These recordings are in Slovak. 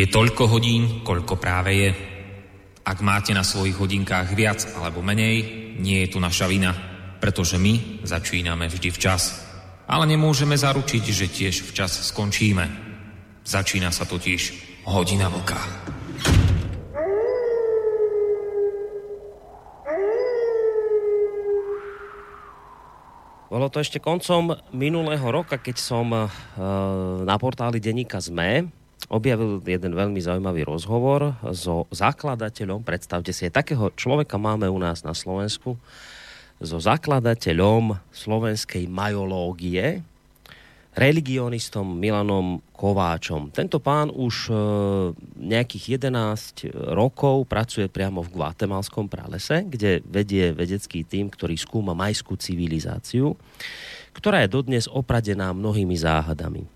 Je toľko hodín, koľko práve je. Ak máte na svojich hodinkách viac alebo menej, nie je tu naša vina, pretože my začíname vždy včas. Ale nemôžeme zaručiť, že tiež včas skončíme. Začína sa totiž hodina vlka. Bolo to ešte koncom minulého roka, keď som uh, na portáli denníka ZME objavil jeden veľmi zaujímavý rozhovor so zakladateľom, predstavte si, takého človeka máme u nás na Slovensku, so zakladateľom slovenskej majológie, religionistom Milanom Kováčom. Tento pán už e, nejakých 11 rokov pracuje priamo v Guatemalskom pralese, kde vedie vedecký tým, ktorý skúma majskú civilizáciu, ktorá je dodnes opradená mnohými záhadami.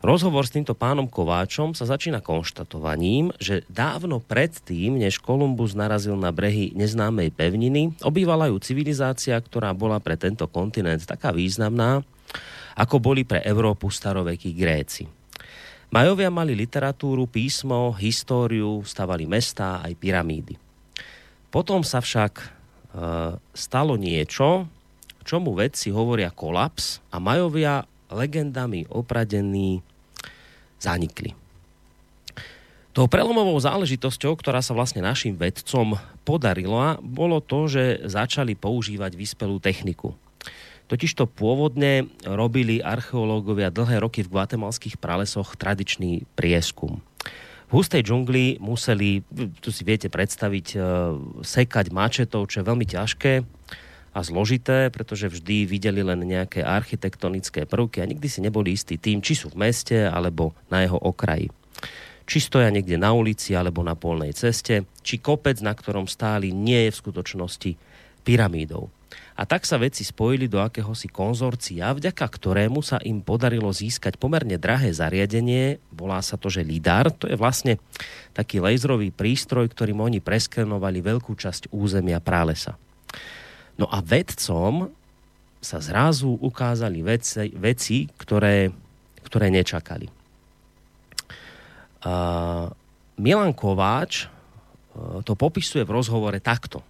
Rozhovor s týmto pánom Kováčom sa začína konštatovaním, že dávno predtým, než Kolumbus narazil na brehy neznámej pevniny, obývala ju civilizácia, ktorá bola pre tento kontinent taká významná, ako boli pre Európu starovekí Gréci. Majovia mali literatúru, písmo, históriu, stavali mestá aj pyramídy. Potom sa však e, stalo niečo, čomu vedci hovoria kolaps a Majovia legendami opradení zanikli. Tou prelomovou záležitosťou, ktorá sa vlastne našim vedcom podarila, bolo to, že začali používať vyspelú techniku. Totižto pôvodne robili archeológovia dlhé roky v guatemalských pralesoch tradičný prieskum. V hustej džungli museli, tu si viete predstaviť, e, sekať mačetov, čo je veľmi ťažké a zložité, pretože vždy videli len nejaké architektonické prvky a nikdy si neboli istí tým, či sú v meste alebo na jeho okraji. Či stoja niekde na ulici alebo na polnej ceste, či kopec, na ktorom stáli, nie je v skutočnosti pyramídou. A tak sa veci spojili do akéhosi konzorcia, vďaka ktorému sa im podarilo získať pomerne drahé zariadenie, volá sa to, že LIDAR, to je vlastne taký laserový prístroj, ktorým oni preskenovali veľkú časť územia pralesa. No a vedcom sa zrazu ukázali veci, veci ktoré, ktoré nečakali. Uh, Milan Kováč uh, to popisuje v rozhovore takto.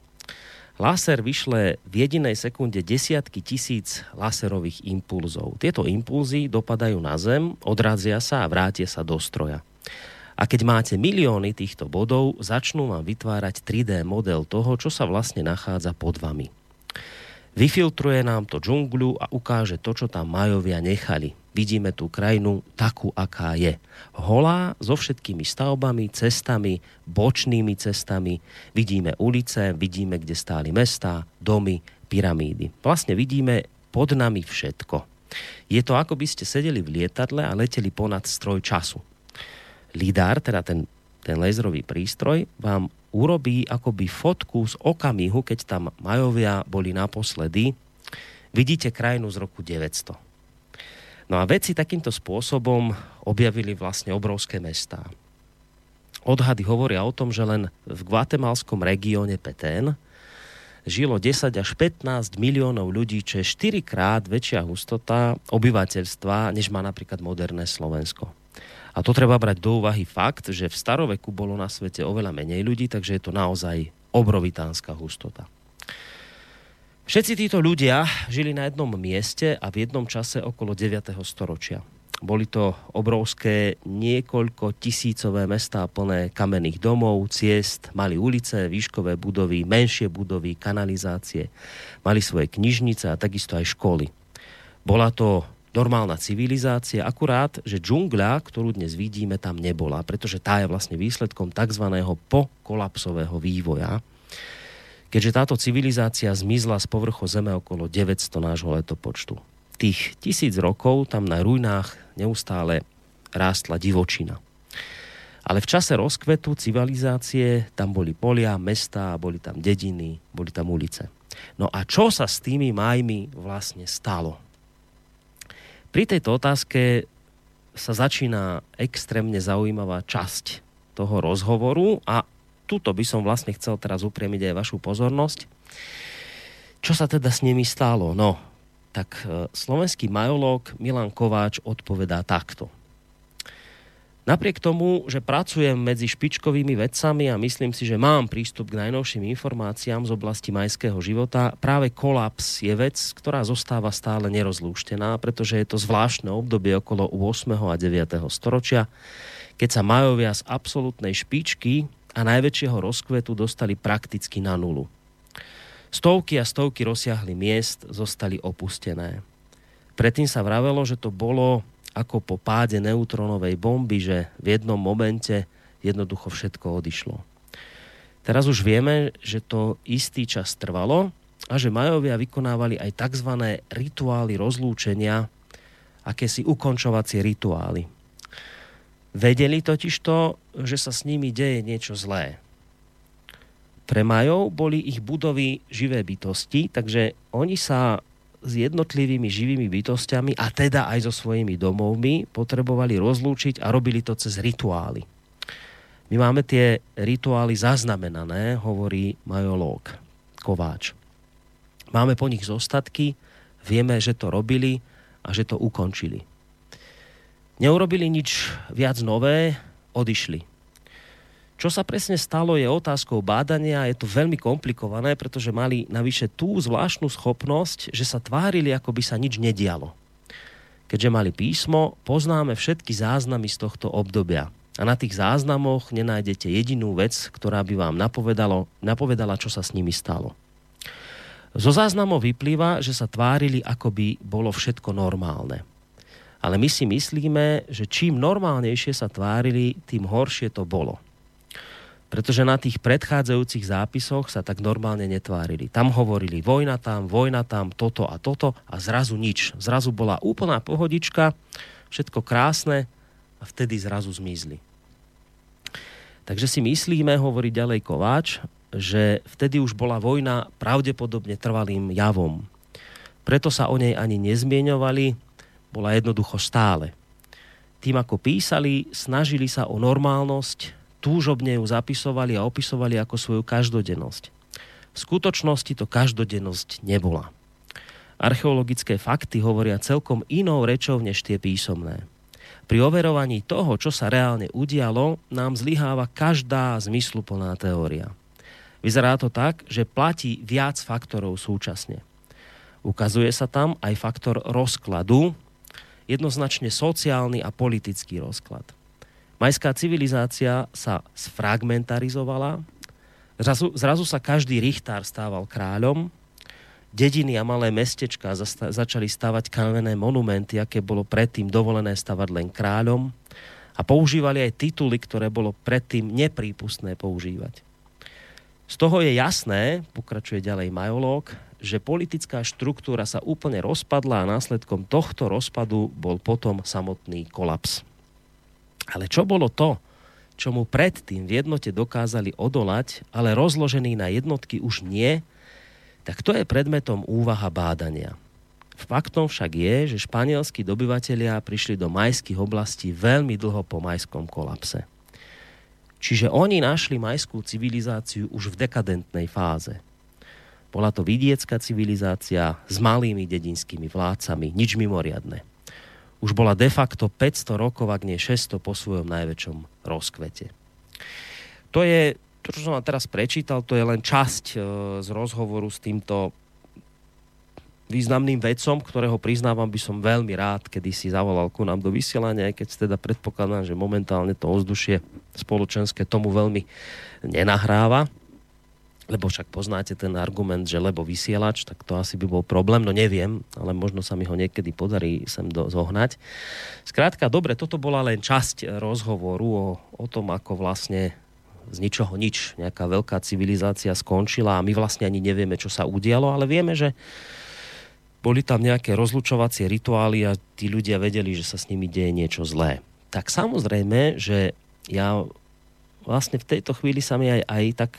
Laser vyšle v jedinej sekunde desiatky tisíc laserových impulzov. Tieto impulzy dopadajú na zem, odrazia sa a vrátia sa do stroja. A keď máte milióny týchto bodov, začnú vám vytvárať 3D model toho, čo sa vlastne nachádza pod vami. Vyfiltruje nám to džungľu a ukáže to, čo tam majovia nechali. Vidíme tú krajinu takú, aká je. Holá so všetkými stavbami, cestami, bočnými cestami. Vidíme ulice, vidíme, kde stáli mestá, domy, pyramídy. Vlastne vidíme pod nami všetko. Je to ako by ste sedeli v lietadle a leteli ponad stroj času. Lidar, teda ten, ten laserový prístroj, vám urobí akoby fotku z okamihu, keď tam majovia boli naposledy. Vidíte krajinu z roku 900. No a vedci takýmto spôsobom objavili vlastne obrovské mestá. Odhady hovoria o tom, že len v guatemalskom regióne Petén žilo 10 až 15 miliónov ľudí, čo je 4 krát väčšia hustota obyvateľstva, než má napríklad moderné Slovensko. A to treba brať do úvahy fakt, že v staroveku bolo na svete oveľa menej ľudí, takže je to naozaj obrovitánska hustota. Všetci títo ľudia žili na jednom mieste a v jednom čase okolo 9. storočia. Boli to obrovské niekoľko tisícové mestá plné kamenných domov, ciest, mali ulice, výškové budovy, menšie budovy, kanalizácie, mali svoje knižnice a takisto aj školy. Bola to normálna civilizácia, akurát, že džungľa, ktorú dnes vidíme, tam nebola, pretože tá je vlastne výsledkom tzv. pokolapsového vývoja. Keďže táto civilizácia zmizla z povrchu Zeme okolo 900 nášho letopočtu. Tých tisíc rokov tam na ruinách neustále rástla divočina. Ale v čase rozkvetu civilizácie tam boli polia, mesta, boli tam dediny, boli tam ulice. No a čo sa s tými majmi vlastne stalo? Pri tejto otázke sa začína extrémne zaujímavá časť toho rozhovoru a tuto by som vlastne chcel teraz upriemiť aj vašu pozornosť. Čo sa teda s nimi stalo? No, tak e, slovenský majológ Milan Kováč odpovedá takto. Napriek tomu, že pracujem medzi špičkovými vedcami a myslím si, že mám prístup k najnovším informáciám z oblasti majského života, práve kolaps je vec, ktorá zostáva stále nerozlúštená, pretože je to zvláštne obdobie okolo 8. a 9. storočia, keď sa majovia z absolútnej špičky a najväčšieho rozkvetu dostali prakticky na nulu. Stovky a stovky rozsiahli miest zostali opustené. Predtým sa vravelo, že to bolo ako po páde neutronovej bomby, že v jednom momente jednoducho všetko odišlo. Teraz už vieme, že to istý čas trvalo a že Majovia vykonávali aj tzv. rituály rozlúčenia, akési ukončovacie rituály. Vedeli totiž to, že sa s nimi deje niečo zlé. Pre Majov boli ich budovy živé bytosti, takže oni sa s jednotlivými živými bytostiami a teda aj so svojimi domovmi potrebovali rozlúčiť a robili to cez rituály. My máme tie rituály zaznamenané, hovorí majológ Kováč. Máme po nich zostatky, vieme, že to robili a že to ukončili. Neurobili nič viac nové, odišli. Čo sa presne stalo je otázkou bádania, je to veľmi komplikované, pretože mali navyše tú zvláštnu schopnosť, že sa tvárili, ako by sa nič nedialo. Keďže mali písmo, poznáme všetky záznamy z tohto obdobia. A na tých záznamoch nenájdete jedinú vec, ktorá by vám napovedala, čo sa s nimi stalo. Zo záznamov vyplýva, že sa tvárili, ako by bolo všetko normálne. Ale my si myslíme, že čím normálnejšie sa tvárili, tým horšie to bolo – pretože na tých predchádzajúcich zápisoch sa tak normálne netvárili. Tam hovorili vojna tam, vojna tam, toto a toto a zrazu nič. Zrazu bola úplná pohodička, všetko krásne a vtedy zrazu zmizli. Takže si myslíme, hovorí ďalej Kováč, že vtedy už bola vojna pravdepodobne trvalým javom. Preto sa o nej ani nezmieňovali, bola jednoducho stále. Tým, ako písali, snažili sa o normálnosť, túžobne ju zapisovali a opisovali ako svoju každodennosť. V skutočnosti to každodennosť nebola. Archeologické fakty hovoria celkom inou rečou než tie písomné. Pri overovaní toho, čo sa reálne udialo, nám zlyháva každá zmysluplná teória. Vyzerá to tak, že platí viac faktorov súčasne. Ukazuje sa tam aj faktor rozkladu, jednoznačne sociálny a politický rozklad – Majská civilizácia sa sfragmentarizovala, zrazu, zrazu sa každý richtár stával kráľom, dediny a malé mestečka zasta- začali stavať kamenné monumenty, aké bolo predtým dovolené stavať len kráľom a používali aj tituly, ktoré bolo predtým neprípustné používať. Z toho je jasné, pokračuje ďalej majológ, že politická štruktúra sa úplne rozpadla a následkom tohto rozpadu bol potom samotný kolaps. Ale čo bolo to, čo mu predtým v jednote dokázali odolať, ale rozložený na jednotky už nie, tak to je predmetom úvaha bádania. Faktom však je, že španielskí dobyvatelia prišli do majských oblastí veľmi dlho po majskom kolapse. Čiže oni našli majskú civilizáciu už v dekadentnej fáze. Bola to vidiecká civilizácia s malými dedinskými vládcami, nič mimoriadne už bola de facto 500 rokov, ak nie 600 po svojom najväčšom rozkvete. To je, to čo som vám teraz prečítal, to je len časť e, z rozhovoru s týmto významným vedcom, ktorého priznávam by som veľmi rád, kedy si zavolal ku nám do vysielania, aj keď teda predpokladám, že momentálne to ovzdušie spoločenské tomu veľmi nenahráva lebo však poznáte ten argument, že lebo vysielač, tak to asi by bol problém, no neviem, ale možno sa mi ho niekedy podarí sem do, zohnať. Skrátka, dobre, toto bola len časť rozhovoru o, o tom, ako vlastne z ničoho nič nejaká veľká civilizácia skončila a my vlastne ani nevieme, čo sa udialo, ale vieme, že boli tam nejaké rozlučovacie rituály a tí ľudia vedeli, že sa s nimi deje niečo zlé. Tak samozrejme, že ja vlastne v tejto chvíli sa mi aj, aj tak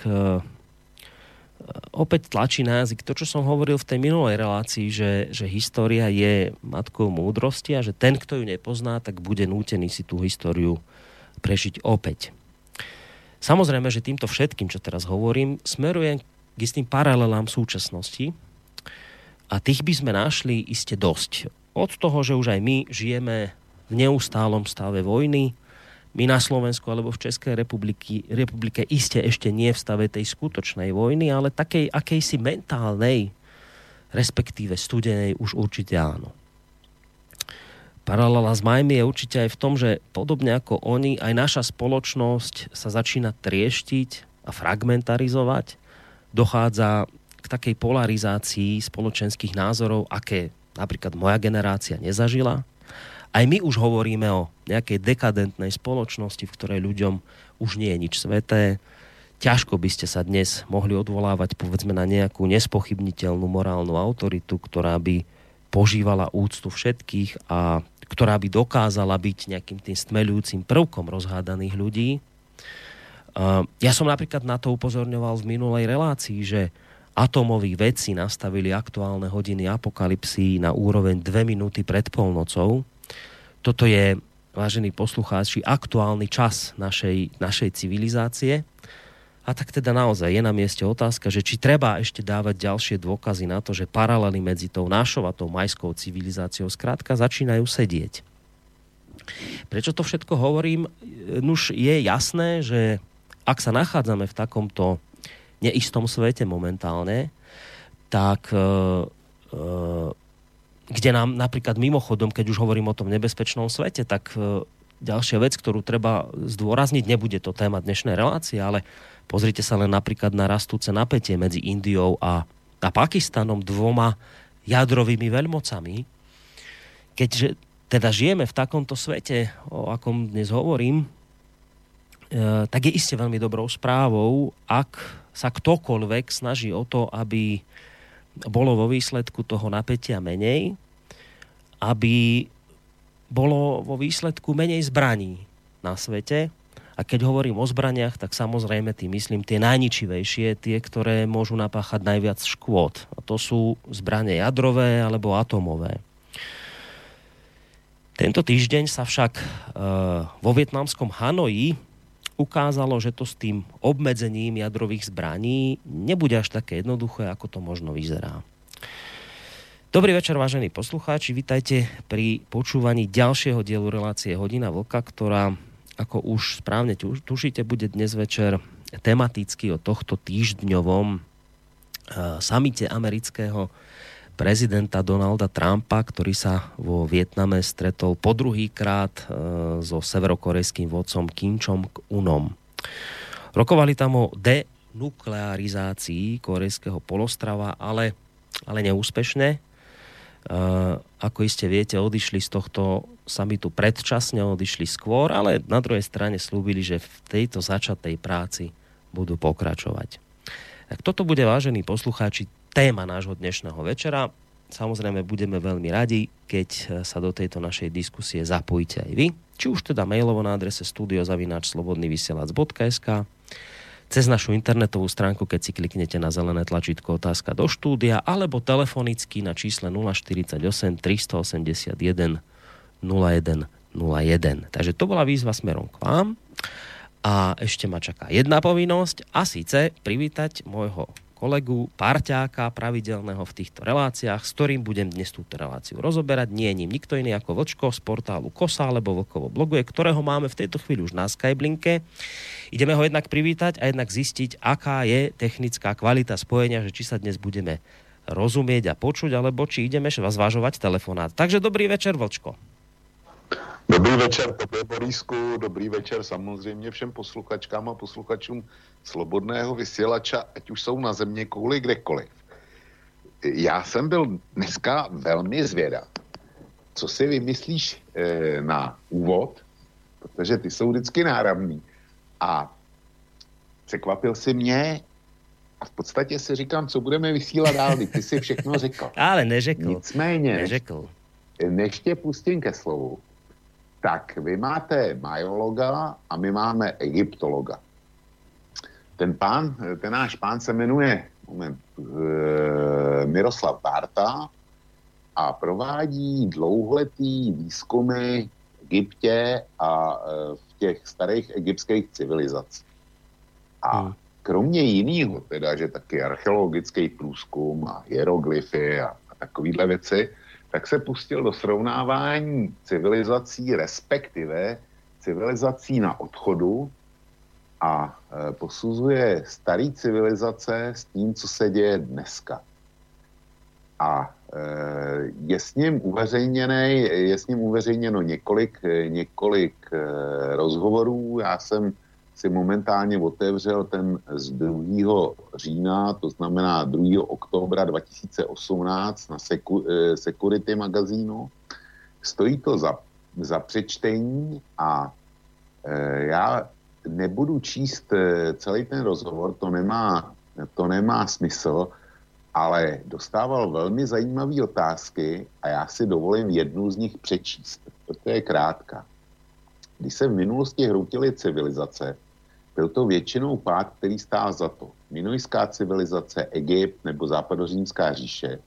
opäť tlačí na jazyk to, čo som hovoril v tej minulej relácii, že, že história je matkou múdrosti a že ten, kto ju nepozná, tak bude nútený si tú históriu prežiť opäť. Samozrejme, že týmto všetkým, čo teraz hovorím, smerujem k istým paralelám súčasnosti a tých by sme našli iste dosť. Od toho, že už aj my žijeme v neustálom stave vojny, My na Slovensku alebo v Českej republiky, republike iste ešte nie v stave tej skutočnej vojny, ale takej akejsi mentálnej, respektíve studenej už určite áno. Paralela s Majmi je určite aj v tom, že podobne ako oni, aj naša spoločnosť sa začína trieštiť a fragmentarizovať. Dochádza k takej polarizácii spoločenských názorov, aké napríklad moja generácia nezažila. Aj my už hovoríme o nejakej dekadentnej spoločnosti, v ktorej ľuďom už nie je nič sveté. Ťažko by ste sa dnes mohli odvolávať povedzme na nejakú nespochybniteľnú morálnu autoritu, ktorá by požívala úctu všetkých a ktorá by dokázala byť nejakým tým stmelujúcim prvkom rozhádaných ľudí. Ja som napríklad na to upozorňoval v minulej relácii, že atomoví vedci nastavili aktuálne hodiny apokalipsy na úroveň 2 minúty pred polnocou. Toto je, vážení poslucháči, aktuálny čas našej, našej civilizácie. A tak teda naozaj je na mieste otázka, že či treba ešte dávať ďalšie dôkazy na to, že paralely medzi tou našou a tou majskou civilizáciou skrátka začínajú sedieť. Prečo to všetko hovorím? Nuž je jasné, že ak sa nachádzame v takomto neistom svete momentálne, tak e, e, kde nám napríklad mimochodom, keď už hovorím o tom nebezpečnom svete, tak e, ďalšia vec, ktorú treba zdôrazniť, nebude to téma dnešnej relácie, ale Pozrite sa len napríklad na rastúce napätie medzi Indiou a, a Pakistanom, dvoma jadrovými veľmocami. Keďže teda žijeme v takomto svete, o akom dnes hovorím, e, tak je iste veľmi dobrou správou, ak sa ktokoľvek snaží o to, aby bolo vo výsledku toho napätia menej, aby bolo vo výsledku menej zbraní na svete, a keď hovorím o zbraniach, tak samozrejme tým myslím tie najničivejšie, tie, ktoré môžu napáchať najviac škôd. A to sú zbranie jadrové alebo atomové. Tento týždeň sa však e, vo vietnamskom Hanoji ukázalo, že to s tým obmedzením jadrových zbraní nebude až také jednoduché, ako to možno vyzerá. Dobrý večer, vážení poslucháči, vitajte pri počúvaní ďalšieho dielu relácie Hodina Vlka, ktorá ako už správne tušíte, bude dnes večer tematicky o tohto týždňovom uh, samite amerického prezidenta Donalda Trumpa, ktorý sa vo Vietname stretol po druhý krát uh, so severokorejským vodcom Kim Jong-unom. Rokovali tam o denuklearizácii korejského polostrava, ale, ale neúspešne. Uh, ako iste viete, odišli z tohto samitu predčasne, odišli skôr, ale na druhej strane slúbili, že v tejto začatej práci budú pokračovať. Tak toto bude, vážení poslucháči, téma nášho dnešného večera. Samozrejme, budeme veľmi radi, keď sa do tejto našej diskusie zapojíte aj vy, či už teda mailovo na adrese studiozavináčslobodnyvysielac.sk cez našu internetovú stránku, keď si kliknete na zelené tlačítko otázka do štúdia, alebo telefonicky na čísle 048 381 0101. Takže to bola výzva smerom k vám. A ešte ma čaká jedna povinnosť a síce privítať môjho kolegu, parťáka pravidelného v týchto reláciách, s ktorým budem dnes túto reláciu rozoberať. Nie je ním nikto iný ako Vočko z portálu Kosa alebo Vlkovo bloguje, ktorého máme v tejto chvíli už na Skyblinke. Ideme ho jednak privítať a jednak zistiť, aká je technická kvalita spojenia, že či sa dnes budeme rozumieť a počuť, alebo či ideme zvážovať telefonát. Takže dobrý večer, Vlčko. Dobrý večer, tobě Borisku, dobrý večer samozřejmě všem posluchačkám a posluchačům slobodného vysílača, ať už jsou na země kouli kdekoliv. Já jsem byl dneska velmi zvědav, co si vymyslíš e, na úvod, protože ty jsou vždycky náramný. A překvapil si mě a v podstatě si říkám, co budeme vysílat dál, ty si všechno řekl. Ale neřekl. Nicméně, neřekl. než tě pustím ke slovu, tak vy máte majologa a my máme egyptologa. Ten pán, ten náš pán se jmenuje moment, e, Miroslav Bárta a provádí dlouholetý výzkumy v Egyptě a e, v těch starých egyptských civilizací. A hmm. kromě jiného, teda, že taky archeologický průzkum a hieroglyfy a, a takovéhle věci, tak se pustil do srovnávání civilizací, respektive civilizací na odchodu a e, posuzuje starý civilizace s tím, co se děje dneska. A e, je s ním uveřejněný, je s ním uveřejněno několik, několik e, rozhovorů. Já jsem si momentálně otevřel ten z 2. října, to znamená 2. oktobra 2018 na Security magazínu. Stojí to za, za přečtení a e, já nebudu číst e, celý ten rozhovor, to nemá, to nemá smysl, ale dostával velmi zajímavé otázky a já si dovolím jednu z nich přečíst, protože je krátká. Když se v minulosti hroutily civilizace, byl to většinou pád, který stál za to. Minojská civilizace, Egypt nebo západořímská říše.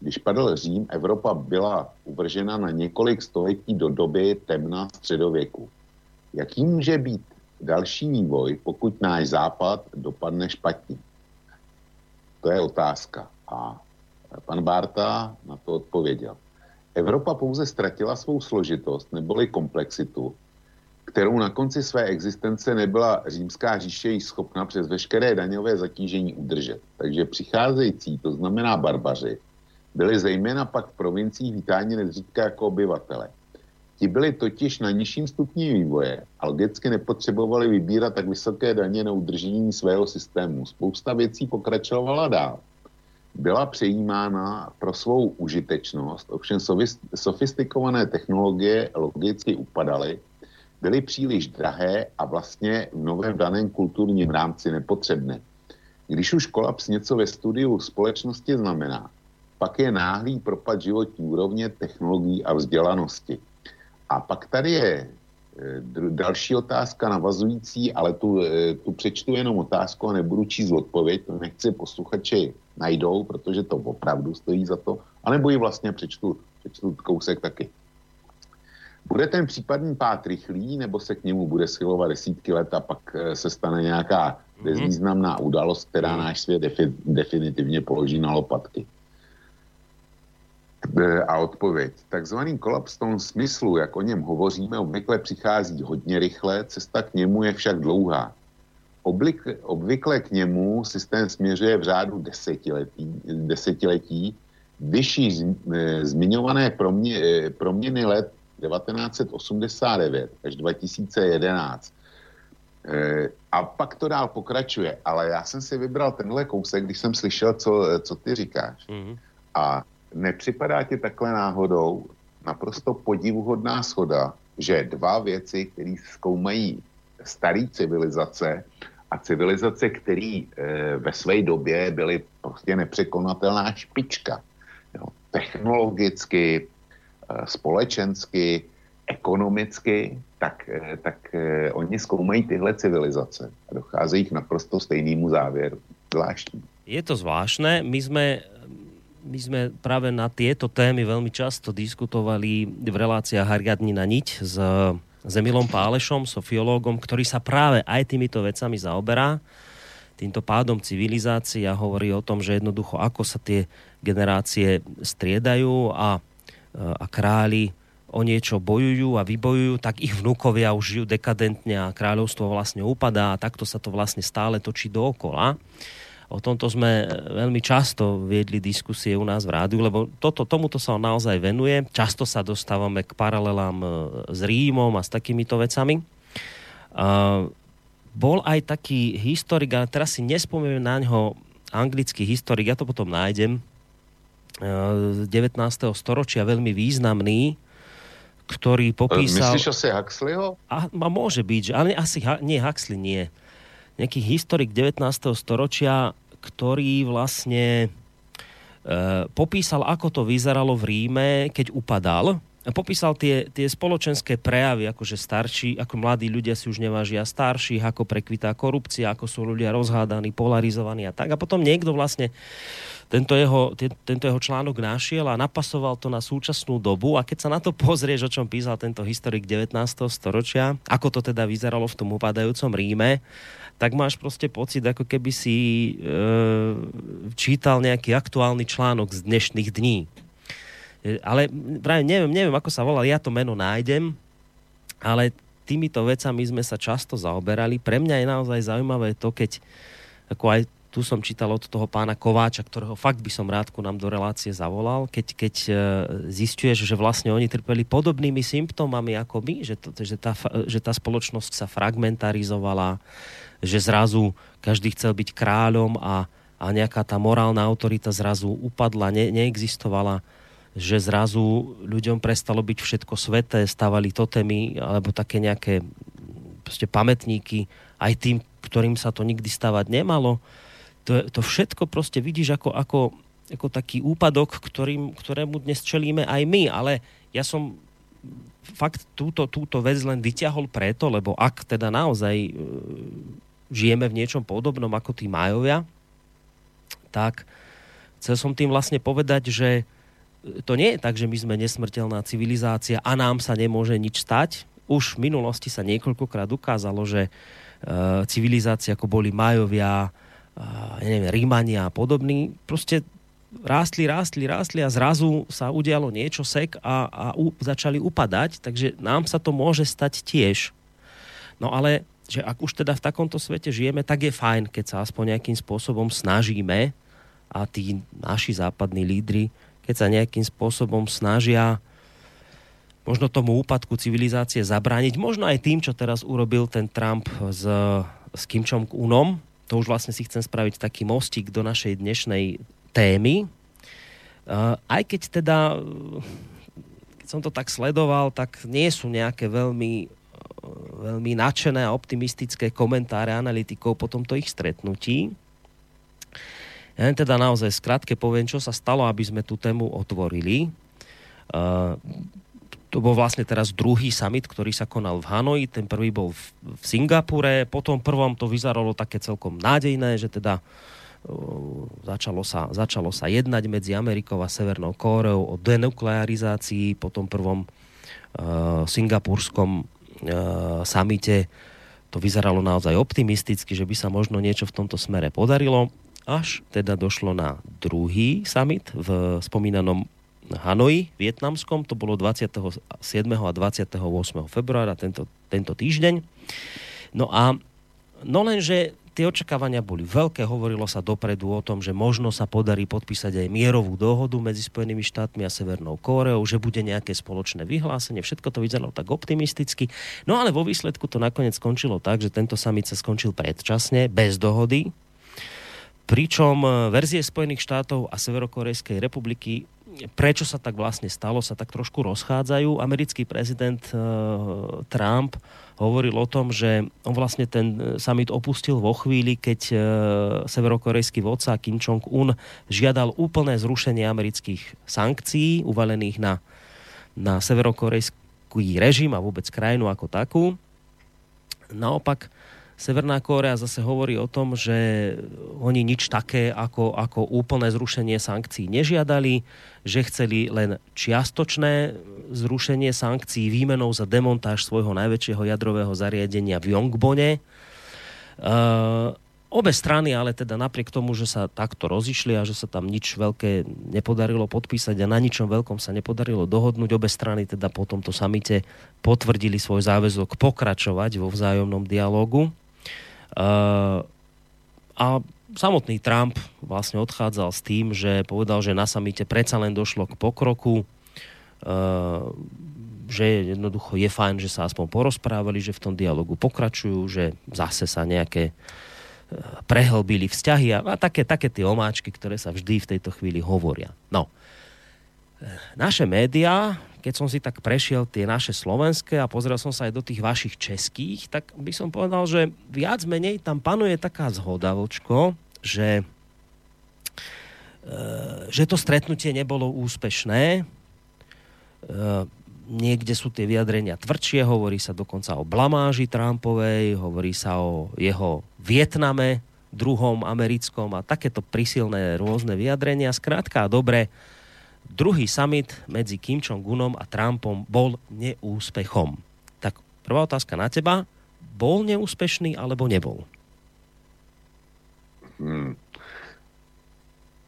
Když padl Řím, Evropa byla uvržena na několik století do doby temna středověku. Jaký může být další vývoj, pokud náš západ dopadne špatně? To je otázka. A pan Bárta na to odpověděl. Evropa pouze ztratila svou složitost neboli komplexitu, kterou na konci své existence nebyla římská říše schopna přes veškeré daňové zatížení udržet. Takže přicházející, to znamená barbaři, byli zejména pak v provinciích vítáni nezřídka jako obyvatele. Ti byli totiž na nižším stupni vývoje a logicky nepotřebovali vybírat tak vysoké daně na udržení svého systému. Spousta věcí pokračovala dál. Byla přejímána pro svou užitečnost, ovšem sofistikované technologie logicky upadaly byly příliš drahé a vlastně v novém daném kulturním rámci nepotřebné. Když už kolaps něco ve studiu společnosti znamená, pak je náhlý propad životní úrovně, technologií a vzdělanosti. A pak tady je e, další otázka navazující, ale tu, e, tu přečtu jenom otázku a nebudu číst odpověď, to nechci posluchači najdou, protože to opravdu stojí za to, anebo ji vlastně přečtu, přečtu kousek taky. Bude ten případný pád rychlý, nebo se k němu bude schylovat desítky let a pak eh, se stane nějaká mhm. bezvýznamná událost, která mhm. náš svět defi- definitivně položí na lopatky? Eh, a odpověď. Takzvaný kolaps v tom smyslu, jak o něm hovoříme, obvykle přichází hodně rychle, cesta k němu je však dlouhá. Oblik, obvykle k němu systém směřuje v řádu desetiletí, desetiletí vyšší eh, zmiňované promě, proměny let 1989 až 2011. E, a pak to dál pokračuje, ale já jsem si vybral tenhle kousek, když jsem slyšel, co, co ty říkáš. Mm-hmm. A nepřipadá ti takhle náhodou naprosto podivuhodná schoda, že dva věci, které zkoumají staré civilizace a civilizace, které e, ve své době byly prostě nepřekonatelná špička. Jo. Technologicky, společensky, ekonomicky, tak, eh, tak eh, oni zkoumají tyhle civilizace a docházejí k naprosto stejnému závěru. Zvláštní. Je to zvláštne. My sme my sme práve na tieto témy veľmi často diskutovali v reláciách Hariadni na niť s, s Emilom Pálešom, sofiológom, ktorý sa práve aj týmito vecami zaoberá týmto pádom civilizácie a hovorí o tom, že jednoducho ako sa tie generácie striedajú a a králi o niečo bojujú a vybojujú, tak ich vnúkovia už žijú dekadentne a kráľovstvo vlastne upadá a takto sa to vlastne stále točí dookola. O tomto sme veľmi často viedli diskusie u nás v rádiu, lebo toto, tomuto sa naozaj venuje. Často sa dostávame k paralelám e, s Rímom a s takýmito vecami. Uh, bol aj taký historik, ale teraz si nespomínam na ňo anglický historik, ja to potom nájdem, 19. storočia veľmi významný, ktorý popísal... Myslíš asi Huxleyho? A, a môže byť, ale asi nie Huxley, nie. Nejaký historik 19. storočia, ktorý vlastne e, popísal, ako to vyzeralo v Ríme, keď upadal. Popísal tie, tie spoločenské prejavy, akože starší, ako mladí ľudia si už nevážia starších, ako prekvitá korupcia, ako sú ľudia rozhádaní, polarizovaní a tak. A potom niekto vlastne tento jeho, tento jeho článok našiel a napasoval to na súčasnú dobu a keď sa na to pozrieš, o čom písal tento historik 19. storočia, ako to teda vyzeralo v tom upadajúcom Ríme, tak máš proste pocit, ako keby si e, čítal nejaký aktuálny článok z dnešných dní. E, ale práve neviem, neviem, ako sa volal, ja to meno nájdem, ale týmito vecami sme sa často zaoberali. Pre mňa je naozaj zaujímavé to, keď ako aj tu som čítal od toho pána Kováča, ktorého fakt by som rád ku nám do relácie zavolal, keď, keď e, zistuješ, že vlastne oni trpeli podobnými symptómami ako my, že, to, že, tá, že tá spoločnosť sa fragmentarizovala, že zrazu každý chcel byť kráľom a, a nejaká tá morálna autorita zrazu upadla, ne, neexistovala, že zrazu ľuďom prestalo byť všetko sveté, stávali totémy alebo také nejaké pamätníky aj tým, ktorým sa to nikdy stavať nemalo. To, to všetko proste vidíš ako, ako, ako taký úpadok, ktorým, ktorému dnes čelíme aj my, ale ja som fakt túto, túto vec len vyťahol preto, lebo ak teda naozaj e, žijeme v niečom podobnom ako tí Majovia, tak chcel som tým vlastne povedať, že to nie je tak, že my sme nesmrteľná civilizácia a nám sa nemôže nič stať. Už v minulosti sa niekoľkokrát ukázalo, že e, civilizácie ako boli Majovia, ja neviem, Rímania a podobný, proste rástli, rástli, rástli a zrazu sa udialo niečo sek a, a u, začali upadať, takže nám sa to môže stať tiež. No ale, že ak už teda v takomto svete žijeme, tak je fajn, keď sa aspoň nejakým spôsobom snažíme a tí naši západní lídry, keď sa nejakým spôsobom snažia možno tomu úpadku civilizácie zabrániť, možno aj tým, čo teraz urobil ten Trump s, s Kim Jong-unom, to už vlastne si chcem spraviť taký mostík do našej dnešnej témy. Aj keď teda, keď som to tak sledoval, tak nie sú nejaké veľmi, veľmi nadšené a optimistické komentáre analytikov po tomto ich stretnutí. Ja len teda naozaj skrátke poviem, čo sa stalo, aby sme tú tému otvorili. To bol vlastne teraz druhý summit, ktorý sa konal v Hanoji, ten prvý bol v, v Singapure, potom prvom to vyzeralo také celkom nádejné, že teda uh, začalo, sa, začalo sa jednať medzi Amerikou a Severnou Kóreou o denuklearizácii, po tom prvom uh, singapurskom uh, samite to vyzeralo naozaj optimisticky, že by sa možno niečo v tomto smere podarilo, až teda došlo na druhý summit v spomínanom Hanoi, vietnamskom, to bolo 27. a 28. februára tento, tento týždeň. No a no lenže tie očakávania boli veľké, hovorilo sa dopredu o tom, že možno sa podarí podpísať aj mierovú dohodu medzi Spojenými štátmi a Severnou Kóreou, že bude nejaké spoločné vyhlásenie, všetko to vyzeralo tak optimisticky. No ale vo výsledku to nakoniec skončilo tak, že tento summit sa skončil predčasne, bez dohody, pričom verzie Spojených štátov a Severokorejskej republiky prečo sa tak vlastne stalo, sa tak trošku rozchádzajú. Americký prezident uh, Trump hovoril o tom, že on vlastne ten summit opustil vo chvíli, keď severokorejský vodca Kim Jong-un žiadal úplné zrušenie amerických sankcií uvalených na, na severokorejský režim a vôbec krajinu ako takú. Naopak Severná Kórea zase hovorí o tom, že oni nič také ako, ako úplné zrušenie sankcií nežiadali, že chceli len čiastočné zrušenie sankcií výmenou za demontáž svojho najväčšieho jadrového zariadenia v Yongbone. Uh, obe strany ale teda napriek tomu, že sa takto rozišli a že sa tam nič veľké nepodarilo podpísať a na ničom veľkom sa nepodarilo dohodnúť, obe strany teda po tomto samite potvrdili svoj záväzok pokračovať vo vzájomnom dialogu. Uh, a samotný Trump vlastne odchádzal s tým, že povedal, že na samite predsa len došlo k pokroku, uh, že jednoducho je fajn, že sa aspoň porozprávali, že v tom dialogu pokračujú, že zase sa nejaké prehlbili vzťahy a, a také, také tie omáčky, ktoré sa vždy v tejto chvíli hovoria. No, naše médiá keď som si tak prešiel tie naše slovenské a pozrel som sa aj do tých vašich českých, tak by som povedal, že viac menej tam panuje taká zhoda, vočko, že, e, že to stretnutie nebolo úspešné. E, niekde sú tie vyjadrenia tvrdšie, hovorí sa dokonca o blamáži Trumpovej, hovorí sa o jeho Vietname, druhom americkom a takéto prisilné rôzne vyjadrenia. Skrátka, dobre, druhý summit medzi Kim Jong-unom a Trumpom bol neúspechom. Tak prvá otázka na teba. Bol neúspešný alebo nebol? Hmm.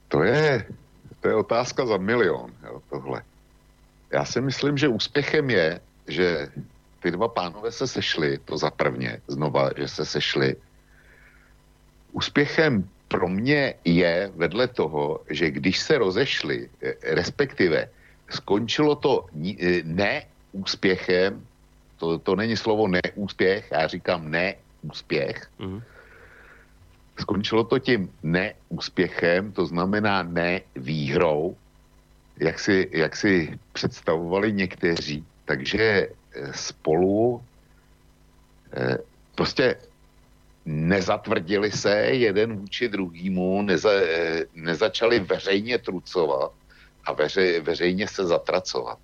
To je, to je otázka za milion, jo, tohle. Já si myslím, že úspěchem je, že ty dva pánové se sešli, to za prvně, znova, že se sešli. Úspěchem pro mě je vedle toho, že když se rozešli, eh, respektive skončilo to eh, neúspěchem, to, to není slovo neúspěch, já říkám neúspěch, mm. skončilo to tím neúspěchem, to znamená ne výhrou, jak si, jak si představovali někteří. Takže eh, spolu prostě nezatvrdili se jeden vůči druhýmu, neza, eh, nezačali veřejně trucovat a veře, veřejně se zatracovat.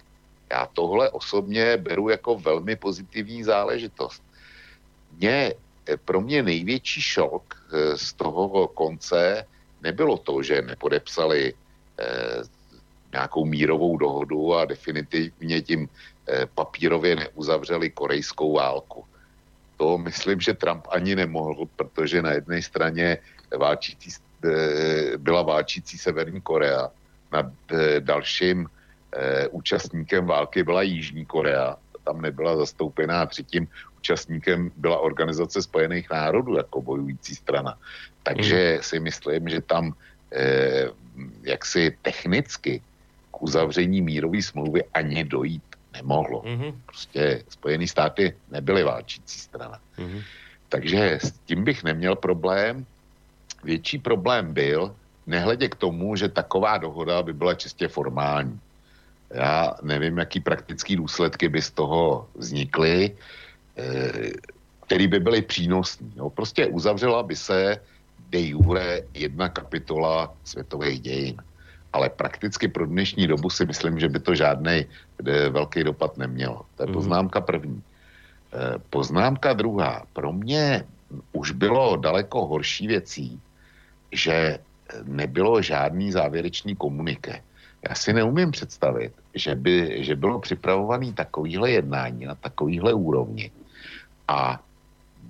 Já tohle osobně beru jako velmi pozitivní záležitost. Mě, pro mě největší šok z toho konce nebylo to, že nepodepsali nějakou mírovou dohodu a definitivně tím eh, papírově neuzavřeli korejskou válku. To myslím, že Trump ani nemohl, protože na jedné straně válčící, eh, byla válčící Severní Korea, nad eh, dalším účastníkem války byla Jižní Korea, tam nebyla zastoupená, třetím účastníkem byla Organizace spojených národů jako bojující strana. Takže hmm. si myslím, že tam jaksi technicky uzavření mírové smlouvy ani dojít nemohlo. Mm-hmm. Prostě Spojené státy nebyly válčící strana. Mm-hmm. Takže s tím bych neměl problém. Větší problém byl, nehledě k tomu, že taková dohoda by byla čistě formální. Já nevím, jaký praktický důsledky by z toho vznikly, eh, který by byly přínosní. No, prostě uzavřela by se de jure jedna kapitola světových dějin ale prakticky pro dnešní dobu si myslím, že by to žádný eh, velký dopad nemělo. To je mhm. poznámka první. Eh, poznámka druhá. Pro mě už bylo daleko horší věcí, že nebylo žádný závěrečný komuniké. Já si neumím představit, že by že bylo připravované takovýhle jednání na takovýhle úrovni a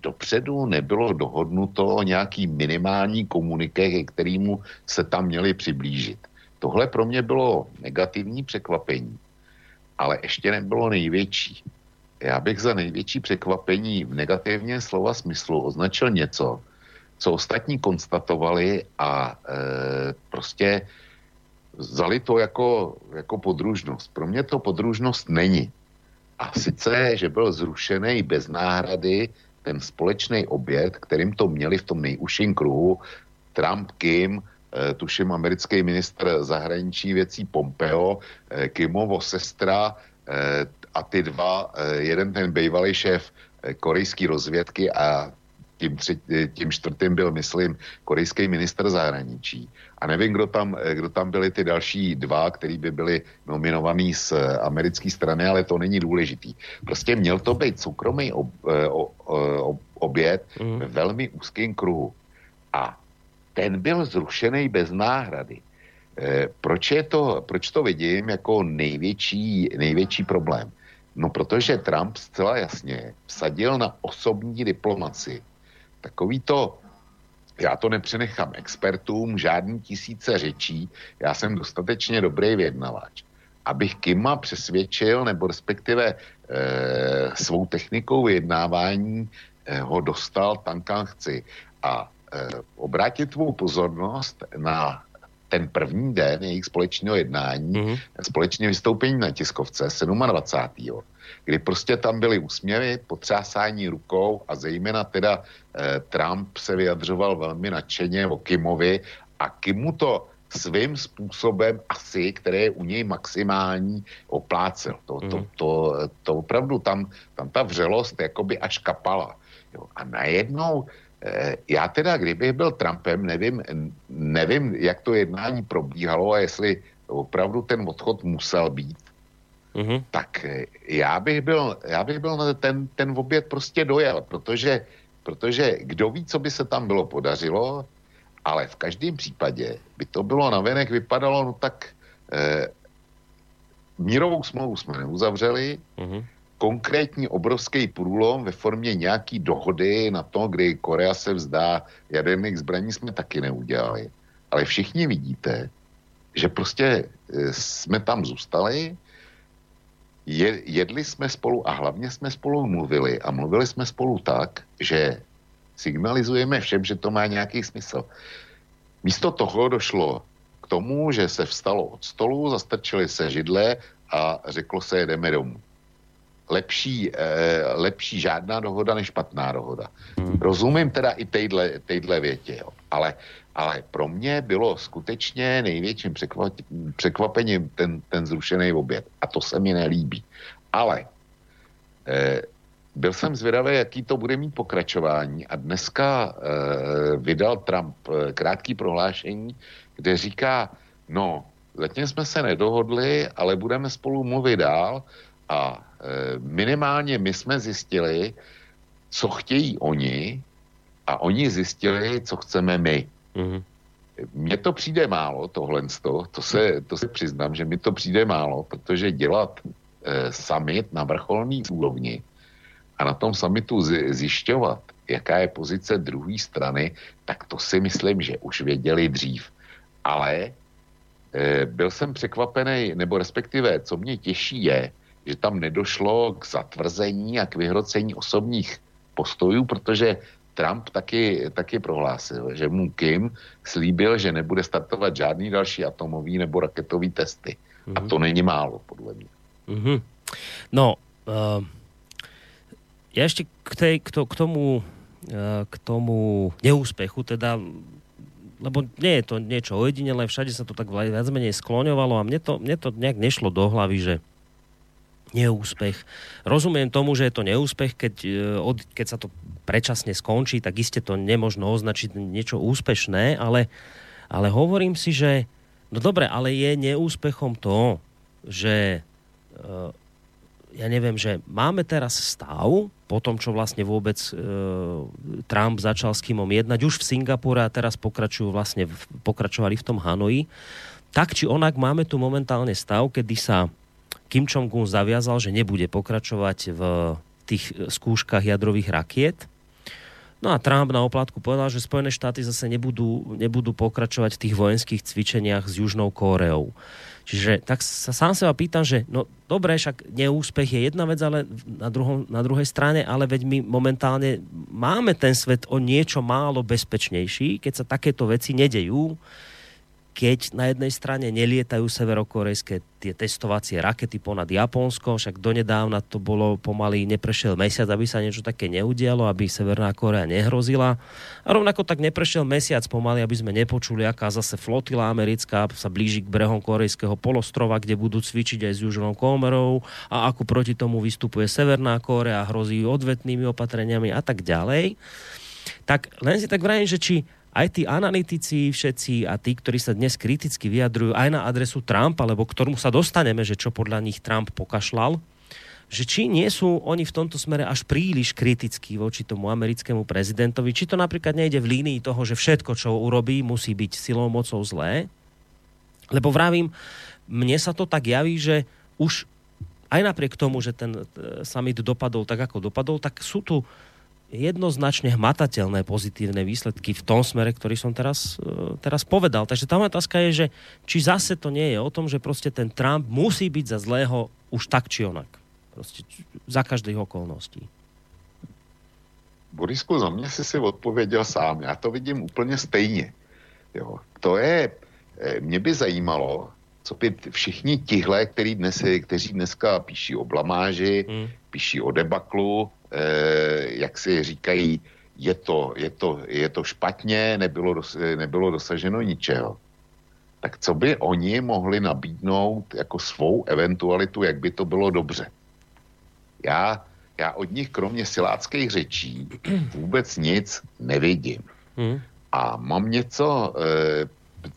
dopředu nebylo dohodnuto o nějaký minimální komuniké, ke kterému se tam měli přiblížit. Tohle pro mě bylo negativní překvapení, ale ještě nebylo největší. Já bych za největší překvapení v negativně slova smyslu označil něco, co ostatní konstatovali a e, prostě vzali to jako, jako podružnost. Pro mě to podružnost není. A sice, že byl zrušený bez náhrady ten společný oběd, kterým to měli v tom nejužším kruhu Trump, Kim, tuším americký ministr zahraničí věcí Pompeo, eh, Kimovo sestra eh, a ty dva, jeden ten bývalý šéf korejské rozvědky a tím, tři, tím čtvrtým byl, myslím, korejský minister zahraničí. A nevím, kdo tam, kdo tam byli ty další dva, který by byli nominovaný z americké strany, ale to není důležitý. Prostě měl to být soukromý ob, ob, ob, oběd mm. ve velmi úzkém kruhu. A ten byl zrušený bez náhrady. E, proč, je to, proč to vidím jako největší, největší problém? No protože Trump zcela jasně vsadil na osobní diplomaci. Takový to, já to nepřenechám expertům, žádný tisíce řečí, já jsem dostatečně dobrý vyjednavač. Abych Kima přesvědčil, nebo respektive e, svou technikou vyjednávání e, ho dostal tam, kam chci. A obrátit tvou pozornost na ten první den jejich společného jednání, mm-hmm. společné vystoupení na tiskovce 27. kdy prostě tam byly úsměvy, potřásání rukou a zejména teda eh, Trump se vyjadřoval velmi nadšeně o Kimovi a Kimu to svým způsobem asi, které je u něj maximální, oplácel. To, to, mhm. to, to opravdu tam, tam ta vřelost jakoby až kapala. Jo. A najednou Eh, já teda, kdybych byl Trumpem, nevím, nevím, jak to jednání probíhalo a jestli opravdu ten odchod musel být, mm-hmm. tak eh, já bych byl, já bych byl na ten, ten oběd prostě dojel, protože, protože kdo ví, co by se tam bylo podařilo, ale v každém případě by to bylo navenek, vypadalo, no tak eh, mírovou smlouvu jsme neuzavřeli, mm-hmm konkrétní obrovský průlom ve formě nějaký dohody na to, kdy Korea se vzdá jaderných zbraní, jsme taky neudělali. Ale všichni vidíte, že prostě e, jsme tam zůstali, je, jedli jsme spolu a hlavně jsme spolu mluvili a mluvili jsme spolu tak, že signalizujeme všem, že to má nějaký smysl. Místo toho došlo k tomu, že se vstalo od stolu, zastrčili se židle a řeklo se, jedeme domů. Lepší, eh, lepší žádná dohoda než špatná dohoda. Hmm. Rozumím teda i tejhle, tejhle větě, jo. Ale, ale pro mě bylo skutečně největším překvapením ten, ten zrušený oběd. A to se mi nelíbí. Ale eh, byl jsem zvědavý, jaký to bude mít pokračování a dneska eh, vydal Trump eh, krátký prohlášení, kde říká, no, zatím jsme se nedohodli, ale budeme spolu mluvit dál a minimálně my jsme zjistili, co chtějí oni a oni zjistili, co chceme my. Mm-hmm. Mně to přijde málo, tohle, to se, to se přiznám, že mi to přijde málo, protože dělat e, summit na vrcholný úrovni a na tom summitu zjišťovat, jaká je pozice druhé strany, tak to si myslím, že už věděli dřív. Ale Eh, byl jsem překvapený, nebo respektive, co mě těší je, že tam nedošlo k zatvrzení a k vyhrocení osobních postojů, protože Trump taky, taky prohlásil, že mu Kim slíbil, že nebude startovat žádný další atomový nebo raketový testy. Mm-hmm. A mhm. to není málo, podle mě. Mm-hmm. No, uh, ja ešte k, tej, k, to, k tomu uh, k tomu neúspechu, teda lebo nie je to niečo ojedinelé, všade sa to tak viac menej skloňovalo a mne to, mne to nejak nešlo do hlavy, že neúspech. Rozumiem tomu, že je to neúspech, keď, e, keď sa to predčasne skončí, tak iste to nemožno označiť niečo úspešné, ale, ale hovorím si, že no dobre, ale je neúspechom to, že e, ja neviem, že máme teraz stav, po tom, čo vlastne vôbec e, Trump začal s Kimom jednať už v Singapúre a teraz pokračujú vlastne, pokračovali v tom Hanoji, tak či onak máme tu momentálne stav, kedy sa Kim Jong-un zaviazal, že nebude pokračovať v tých skúškach jadrových rakiet. No a Trump na oplatku povedal, že Spojené štáty zase nebudú, nebudú pokračovať v tých vojenských cvičeniach s Južnou Kóreou. Čiže tak sa sám seba pýtam, že no dobre, však neúspech je jedna vec, ale na, druhom, na druhej strane, ale veď my momentálne máme ten svet o niečo málo bezpečnejší, keď sa takéto veci nedejú keď na jednej strane nelietajú severokorejské tie testovacie rakety ponad Japonskom, však donedávna to bolo pomaly, neprešiel mesiac, aby sa niečo také neudialo, aby Severná Korea nehrozila. A rovnako tak neprešiel mesiac pomaly, aby sme nepočuli, aká zase flotila americká sa blíži k brehom korejského polostrova, kde budú cvičiť aj s Južnou Komerou a ako proti tomu vystupuje Severná Korea, hrozí odvetnými opatreniami a tak ďalej. Tak len si tak vrajím, že či aj tí analytici všetci a tí, ktorí sa dnes kriticky vyjadrujú aj na adresu Trumpa, alebo k ktorému sa dostaneme, že čo podľa nich Trump pokašľal, že či nie sú oni v tomto smere až príliš kritickí voči tomu americkému prezidentovi, či to napríklad nejde v línii toho, že všetko, čo urobí, musí byť silou mocou zlé. Lebo vravím, mne sa to tak javí, že už aj napriek tomu, že ten e, summit dopadol tak, ako dopadol, tak sú tu jednoznačne hmatateľné pozitívne výsledky v tom smere, ktorý som teraz, e, teraz povedal. Takže tá otázka je, že či zase to nie je o tom, že proste ten Trump musí byť za zlého už tak či onak. Proste za každých okolností. Borisku, za mě si si odpověděl sám. Já to vidím úplně stejně. Jo. To je, e, mě by zajímalo, co by všichni tihle, který dnes, kteří dneska píší o blamáži, hmm. píší o debaklu, jak si říkají, je to, je to, je to špatně, nebylo, dos, nebylo dosaženo ničeho. Tak co by oni mohli nabídnout jako svou eventualitu, jak by to bylo dobře? Já, já od nich kromě siláckých řečí vůbec nic nevidím. Hmm. A mám něco, e,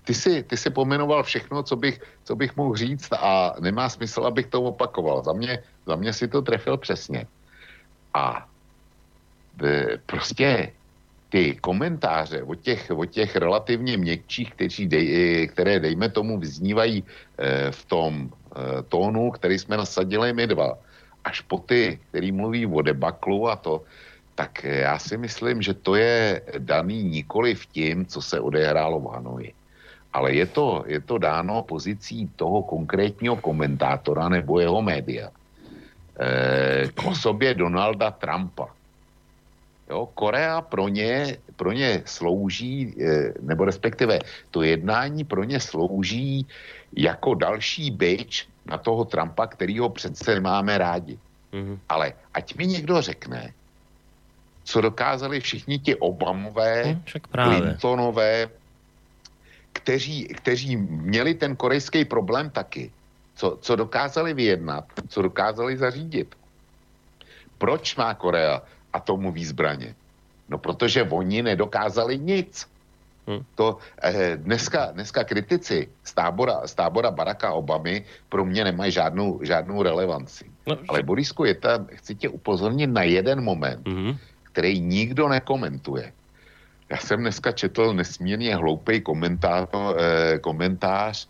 ty si, ty si pomenoval všechno, co bych, co bych mohl říct a nemá smysl, abych to opakoval. Za mě, za mě si to trefil přesně. A prostě ty komentáře od těch, od těch relativně měkčích, kteří dej, které, dejme tomu, vyznívají e, v tom tónu, který jsme nasadili my dva, až po ty, který mluví o debaklu a to, tak já si myslím, že to je daný nikoli v tím, co se odehrálo v Hanoji. Ale je to, je to dáno pozicí toho konkrétního komentátora nebo jeho média eh, k osobě Donalda Trumpa. Jo, Korea pro ně, pro ně slouží, eh, nebo respektive to jednání pro ně slouží jako další byč na toho Trumpa, kterýho přece máme rádi. Mm-hmm. Ale ať mi někdo řekne, co dokázali všichni ti Obamové, práve. Clintonové, kteří, kteří měli ten korejský problém taky, co, co dokázali vyjednat, co dokázali zařídit. Proč má Korea atomové zbraně? No, protože oni nedokázali nic. Hm. To eh, dneska, dneska kritici z tábora, z tábora Baracka Obamy pro mě nemají žádnou, žádnou relevanci. No, Ale Borisku, je tam, chci tě upozornit na jeden moment, Mhm. který nikdo nekomentuje. Já jsem dneska četl nesmírně hloupý komentář, eh, komentář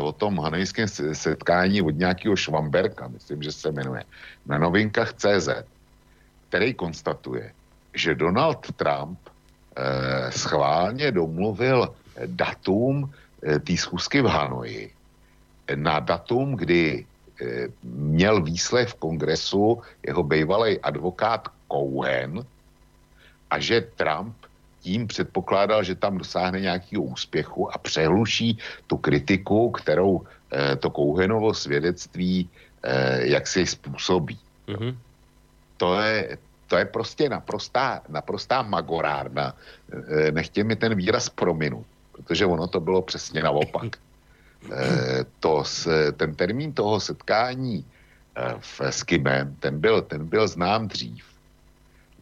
o tom hanejském se- setkání od nějakého Švamberka, myslím, že se jmenuje, na novinkách CZ, který konstatuje, že Donald Trump eh, schválně domluvil datum eh, té schůzky v Hanoji. Na datum, kdy eh, měl výslech v kongresu jeho bývalý advokát Cohen a že Trump tím předpokládal, že tam dosáhne nějakého úspěchu a přehluší tu kritiku, kterou eh, to Cohenovo svědectví eh, jak si způsobí. Mhm. To je, to je prostě naprostá, naprostá magorárna. Eh, Nechtě mi ten výraz prominu, protože ono to bylo přesně naopak. Eh, to, s- ten termín toho setkání eh, v, s Kimem, ten byl, ten byl znám dřív,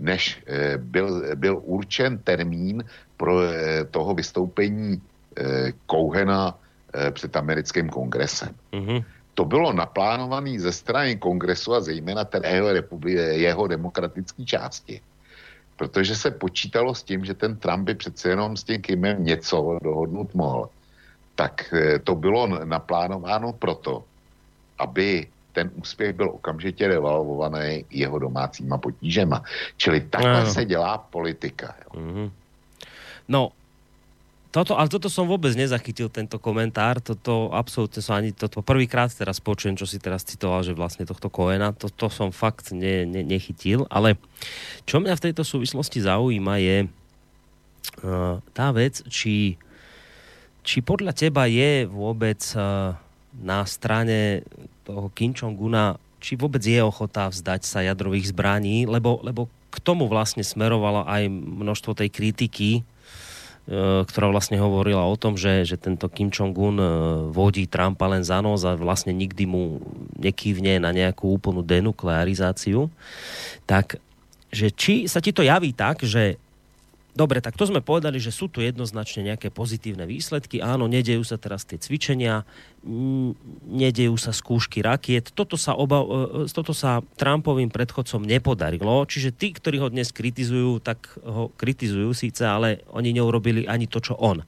než eh, byl, byl určen termín pro eh, toho vystoupení Cohena eh, před americkým kongresem Mhm. to bylo naplánované ze strany kongresu a zejména té jeho, republi- jeho demokratické části. Protože se počítalo s tím, že ten Trump by přece jenom s tím Kimem něco dohodnout mohl. Tak to bylo naplánováno proto, aby ten úspěch byl okamžitě devalvovaný jeho domácíma potížema. Čili takhle Áno. se dělá politika. Jo. Mhm. No, toto, ale toto som vôbec nezachytil, tento komentár. Toto absolútne som ani, toto prvýkrát teraz počujem, čo si teraz citoval, že vlastne tohto Koena, to, to som fakt ne, ne, nechytil. Ale čo mňa v tejto súvislosti zaujíma je uh, tá vec, či, či podľa teba je vôbec uh, na strane toho Kim Jong-una, či vôbec je ochota vzdať sa jadrových zbraní, lebo, lebo k tomu vlastne smerovalo aj množstvo tej kritiky, e, ktorá vlastne hovorila o tom, že, že tento Kim Jong-un e, vodí Trumpa len za nos a vlastne nikdy mu nekývne na nejakú úplnú denuklearizáciu. Tak, že či sa ti to javí tak, že Dobre, tak to sme povedali, že sú tu jednoznačne nejaké pozitívne výsledky. Áno, nedejú sa teraz tie cvičenia, nedejú sa skúšky rakiet. Toto sa, oba, e, toto sa Trumpovým predchodcom nepodarilo. Čiže tí, ktorí ho dnes kritizujú, tak ho kritizujú síce, ale oni neurobili ani to, čo on.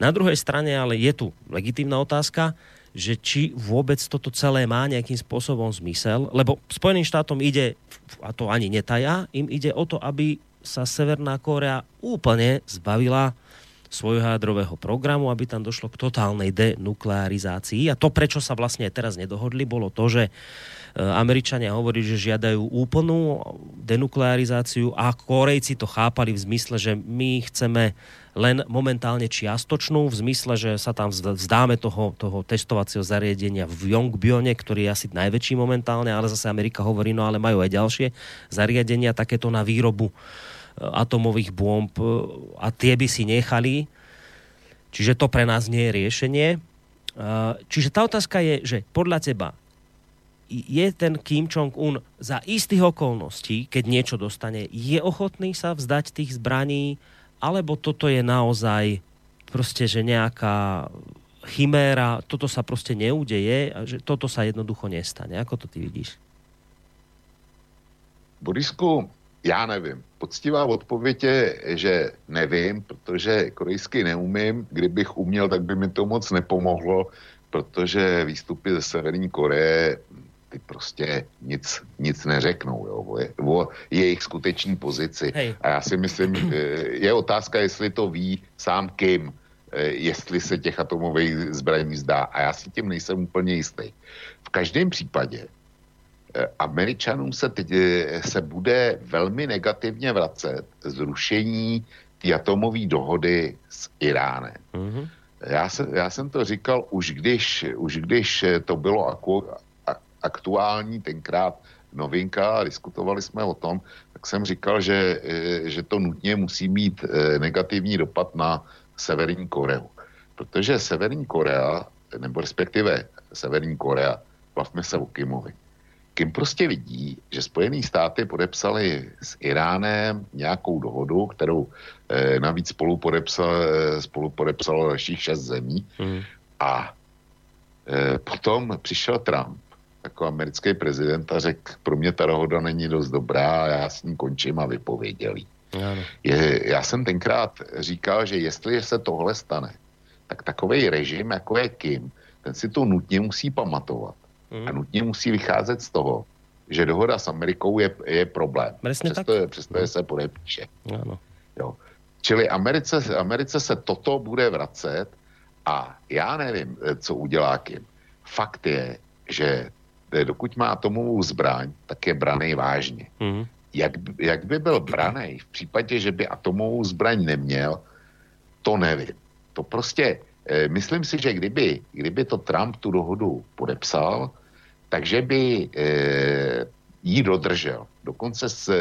Na druhej strane ale je tu legitímna otázka, že či vôbec toto celé má nejakým spôsobom zmysel, lebo Spojeným štátom ide, a to ani netaja, im ide o to, aby sa Severná Kórea úplne zbavila svojho jadrového programu, aby tam došlo k totálnej denuklearizácii. A to, prečo sa vlastne teraz nedohodli, bolo to, že e, Američania hovorí, že žiadajú úplnú denuklearizáciu a Korejci to chápali v zmysle, že my chceme len momentálne čiastočnú, v zmysle, že sa tam vzd- vzdáme toho, toho testovacieho zariadenia v Yongbyone, ktorý je asi najväčší momentálne, ale zase Amerika hovorí, no ale majú aj ďalšie zariadenia takéto na výrobu e, atomových bomb e, a tie by si nechali. Čiže to pre nás nie je riešenie. E, Čiže tá otázka je, že podľa teba je ten Kim Jong-un za istých okolností, keď niečo dostane, je ochotný sa vzdať tých zbraní, alebo toto je naozaj proste, že nejaká chiméra, toto sa proste neudeje že toto sa jednoducho nestane. Ako to ty vidíš? Borisku, já nevím. Poctivá odpověď je, že nevím, protože korejsky neumím. Kdybych uměl, tak by mi to moc nepomohlo, protože výstupy ze Severní Koreje ty prostě nic, nic neřeknou jo, o, o jejich skuteční pozici. Hej. A já si myslím, je otázka, jestli to ví sám Kim, eh, jestli se těch atomových zbraní zdá. A já si tím nejsem úplně jistý. V každém případě Američanům se, teď, se bude velmi negativně vracet zrušení té atomové dohody s Iránem. Mm-hmm. Já, se, já jsem to říkal už když, už když to bylo aku, aktuální tenkrát novinka diskutovali jsme o tom, tak jsem říkal, že, že to nutně musí mít negativní dopad na Severní Koreu. Protože Severní Korea, nebo respektive Severní Korea, bavme se o Kimovi, Kim prostě vidí, že Spojené státy podepsali s Iránem nějakou dohodu, kterou eh, navíc spolu podepsal, spolu podepsalo dalších šest zemí. Mm. A eh, potom přišel Trump jako americký prezident a řekl, pro mě ta dohoda není dost dobrá já s ní končím a vypověděl Je, já jsem tenkrát říkal, že jestli se tohle stane, tak takový režim, jako je Kim, ten si to nutně musí pamatovat. A nutně musí vycházet z toho, že dohoda s Amerikou je, je problém. Presne přesto, tak. přesto je se podepíše. Ano. Jo. Čili Americe, Americe se toto bude vracet a já nevím, co udělá Kim. Fakt je, že dokud má atomovou zbraň, tak je braný vážně. Mm. Jak, jak by byl braný v případě, že by atomovou zbraň neměl, to nevím. To prostě, e, myslím si, že kdyby, kdyby to Trump tu dohodu podepsal, takže by e, jí dodržel. Dokonce z e,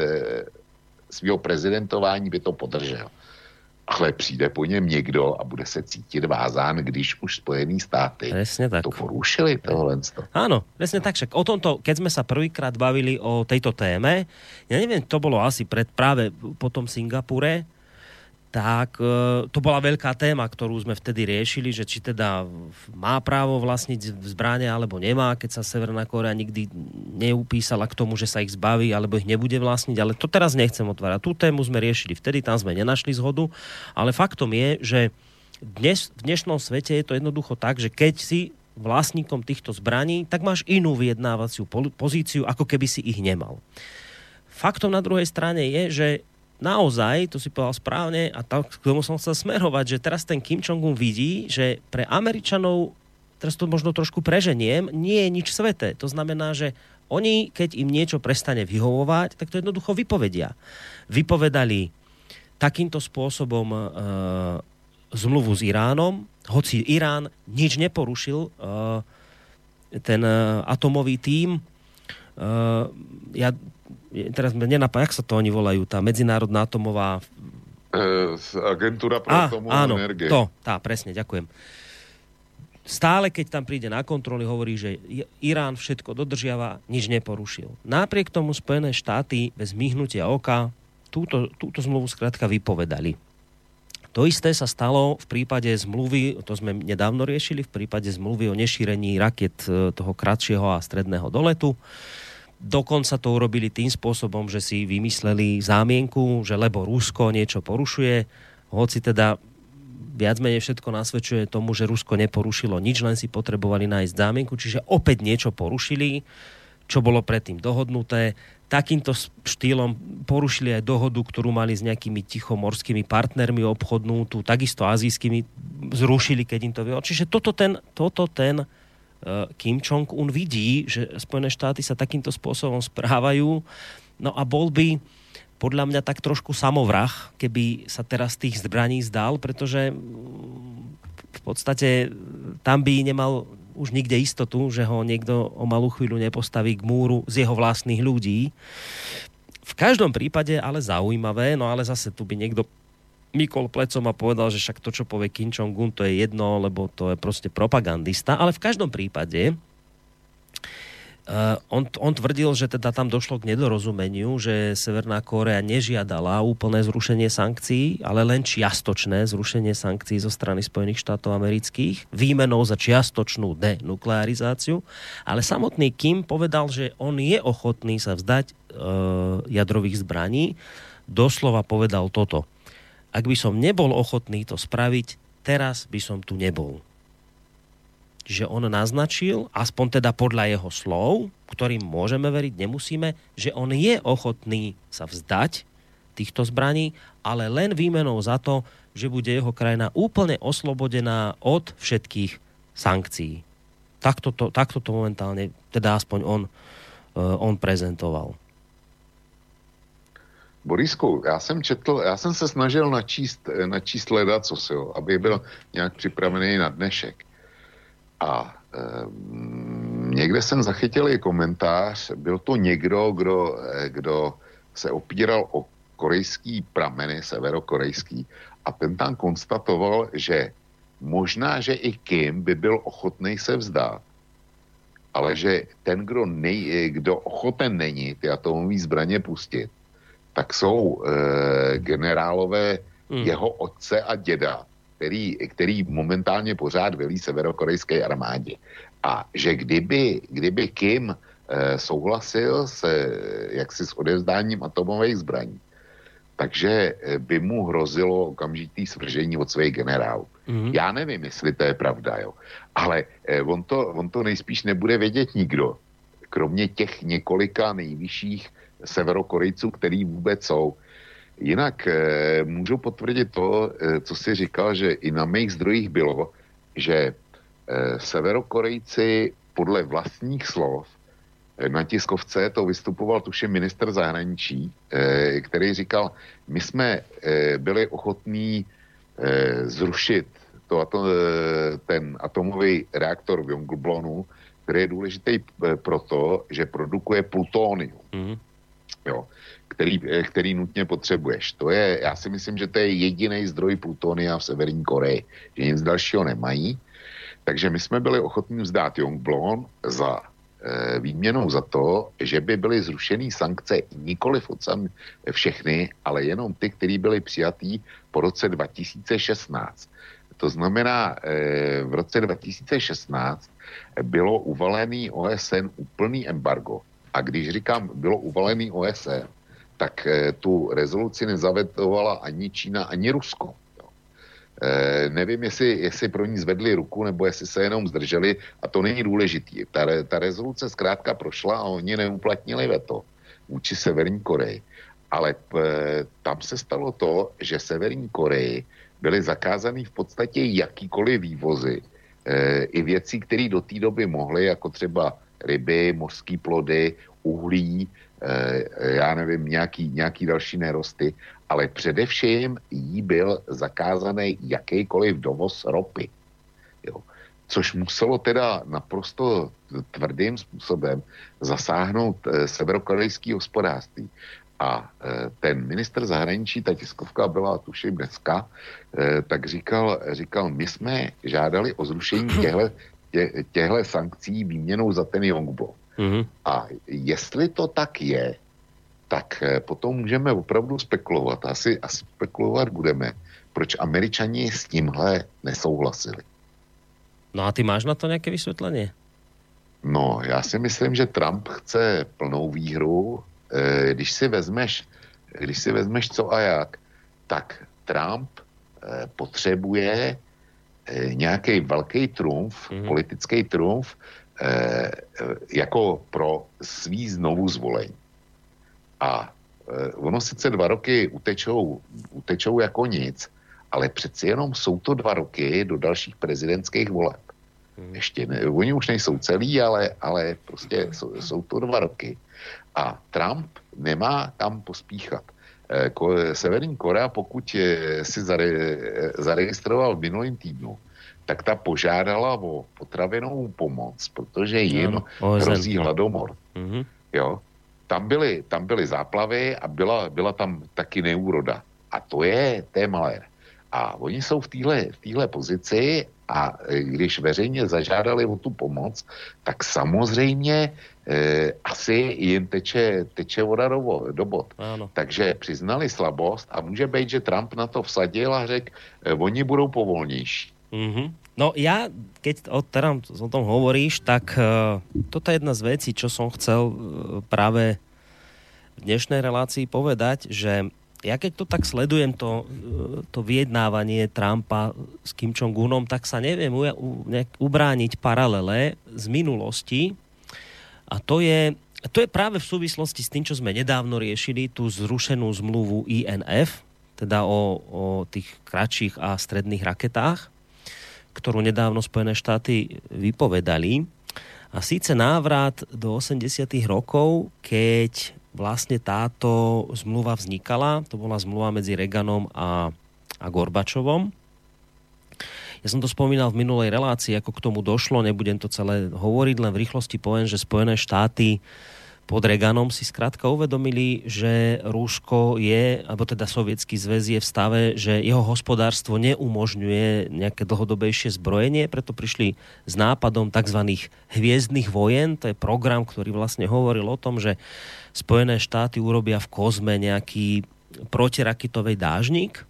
svého prezidentování by to podržel. Ale přijde po něm někdo a bude se cítit vázán, když už Spojený státy presne tak. to porušili tohle. Áno, presne tak, však o tomto, keď sme sa prvýkrát bavili o tejto téme, ja neviem, to bolo asi pred práve po tom Singapure, tak e, to bola veľká téma, ktorú sme vtedy riešili, že či teda má právo vlastniť zbranie alebo nemá, keď sa Severná Korea nikdy neupísala k tomu, že sa ich zbaví alebo ich nebude vlastniť, ale to teraz nechcem otvárať. Tú tému sme riešili vtedy, tam sme nenašli zhodu, ale faktom je, že dnes, v dnešnom svete je to jednoducho tak, že keď si vlastníkom týchto zbraní, tak máš inú vyjednávaciu pozíciu, ako keby si ich nemal. Faktom na druhej strane je, že naozaj, to si povedal správne a tak, k tomu som chcel smerovať, že teraz ten Kim Jong-un vidí, že pre Američanov, teraz to možno trošku preženiem, nie je nič sveté. To znamená, že oni, keď im niečo prestane vyhovovať, tak to jednoducho vypovedia. Vypovedali takýmto spôsobom e, zmluvu s Iránom, hoci Irán nič neporušil, e, ten e, atomový tím, e, ja teraz mňa nenapadá, jak sa to oni volajú, tá medzinárodná atomová... E, agentúra pre atomovú áno, energie. to, tá, presne, ďakujem. Stále, keď tam príde na kontroly, hovorí, že Irán všetko dodržiava, nič neporušil. Napriek tomu Spojené štáty bez myhnutia oka túto, túto zmluvu skrátka vypovedali. To isté sa stalo v prípade zmluvy, to sme nedávno riešili, v prípade zmluvy o nešírení raket e, toho kratšieho a stredného doletu. Dokonca to urobili tým spôsobom, že si vymysleli zámienku, že lebo Rusko niečo porušuje, hoci teda viac menej všetko nasvedčuje tomu, že Rusko neporušilo nič, len si potrebovali nájsť zámienku, čiže opäť niečo porušili, čo bolo predtým dohodnuté. Takýmto štýlom porušili aj dohodu, ktorú mali s nejakými tichomorskými partnermi obchodnú, tu takisto azijskými zrušili, keď im to vyhlo. Čiže toto ten, toto ten Kim Jong-un vidí, že Spojené štáty sa takýmto spôsobom správajú, no a bol by podľa mňa tak trošku samovrah, keby sa teraz tých zbraní zdal, pretože mm, v podstate tam by nemal už nikde istotu, že ho niekto o malú chvíľu nepostaví k múru z jeho vlastných ľudí. V každom prípade ale zaujímavé, no ale zase tu by niekto Mikol plecom a povedal, že však to, čo povie Kim Jong-un, to je jedno, lebo to je proste propagandista. Ale v každom prípade Uh, on, on tvrdil, že teda tam došlo k nedorozumeniu, že Severná Kórea nežiadala úplné zrušenie sankcií, ale len čiastočné zrušenie sankcií zo strany Spojených štátov amerických, výmenou za čiastočnú denuklearizáciu. Ale samotný Kim povedal, že on je ochotný sa vzdať uh, jadrových zbraní. Doslova povedal toto ak by som nebol ochotný to spraviť, teraz by som tu nebol. Čiže on naznačil, aspoň teda podľa jeho slov, ktorým môžeme veriť, nemusíme, že on je ochotný sa vzdať týchto zbraní, ale len výmenou za to, že bude jeho krajina úplne oslobodená od všetkých sankcií. Takto to, takto to momentálne, teda aspoň on, on prezentoval. Borisku, já jsem četl, já jsem se snažil načíst, načíst leda, co si, jo, aby byl nějak připravený na dnešek. A e, někde jsem zachytil i komentář, byl to někdo, kdo, eh, kdo se opíral o korejský prameny, severokorejský, a ten tam konstatoval, že možná, že i Kim by byl ochotný se vzdát, ale že ten, kdo, nej, kdo ochoten není ty atomové zbraně pustit, tak jsou e, generálové hmm. jeho otce a děda, který, který momentálně pořád velí severokorejské armádě. A že kdyby, kdyby Kim e, souhlasil se, jaksi s odevzdáním atomových zbraní, takže eh, by mu hrozilo okamžitý svržení od svých generálů. Mm-hmm. Já nevím, jestli to je pravda, jo. Ale eh, on, to, on to nejspíš nebude vědět nikdo, kromě těch několika nejvyšších severokorejců, který vůbec jsou. Jinak eh, můžu potvrdit to, eh, co si říkal, že i na mých zdrojích bylo, že eh, severokorejci podle vlastních slov na tiskovce to vystupoval tuším minister zahraničí, který říkal, my jsme byli ochotní zrušit to, ten atomový reaktor v Yonglblonu, který je důležitý proto, že produkuje plutonium. Mm-hmm jo, který, eh, který nutně potřebuješ. To je, já si myslím, že to je jediný zdroj plutonia v Severní Koreji, že nic dalšího nemají. Takže my jsme byli ochotní vzdát Yongbloon za e, výměnou za to, že by byly zrušený sankce nikoli všechny, ale jenom ty, které byly přijatý po roce 2016. To znamená, e, v roce 2016 bylo uvalený OSN úplný embargo a když říkám, bylo uvalený OSN, tak e, tu rezoluci nezavetovala ani Čína, ani Rusko. Jo. E, nevím, jestli, jestli pro ní zvedli ruku, nebo jestli se jenom zdrželi, a to není důležitý. Ta, ta rezoluce zkrátka prošla a oni neuplatnili veto vůči Severní Koreji. Ale p, tam se stalo to, že Severní Koreji byly zakázány v podstatě jakýkoliv vývozy, e, i věcí, které do té doby mohly, jako třeba ryby, mořské plody, uhlí, eh, já nevím, nějaký, nějaký další nerosty, ale především jí byl zakázaný jakýkoliv dovoz ropy. Jo. Což muselo teda naprosto tvrdým způsobem zasáhnout eh, severokorejský hospodářství. A eh, ten minister zahraničí, ta tiskovka byla tuším dneska, tak říkal, říkal, my jsme žádali o zrušení těchto tě, těchto sankcí výměnou za ten Yongblock. Mm-hmm. A jestli to tak je, tak eh, potom můžeme opravdu spekulovat. Asi, asi spekulovat budeme, proč američani s tímhle nesouhlasili. No a ty máš na to nějaké vysvětlení? No, já si myslím, že Trump chce plnou výhru. Eh, když si vezmeš, když si vezmeš co a jak, tak Trump eh, potřebuje nějaký velký trumf, mm-hmm. politický trumf, eh, jako pro svý znovu zvolení. A eh, ono sice dva roky utečou, utečou jako nic, ale přeci jenom jsou to dva roky do dalších prezidentských voleb. Hmm. Ještě ne, oni už nejsou celý, ale, ale prostě jsou, jsou to dva roky. A Trump nemá tam pospíchat. Eh, Severní Korea, pokud si zare, zaregistroval v minulém týdnu, tak ta požádala o potravinovou pomoc, protože jim no, hrozí hladomor. Mm-hmm. Jo? Tam byly, tam byly záplavy a byla, byla tam taky neúroda. A to je, to je malér. A oni jsou v téhle v pozici a e, když veřejně zažádali o tu pomoc, tak samozřejmě e, asi jim teče, teče voda do, do bod. Ano. Takže přiznali slabost a může být, že Trump na to vsadil a řekl, e, oni budou povolnější. Mm-hmm. No ja, keď o, teda o tom hovoríš, tak uh, toto je jedna z vecí, čo som chcel uh, práve v dnešnej relácii povedať, že ja keď to tak sledujem, to, to vyjednávanie Trumpa s Kim Jong-unom, tak sa neviem u, nejak ubrániť paralele z minulosti. A to je, to je práve v súvislosti s tým, čo sme nedávno riešili, tú zrušenú zmluvu INF, teda o, o tých kratších a stredných raketách ktorú nedávno Spojené štáty vypovedali. A síce návrat do 80. rokov, keď vlastne táto zmluva vznikala, to bola zmluva medzi Reaganom a, a Gorbačovom. Ja som to spomínal v minulej relácii, ako k tomu došlo, nebudem to celé hovoriť, len v rýchlosti poviem, že Spojené štáty pod Reganom si skrátka uvedomili, že Rúško je, alebo teda Sovietský zväz je v stave, že jeho hospodárstvo neumožňuje nejaké dlhodobejšie zbrojenie, preto prišli s nápadom tzv. hviezdnych vojen, to je program, ktorý vlastne hovoril o tom, že Spojené štáty urobia v kozme nejaký protiraketový dážnik.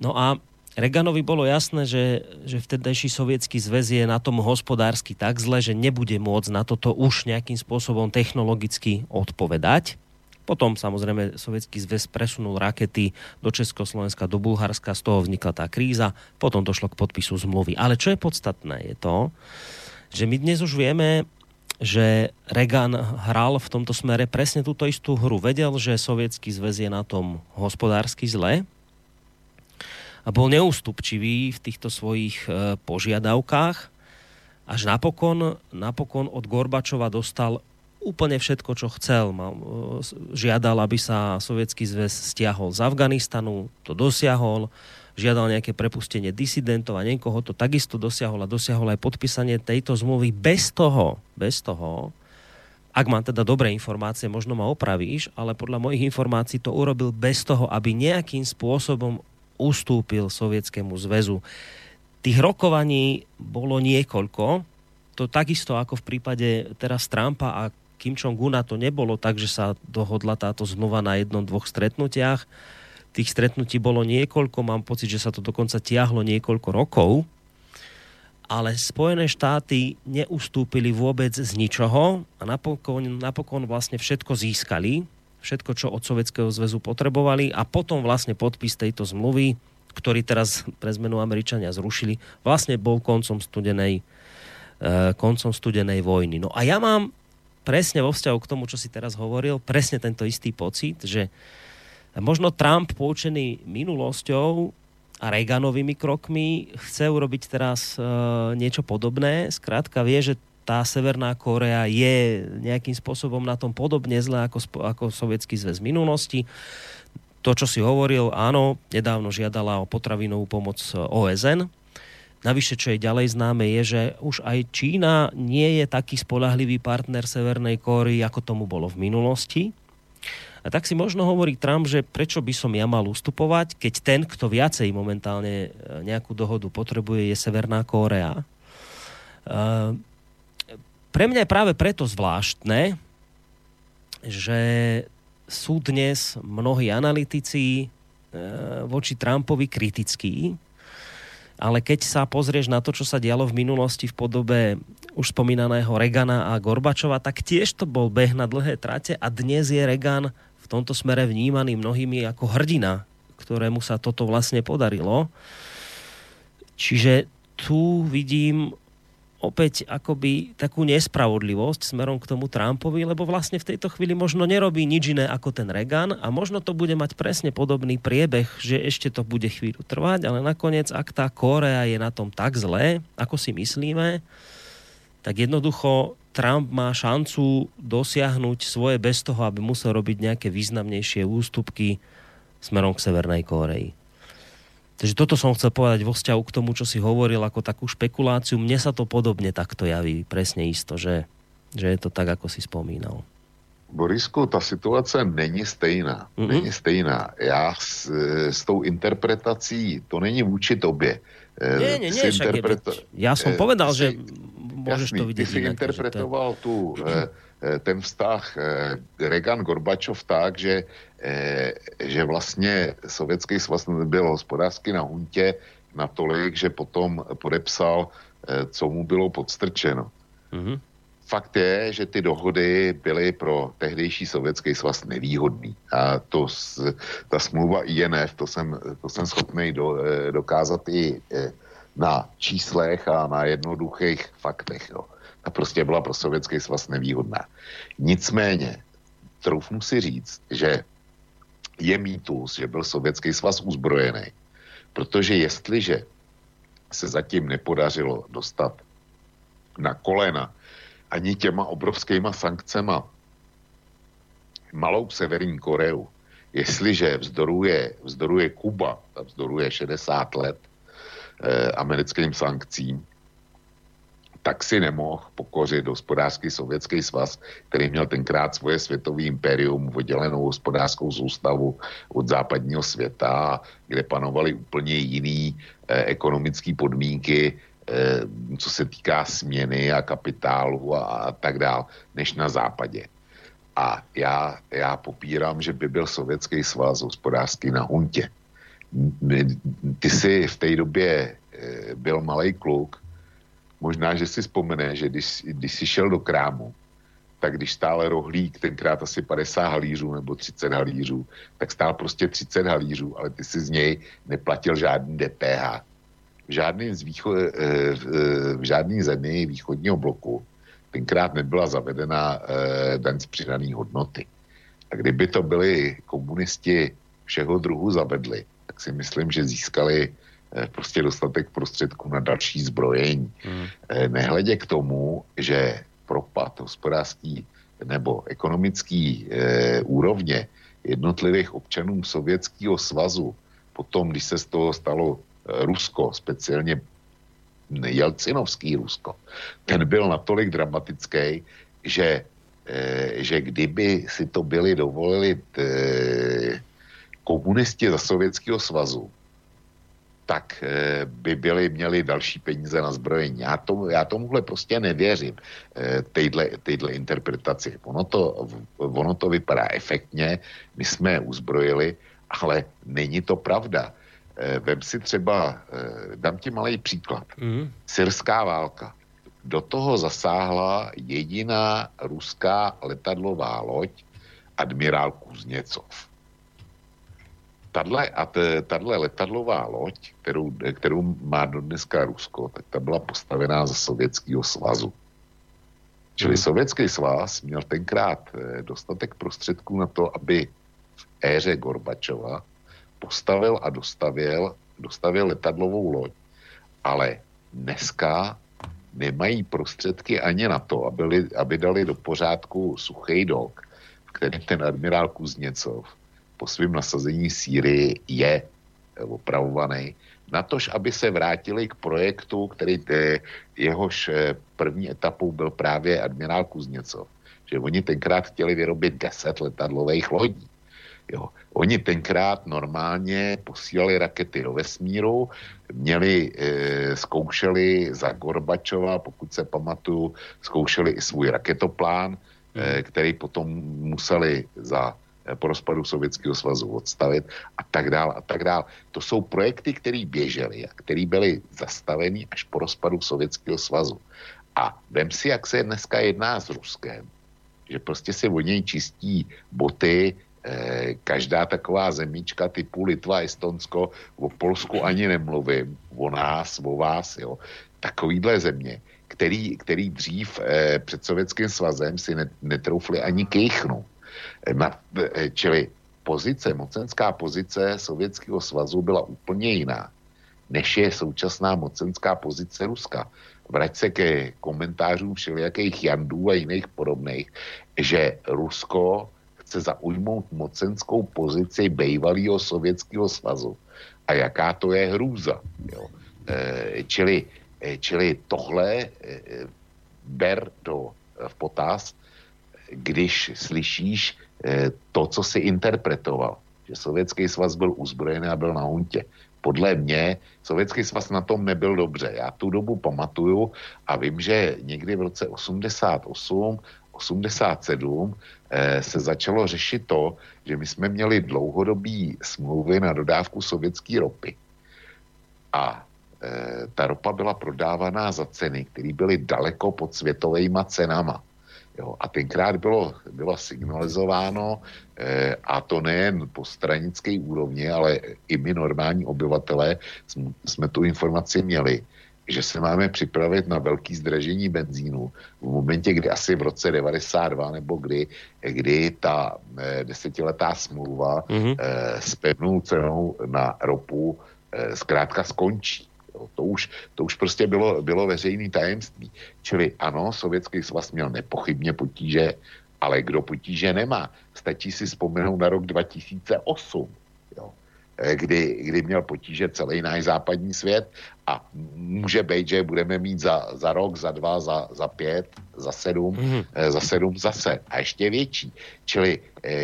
No a Reganovi bolo jasné, že, že vtedajší sovietský zväz je na tom hospodársky tak zle, že nebude môcť na toto už nejakým spôsobom technologicky odpovedať. Potom samozrejme sovietský zväz presunul rakety do Československa, do Bulharska, z toho vznikla tá kríza, potom došlo k podpisu zmluvy. Ale čo je podstatné je to, že my dnes už vieme, že Reagan hral v tomto smere presne túto istú hru. Vedel, že sovietský zväz je na tom hospodársky zle, a bol neústupčivý v týchto svojich e, požiadavkách. Až napokon, napokon od Gorbačova dostal úplne všetko, čo chcel. E, žiadal, aby sa Sovietský zväz stiahol z Afganistanu, to dosiahol. Žiadal nejaké prepustenie disidentov a niekoho to takisto dosiahol a dosiahol aj podpísanie tejto zmluvy bez toho, bez toho, ak mám teda dobré informácie, možno ma opravíš, ale podľa mojich informácií to urobil bez toho, aby nejakým spôsobom ustúpil Sovietskému zväzu. Tých rokovaní bolo niekoľko, to takisto ako v prípade teraz Trumpa a Kim Jong-una to nebolo tak, že sa dohodla táto zmluva na jednom, dvoch stretnutiach. Tých stretnutí bolo niekoľko, mám pocit, že sa to dokonca tiahlo niekoľko rokov, ale Spojené štáty neustúpili vôbec z ničoho a napokon, napokon vlastne všetko získali všetko, čo od Sovietskeho zväzu potrebovali a potom vlastne podpis tejto zmluvy, ktorý teraz pre zmenu Američania zrušili, vlastne bol koncom studenej, e, koncom studenej vojny. No a ja mám presne vo vzťahu k tomu, čo si teraz hovoril, presne tento istý pocit, že možno Trump poučený minulosťou a Reaganovými krokmi chce urobiť teraz e, niečo podobné. Skrátka vie, že tá Severná Korea je nejakým spôsobom na tom podobne zle ako, ako Sovietský zväz v minulosti. To, čo si hovoril, áno, nedávno žiadala o potravinovú pomoc OSN. Navyše, čo je ďalej známe, je, že už aj Čína nie je taký spolahlivý partner Severnej Kóry, ako tomu bolo v minulosti. A tak si možno hovorí Trump, že prečo by som ja mal ustupovať, keď ten, kto viacej momentálne e, nejakú dohodu potrebuje, je Severná Kórea. Uh, pre mňa je práve preto zvláštne, že sú dnes mnohí analytici e, voči Trumpovi kritickí, ale keď sa pozrieš na to, čo sa dialo v minulosti v podobe už spomínaného Regana a Gorbačova, tak tiež to bol beh na dlhé trate a dnes je Regan tomto smere vnímaný mnohými ako hrdina, ktorému sa toto vlastne podarilo. Čiže tu vidím opäť akoby takú nespravodlivosť smerom k tomu Trumpovi, lebo vlastne v tejto chvíli možno nerobí nič iné ako ten Reagan a možno to bude mať presne podobný priebeh, že ešte to bude chvíľu trvať, ale nakoniec, ak tá Korea je na tom tak zlé, ako si myslíme, tak jednoducho Trump má šancu dosiahnuť svoje bez toho, aby musel robiť nejaké významnejšie ústupky smerom k Severnej Kóreji. Takže toto som chcel povedať vo vzťahu k tomu, čo si hovoril ako takú špekuláciu. Mne sa to podobne takto javí, presne isto, že, že je to tak, ako si spomínal. Borisku, ta situace není stejná. Mm-hmm. Není stejná. Já s, s tou interpretací, to není vůči tobě. Nie, nie, nie, interpreto... Ja som povedal, že môžeš jasný, to vidieť. Ty si inak, interpretoval to... tu eh, eh, ten vztah eh, Reagan-Gorbačov tak, že že vlastně Sovětský svaz byl hospodářsky na huntě natolik, že potom podepsal, co mu bylo podstrčeno. Mm-hmm. Fakt je, že ty dohody byly pro tehdejší sovětský svaz nevýhodný. A to, ta smlouva INF, to jsem, to jsem schopný do, dokázat i na číslech a na jednoduchých faktech. Jo. Ta prostě byla pro sovětský svaz nevýhodná. Nicméně, troufnu si říct, že je mýtus, že byl Sovětský svaz uzbrojený. Protože jestliže se zatím nepodařilo dostat na kolena ani těma obrovskýma sankcema malou Severní Koreu, jestliže vzdoruje, vzdoruje Kuba, ta vzdoruje 60 let americkým sankcím, tak si nemohl pokořit hospodářský sovětský svaz, který měl tenkrát svoje světový imperium, oddělenou hospodářskou soustavu od západního světa, kde panovaly úplně jiný eh, ekonomické podmínky, eh, co se týká směny a kapitálu a, a tak dál, než na západě. A já, já popírám, že by byl sovětský svaz hospodářský na huntě. Ty jsi v té době eh, byl malý kluk, Možná, že si vzpomene, že když, když jsi šel do krámu, tak když stále rohlík, tenkrát asi 50 halířů nebo 30 halířů, tak stál prostě 30 halířů, ale ty si z něj neplatil žádný DPH. V žádném z výcho, eh, eh, v žádný zemi východního bloku tenkrát nebyla zavedena eh, daň z přidané hodnoty. A kdyby to byli komunisti všeho druhu zavedli, tak si myslím, že získali Eh, prostě dostatek prostředků na další zbrojení. Hmm. Eh, nehledě k tomu, že propad hospodářský nebo ekonomický e, úrovně jednotlivých občanů Sovětského svazu, potom, když se z toho stalo Rusko, speciálně Jelcinovský Rusko, ten byl natolik dramatický, že, e, že kdyby si to byli dovolili e, komunisti za Sovětského svazu, tak eh, by byli měli další peníze na zbrojení. Já, tomu, já tomuhle prostě nevěřím, eh, tejhle, interpretaci. Ono to, ono to vypadá efektně, my jsme uzbrojili, ale není to pravda. Eh, vem si třeba, dám ti malý příklad. Mm. Syrská válka. Do toho zasáhla jediná ruská letadlová loď admirál Kuzněcov Tadle, a tahle letadlová loď, kterou, kterou má do dneska Rusko, tak ta byla postavená za Sovětského svazu. Čili hmm. Sovětský svaz měl tenkrát eh, dostatek prostředků na to, aby v éře Gorbačova postavil a dostavil, dostavil letadlovou loď. Ale dneska nemají prostředky ani na to, aby, aby dali do pořádku suchý dok, v kterém ten admirál Kuzněcov po svém nasazení Sýrii je opravovaný. Natož, aby se vrátili k projektu, který te, jehož eh, první etapou byl právě admirál Kuzněcov. Že oni tenkrát chtěli vyrobit 10 letadlových lodí. Jo. Oni tenkrát normálně posílali rakety do vesmíru, měli, e, zkoušeli za Gorbačova, pokud se pamatuju, zkoušeli i svůj raketoplán, e, který potom museli za Eh, po rozpadu Sovětského svazu odstavit a tak dál a tak dál. To jsou projekty, které běžely a které byly zastaveny až po rozpadu Sovětského svazu. A vem si, jak se dneska jedná s Ruskem, že prostě si o něj čistí boty, eh, každá taková zemíčka typu Litva, Estonsko, o Polsku ani nemluvím, o nás, o vás, jo. Takovýhle země, který, který dřív eh, před Sovětským svazem si netroufli ani kejchnout eh, čili pozice, mocenská pozice Sovětského svazu byla úplně jiná, než je současná mocenská pozice Ruska. Vrať se ke komentářům všelijakých Jandů a jiných podobných, že Rusko chce zaujmout mocenskou pozici bývalého Sovětského svazu. A jaká to je hrůza. Jo. E, čili, čili tohle e, ber do, v potaz, když slyšíš eh, to, co si interpretoval, že Sovětský svaz byl uzbrojený a byl na huntě. Podle mě Sovětský svaz na tom nebyl dobře. Já tu dobu pamatuju a vím, že někdy v roce 88, 87 eh, se začalo řešit to, že my jsme měli dlouhodobý smlouvy na dodávku sovětské ropy. A eh, ta ropa byla prodávaná za ceny, které byly daleko pod světovými cenama. Jo, a tenkrát bylo, bylo signalizováno, eh, a to nejen po stranické úrovni, ale i my normální obyvatelé jsme tu informaci měli, že se máme připravit na velký zdražení benzínu v momentě, kdy asi v roce 92 nebo kdy, kdy ta eh, desetiletá smlouva mm-hmm. eh, s pevnou cenou na ropu eh, zkrátka skončí. To už, to už prostě bylo, bylo veřejný tajemství. Čili ano, Sovětský svaz měl nepochybně potíže, ale kdo potíže nemá. Stačí si vzpomenout na rok 2008, jo, eh, kdy, kdy měl potíže celý náš západní svět a může být, že budeme mít za, za rok, za dva, za, za pět, za sedm, mm-hmm. za sedm zase a ještě větší. Čili,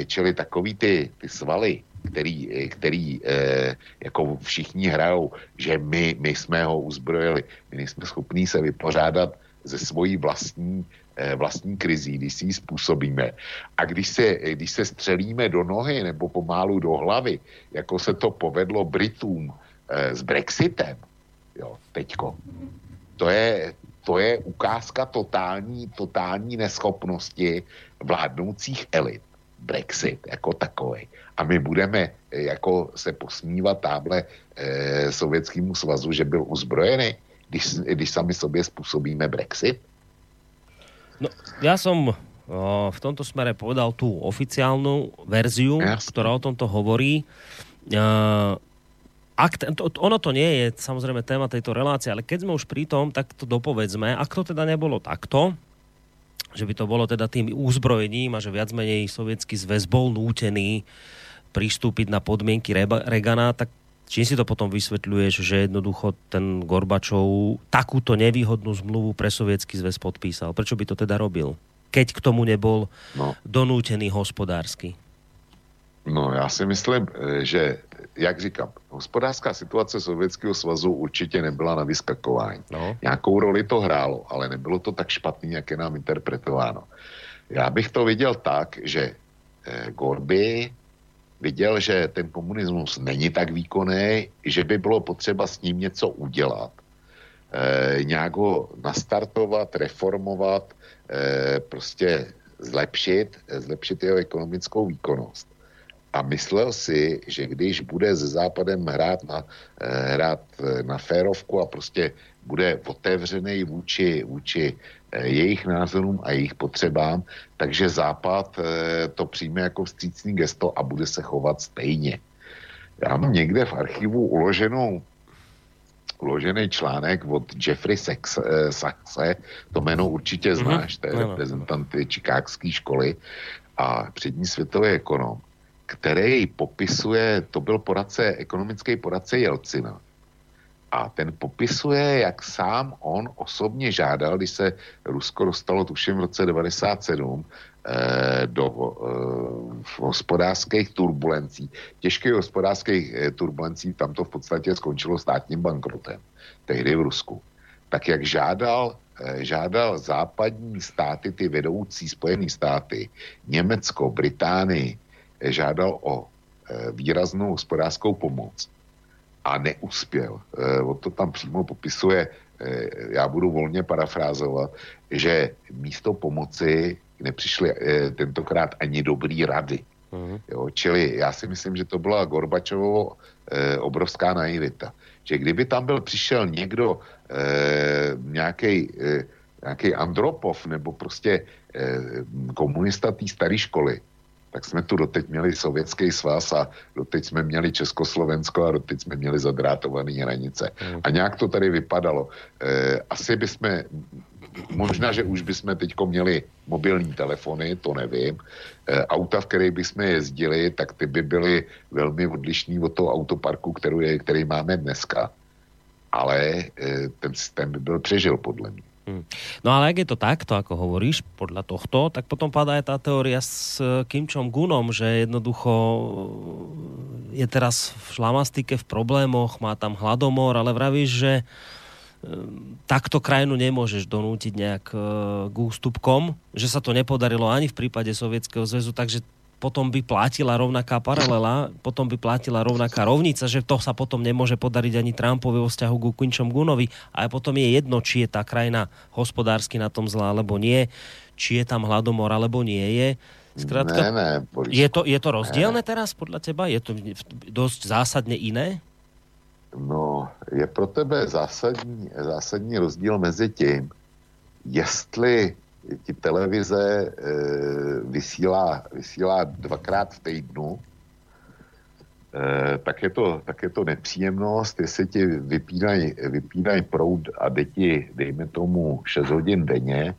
čili takový ty, ty svaly, který, který eh, jako všichni hrajou, že my, my jsme ho uzbrojili. My nejsme schopní se vypořádat ze svojí vlastní, eh, vlastní krizí, když si ji způsobíme. A když se, když se střelíme do nohy nebo pomálu do hlavy, jako se to povedlo Britům eh, s Brexitem, jo, teďko, to je, to je ukázka totální, totální neschopnosti vládnoucích elit. Brexit jako takový a my budeme eh, jako se posmívat táble e, Sovětskému svazu, že byl uzbrojený, když, když sami sobě způsobíme Brexit? No, ja som v tomto smere povedal tú oficiálnu verziu, Jasne. ktorá o tomto hovorí. E, ak to, ono to nie je samozrejme téma tejto relácie, ale keď sme už pri tom, tak to dopovedzme. Ak to teda nebolo takto, že by to bolo teda tým úzbrojením a že viac menej sovietský zväz bol nútený pristúpiť na podmienky Regana, tak čím si to potom vysvetľuješ, že jednoducho ten Gorbačov takúto nevýhodnú zmluvu pre sovietský zväz podpísal? Prečo by to teda robil? Keď k tomu nebol no. donútený hospodársky. No, já si myslím, eh, že, jak říkám, hospodářská situace Sovětského svazu určitě nebyla na vyskakování. No. Nějakou roli to hrálo, ale nebylo to tak špatný, jak je nám interpretováno. Já bych to viděl tak, že eh, Gorby viděl, že ten komunismus není tak výkonný, že by bylo potřeba s ním něco udělat. E, nějak ho nastartovat, reformovat, e, prostě zlepšit, zlepšit jeho ekonomickou výkonnost. A myslel si, že když bude se Západem hrát na, e, hrát na férovku a prostě bude otevřený vůči, vůči Eh, jejich názorům a jejich potřebám, takže Západ eh, to přijme jako vstřícný gesto a bude se chovat stejně. Já mám někde v archivu uloženou uložený článek od Jeffrey Saxe, eh, to jméno určitě mhm. znáš, to je reprezentant Čikákské školy a přední světový ekonom, který popisuje, to byl poradce, ekonomický poradce Jelcina, a ten popisuje, jak sám on osobně žádal, když se Rusko dostalo tuším v roce 97 eh, do eh, hospodářských turbulencí, těžkých hospodářských eh, turbulencí, tam to v podstatě skončilo státním bankrotem, tehdy v Rusku. Tak jak žádal, eh, žádal západní státy, ty vedoucí Spojené státy, Německo, Británii, žádal o eh, výraznou hospodářskou pomoc, a neuspěl. E, on to tam přímo popisuje, e, já budu volně parafrázovat, že místo pomoci nepřišly e, tentokrát ani dobrý rady. Mm. Jo, čili já si myslím, že to byla Gorbačovo e, obrovská naivita. Že kdyby tam byl přišel někdo, e, nějaký e, Andropov nebo prostě e, komunista té staré školy, tak jsme tu doteď měli Sovětský svaz a doteď jsme měli Československo a doteď jsme měli zadrátované hranice. Hmm. A nějak to tady vypadalo. E, asi bychom, možná, že už bychom teď měli mobilní telefony, to nevím. E, auta, v kterých bychom jezdili, tak ty by byly velmi odlišný od toho autoparku, je, který máme dneska. Ale e, ten systém by byl přežil, podle mě. Hmm. No ale ak je to takto, ako hovoríš, podľa tohto, tak potom padá aj tá teória s eh, Kim Jong-unom, že jednoducho eh, je teraz v šlamastike, v problémoch, má tam hladomor, ale vravíš, že eh, takto krajinu nemôžeš donútiť nejak k ústupkom, že sa to nepodarilo ani v prípade Sovietskeho zväzu, takže potom by platila rovnaká paralela, potom by platila rovnaká rovnica, že to sa potom nemôže podariť ani Trumpovi vo vzťahu ku Quinchom Gunovi. A potom je jedno, či je tá krajina hospodársky na tom zlá, alebo nie, či je tam hladomor, alebo nie je. Skrátka, ne, ne, je, to, je to rozdielne ne. teraz podľa teba? Je to dosť zásadne iné? No, je pro tebe zásadní, zásadní rozdíl mezi tím, jestli ti televize e, vysílá, vysílá dvakrát v týdnu Eh, tak je, to, tak je to nepříjemnost, jestli ti vypínají vypínaj proud a jde ti, dejme tomu, 6 hodin denně,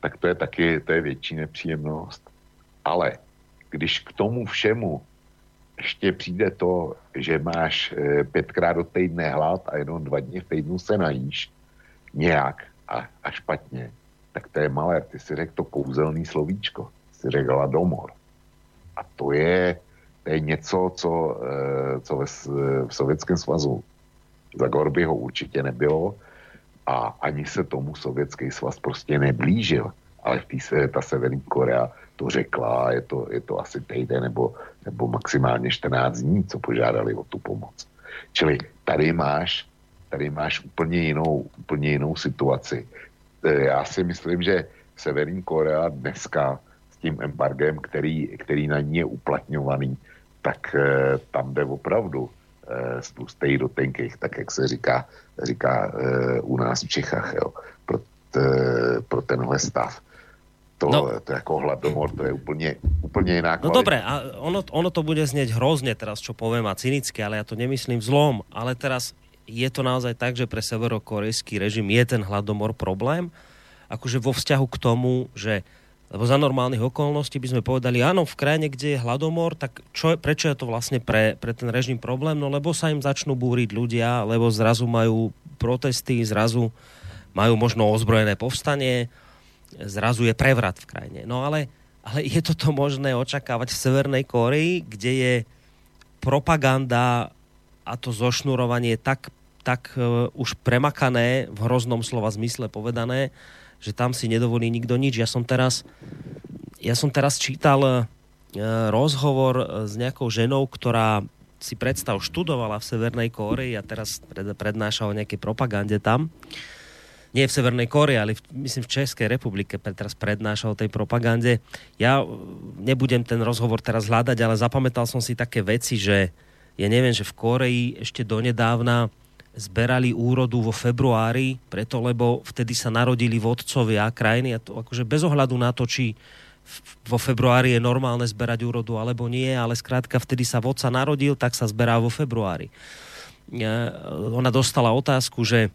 tak to je taky to je větší nepříjemnost. Ale když k tomu všemu ještě přijde to, že máš eh, pětkrát do týdne hlad a jenom dva dny v týdnu se najíš nějak a, a špatně, tak to je malé. Ty si řekl to kouzelný slovíčko. Si řekl hladomor. A to je, to je něco, co, eh, co ve, v Sovětském svazu za Gorbyho určitě nebylo a ani se tomu Sovětský svaz prostě neblížil. Ale v té ta Severní Korea to řekla, je to, je to asi týden nebo, nebo maximálně 14 dní, co požádali o tu pomoc. Čili tady máš, tady máš úplně jinou, úplně jinou situaci. Eh, já si myslím, že Severní Korea dneska s tím embargem, který, který na ní je uplatňovaný, tak eh, tam jde opravdu eh, z tlustej do tenkých, tak jak se říká, říká eh, u nás v Čechách, jo, pro, t, pro tenhle stav. To, no. to je jako hladomor, to je úplně, úplně jiná No dobré, a ono, ono to bude znieť hrozne teraz, čo poviem, a cynicky, ale ja to nemyslím zlom, ale teraz je to naozaj tak, že pre severokorejský režim je ten hladomor problém, akože vo vzťahu k tomu, že lebo za normálnych okolností by sme povedali, áno, v krajine, kde je hladomor, tak čo, prečo je to vlastne pre, pre ten režim problém? No lebo sa im začnú búriť ľudia, lebo zrazu majú protesty, zrazu majú možno ozbrojené povstanie, zrazu je prevrat v krajine. No ale, ale je toto možné očakávať v Severnej Kórii, kde je propaganda a to zošnurovanie tak, tak uh, už premakané, v hroznom slova zmysle povedané, že tam si nedovolí nikto nič. Ja som teraz, ja som teraz čítal e, rozhovor e, s nejakou ženou, ktorá si predstav študovala v Severnej Kórei a teraz pred, prednáša o nejakej propagande tam. Nie v Severnej Kórei, ale v, myslím v Českej republike teraz prednáša o tej propagande. Ja e, nebudem ten rozhovor teraz hľadať, ale zapamätal som si také veci, že ja neviem, že v Kóreji ešte donedávna zberali úrodu vo februári, preto lebo vtedy sa narodili vodcovia krajiny a to akože bez ohľadu na to, či vo februári je normálne zberať úrodu alebo nie, ale skrátka vtedy sa vodca narodil, tak sa zberá vo februári. Ona dostala otázku, že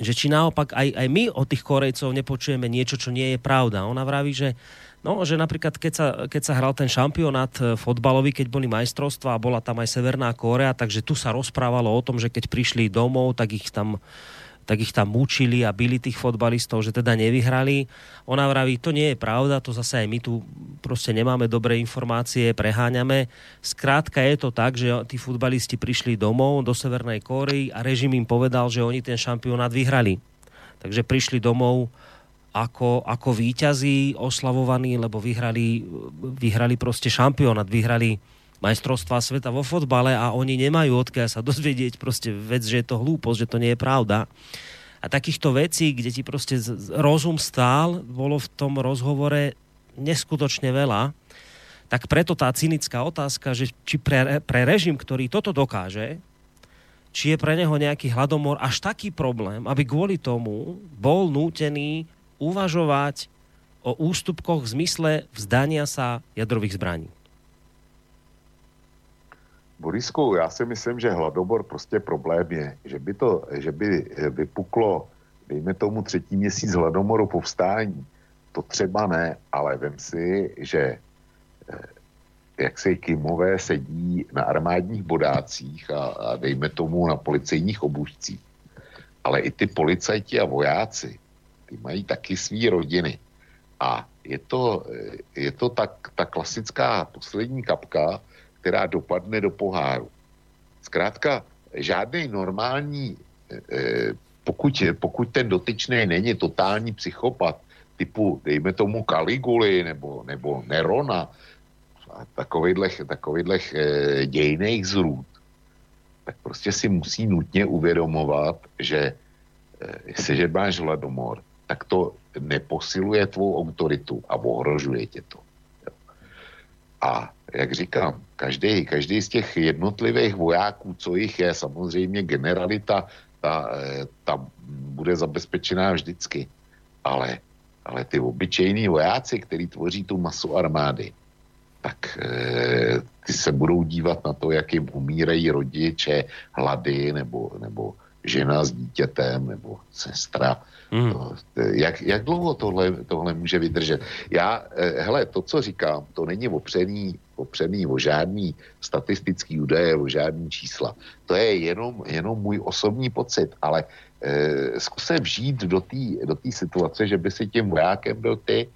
že či naopak aj, aj my od tých Korejcov nepočujeme niečo, čo nie je pravda. Ona vraví, že No, že napríklad keď sa, keď sa hral ten šampionát e, fotbalový, keď boli majstrovstvá a bola tam aj Severná Kórea, takže tu sa rozprávalo o tom, že keď prišli domov, tak ich tam tak ich tam mučili a byli tých fotbalistov, že teda nevyhrali. Ona vraví, to nie je pravda, to zase aj my tu proste nemáme dobré informácie, preháňame. Skrátka je to tak, že tí futbalisti prišli domov do Severnej Kórey a režim im povedal, že oni ten šampionát vyhrali. Takže prišli domov ako, ako víťazí oslavovaní, lebo vyhrali, vyhrali proste šampionát, vyhrali majstrovstvá sveta vo fotbale a oni nemajú odkiaľ sa dozvedieť proste vec, že je to hlúposť, že to nie je pravda. A takýchto vecí, kde ti proste rozum stál, bolo v tom rozhovore neskutočne veľa. Tak preto tá cynická otázka, že či pre, pre režim, ktorý toto dokáže, či je pre neho nejaký hladomor až taký problém, aby kvôli tomu bol nútený uvažovať o ústupkoch v zmysle vzdania sa jadrových zbraní? Borisku, já si myslím, že hladomor prostě problém je, že by, to, že by vypuklo, dejme tomu třetí měsíc hladomoru povstání, to třeba ne, ale vem si, že eh, jak se Kimové sedí na armádních bodácích a, a dejme tomu na policejních obušcích. Ale i ty policajti a vojáci, ty mají taky svý rodiny. A je to, je to tak, ta klasická poslední kapka, která dopadne do poháru. Zkrátka, žádný normální, eh, pokud, pokud ten dotyčný není totální psychopat, typu, dejme tomu Kaliguly nebo, nebo Nerona, takovýchhle, takovýchhle eh, dějných zrůd, tak prostě si musí nutně uvědomovat, že eh, jestliže máš hladomor, tak to neposiluje tvou autoritu a ohrožuje tě to. A jak říkám, každý, každý z těch jednotlivých vojáků, co jich je, samozřejmě generalita, ta, eh, ta bude zabezpečená vždycky. Ale, ale ty obyčejní vojáci, kteří tvoří tu masu armády, tak e, ty, se budou dívat na to, jak jim umírají rodiče, hlady nebo, nebo žena s dítětem nebo sestra. Mm. To, jak, jak dlouho tohle, tohle může vydržet? Já, eh, hele, to, co říkám, to není opřený, opřený o žádný statistický údaje, o žádný čísla. To je jenom, jenom můj osobní pocit, ale eh, zkusím vžít do té do situace, že by si tím vojákem byl ty,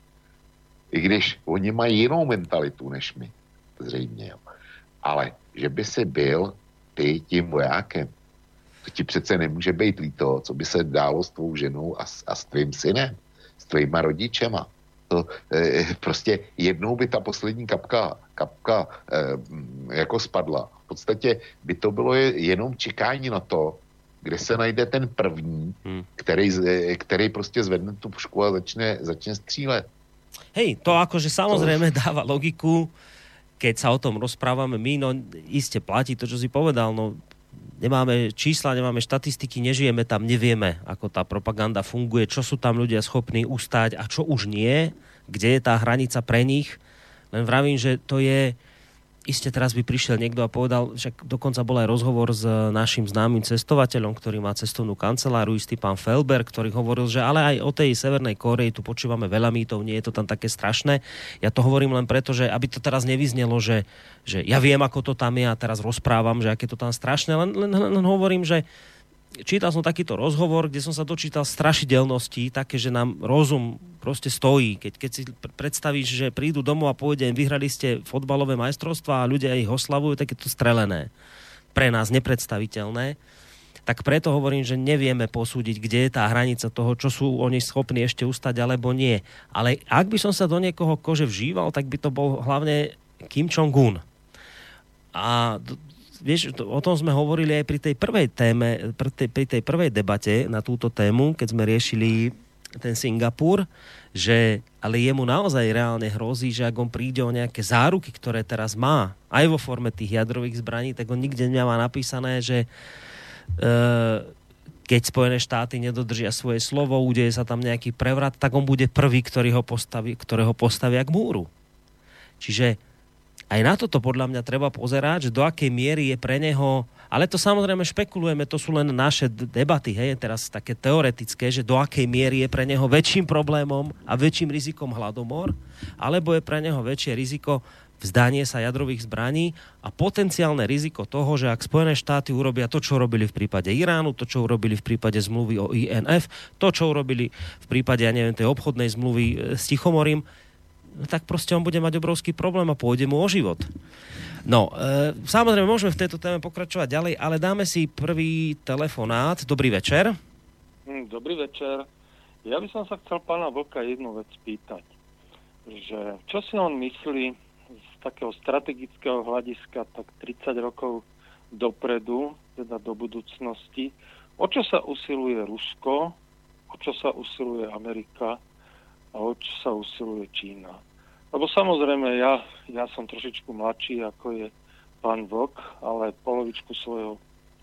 i když oni mají jinou mentalitu než my, zřejmě. Jo. Ale že by si byl ty tím vojákem, to ti přece nemůže být líto, co by se dálo s tvou ženou a, a s tvým synem, s tvýma rodičema. To e, prostě jednou by ta poslední kapka, kapka e, jako spadla. V podstatě by to bylo jenom čekání na to, kde se najde ten první, hmm. který, eh, který prostě zvedne tu pušku a začne, začne střílet. Hej, to akože samozrejme dáva logiku, keď sa o tom rozprávame my, no iste platí to, čo si povedal, no nemáme čísla, nemáme štatistiky, nežijeme tam, nevieme, ako tá propaganda funguje, čo sú tam ľudia schopní ustať a čo už nie, kde je tá hranica pre nich. Len vravím, že to je, iste teraz by prišiel niekto a povedal, však dokonca bol aj rozhovor s našim známym cestovateľom, ktorý má cestovnú kanceláru, istý pán Felber, ktorý hovoril, že ale aj o tej Severnej Koreji tu počúvame veľa mýtov, nie je to tam také strašné. Ja to hovorím len preto, že aby to teraz nevyznelo, že, že ja viem, ako to tam je a teraz rozprávam, že aké to tam strašné, len, len, len, hovorím, že čítal som takýto rozhovor, kde som sa dočítal strašidelnosti, také, že nám rozum proste stojí. Keď, keď si predstavíš, že prídu domov a povedia, vyhrali ste fotbalové majstrovstvá a ľudia ich oslavujú, tak je to strelené. Pre nás nepredstaviteľné. Tak preto hovorím, že nevieme posúdiť, kde je tá hranica toho, čo sú oni schopní ešte ustať alebo nie. Ale ak by som sa do niekoho kože vžíval, tak by to bol hlavne Kim Jong-un. A vieš, to, o tom sme hovorili aj pri tej prvej téme, pri tej, pri tej prvej debate na túto tému, keď sme riešili ten Singapur, že ale jemu naozaj reálne hrozí, že ak on príde o nejaké záruky, ktoré teraz má, aj vo forme tých jadrových zbraní, tak on nikde nemá napísané, že e, keď Spojené štáty nedodržia svoje slovo, udeje sa tam nejaký prevrat, tak on bude prvý, ktorý ho postaví, ktorého postavia k múru. Čiže aj na toto podľa mňa treba pozerať, že do akej miery je pre neho, ale to samozrejme špekulujeme, to sú len naše debaty, hej, teraz také teoretické, že do akej miery je pre neho väčším problémom a väčším rizikom hladomor, alebo je pre neho väčšie riziko vzdanie sa jadrových zbraní a potenciálne riziko toho, že ak Spojené štáty urobia to, čo urobili v prípade Iránu, to, čo urobili v prípade zmluvy o INF, to, čo urobili v prípade, ja neviem, tej obchodnej zmluvy e, s Tichomorím, tak proste on bude mať obrovský problém a pôjde mu o život. No, e, samozrejme, môžeme v tejto téme pokračovať ďalej, ale dáme si prvý telefonát. Dobrý večer. Hm, dobrý večer. Ja by som sa chcel pána Vlka jednu vec spýtať. Že čo si on myslí z takého strategického hľadiska tak 30 rokov dopredu, teda do budúcnosti, o čo sa usiluje Rusko, o čo sa usiluje Amerika a o čo sa usiluje Čína. Lebo samozrejme, ja, ja som trošičku mladší, ako je pán Vlk, ale polovičku svojho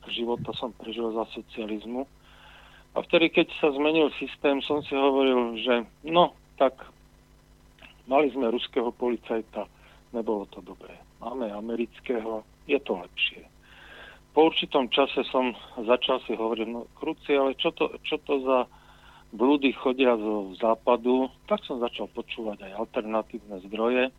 života som prežil za socializmu. A vtedy, keď sa zmenil systém, som si hovoril, že no, tak mali sme ruského policajta, nebolo to dobré. Máme amerického, je to lepšie. Po určitom čase som začal si hovoriť, no kruci, ale čo to, čo to za blúdy chodia zo západu, tak som začal počúvať aj alternatívne zdroje.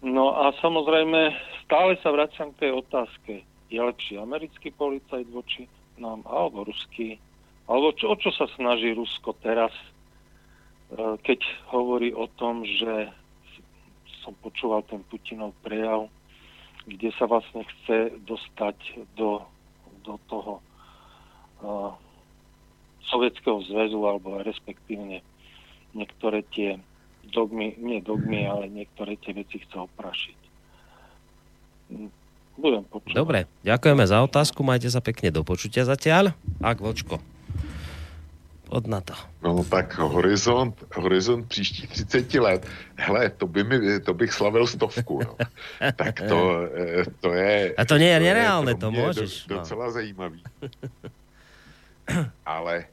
No a samozrejme, stále sa vraciam k tej otázke. Je lepší americký policajt voči nám, alebo ruský? Alebo čo, o čo sa snaží Rusko teraz, e, keď hovorí o tom, že som počúval ten Putinov prejav, kde sa vlastne chce dostať do, do toho uh, Sovietskeho zväzu alebo respektívne niektoré tie dogmy, nie dogmy, ale niektoré tie veci chce oprašiť. Budem počúvať. Dobre, ďakujeme za otázku, majte sa pekne do počutia zatiaľ. Ak vočko. Od na to. No tak horizont, horizont příští 30 let, hele, to, by mi, to bych slavil stovku, no. tak to, eh, to je... A to nie je nereálne, to, to môžeš. Do, no. docela no. zajímavý. Ale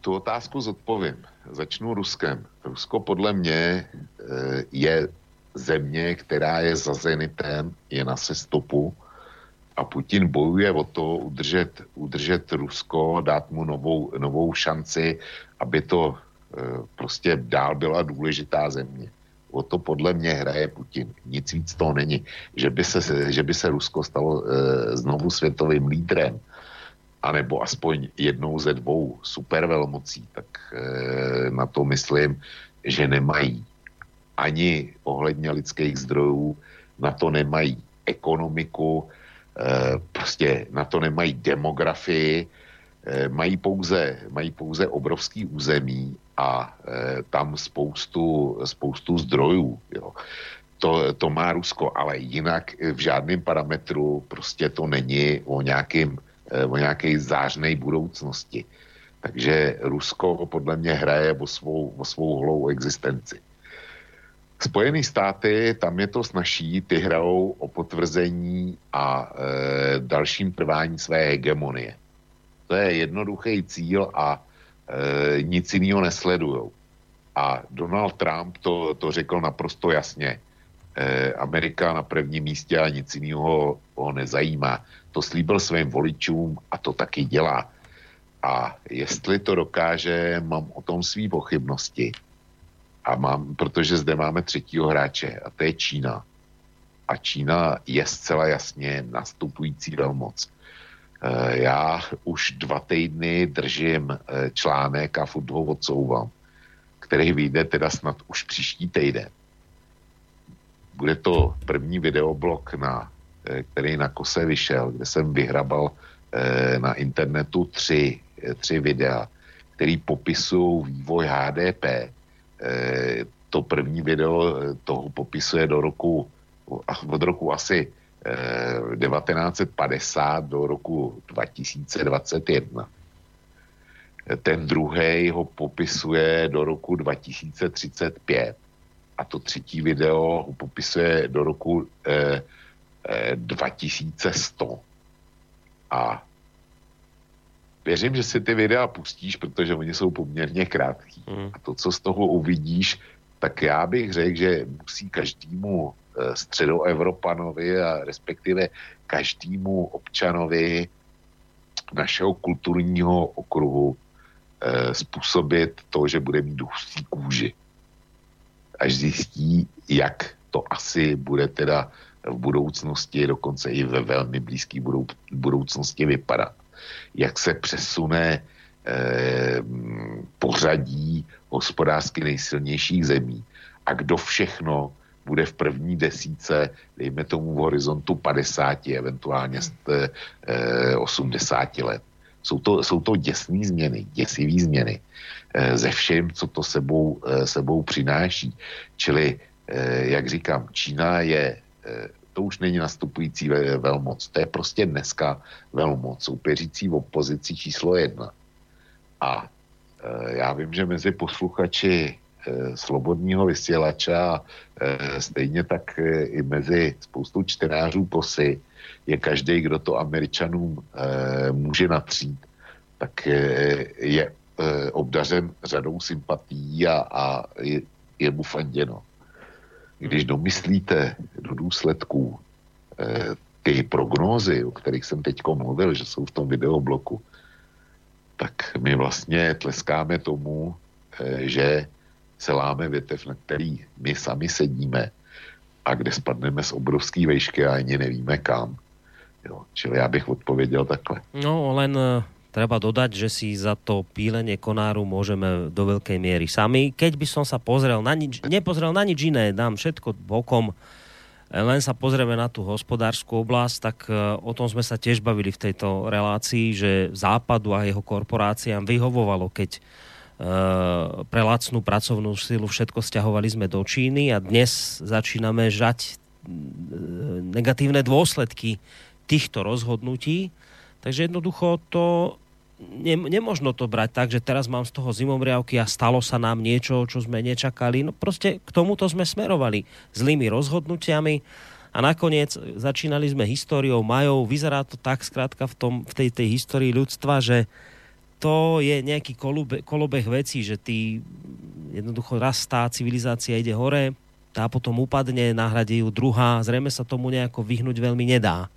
tu otázku zodpovím. Začnu Ruskem. Rusko podle mě eh, je země, která je za Zenitem, je na sestopu a Putin bojuje o to udržet, udržet Rusko, dát mu novou, novou šanci, aby to e, prostě dál byla důležitá země. O to podle mě hraje Putin. Nic víc toho není. Že by se, že by se Rusko stalo e, znovu světovým lídrem, anebo aspoň jednou ze dvou supervelmocí, tak e, na to myslím, že nemají ani ohledně lidských zdrojů, na to nemají ekonomiku, e, prostě na to nemají demografii, e, mají pouze, mají pouze obrovský území a e, tam spoustu, spoustu zdrojů. Jo. To, to má Rusko, ale jinak v žádném parametru prostě to není o nějakým o nějaké zářné budoucnosti. Takže Rusko podle mě hraje o svou, o svou holou existenci. Spojené státy, tam je to snaží, ty hrajou o potvrzení a e, dalším trvání své hegemonie. To je jednoduchý cíl a e, nic jiného nesledují. A Donald Trump to, to řekl naprosto jasně. E, Amerika na prvním místě a nic jiného ho nezajímá to slíbil svým voličům a to taky dělá. A jestli to dokáže, mám o tom svý pochybnosti. A mám, protože zde máme třetího hráče a to je Čína. A Čína je zcela jasně nastupující velmoc. E, já už dva týdny držím e, článek a furt ho odsouvám, který vyjde teda snad už příští týden. Bude to první videoblog na Eh, který na kose vyšel, kde jsem vyhrabal eh, na internetu tři, eh, tři videa, který popisují vývoj HDP. To první video toho popisuje do roku, od roku asi 1950 do roku 2021. Ten druhý ho popisuje do roku 2035 a to třetí video ho popisuje do roku eh, 2100. A věřím, že si ty videa pustíš, protože oni jsou poměrně krátký. Mm. A to, co z toho uvidíš, tak já bych řekl, že musí každému eh, středoevropanovi a respektive každému občanovi našeho kulturního okruhu eh, způsobit to, že bude mít hustý kůži. Až zjistí, jak to asi bude teda v budoucnosti, dokonce i ve velmi blízké budou, budoucnosti vypadat. Jak se přesune eh, pořadí hospodářsky nejsilnějších zemí a kdo všechno bude v první desíce, dejme tomu v horizontu 50, eventuálně eh, 80 let. Jsou to, jsou to děsné změny, děsivé změny eh, ze všem, co to sebou, eh, sebou přináší. Čili, eh, jak říkám, Čína je eh, to už není nastupující velmoc. To je prostě dneska velmoc, soupeřící v opozici číslo jedna. A já vím, že mezi posluchači slobodního vysílača a stejně tak i mezi spoustou čtenářů posy je každý, kdo to Američanům může natřít, tak je e, obdařen řadou sympatí a, a je, je mu fanděno když domyslíte do důsledků eh, ty prognózy, o kterých jsem teď mluvil, že jsou v tom videobloku, tak my vlastně tleskáme tomu, eh, že se láme větev, na který my sami sedíme a kde spadneme z obrovský vejšky a ani nevíme kam. Jo, čili já bych odpověděl takhle. No, len eh, treba dodať, že si za to pílenie konáru môžeme do veľkej miery sami. Keď by som sa pozrel na nič, nepozrel na nič iné, dám všetko bokom, len sa pozrieme na tú hospodárskú oblasť, tak e, o tom sme sa tiež bavili v tejto relácii, že Západu a jeho korporáciám vyhovovalo, keď e, pre lacnú pracovnú silu všetko stiahovali sme do Číny a dnes začíname žať e, negatívne dôsledky týchto rozhodnutí Takže jednoducho to ne, nemožno to brať tak, že teraz mám z toho zimomriavky a stalo sa nám niečo, čo sme nečakali. No proste k tomuto sme smerovali zlými rozhodnutiami a nakoniec začínali sme históriou majov. Vyzerá to tak skrátka v, tom, v tej, tej histórii ľudstva, že to je nejaký kolube, kolobeh vecí, že ty jednoducho raz tá civilizácia ide hore, tá potom upadne, nahradí ju druhá, zrejme sa tomu nejako vyhnúť veľmi nedá.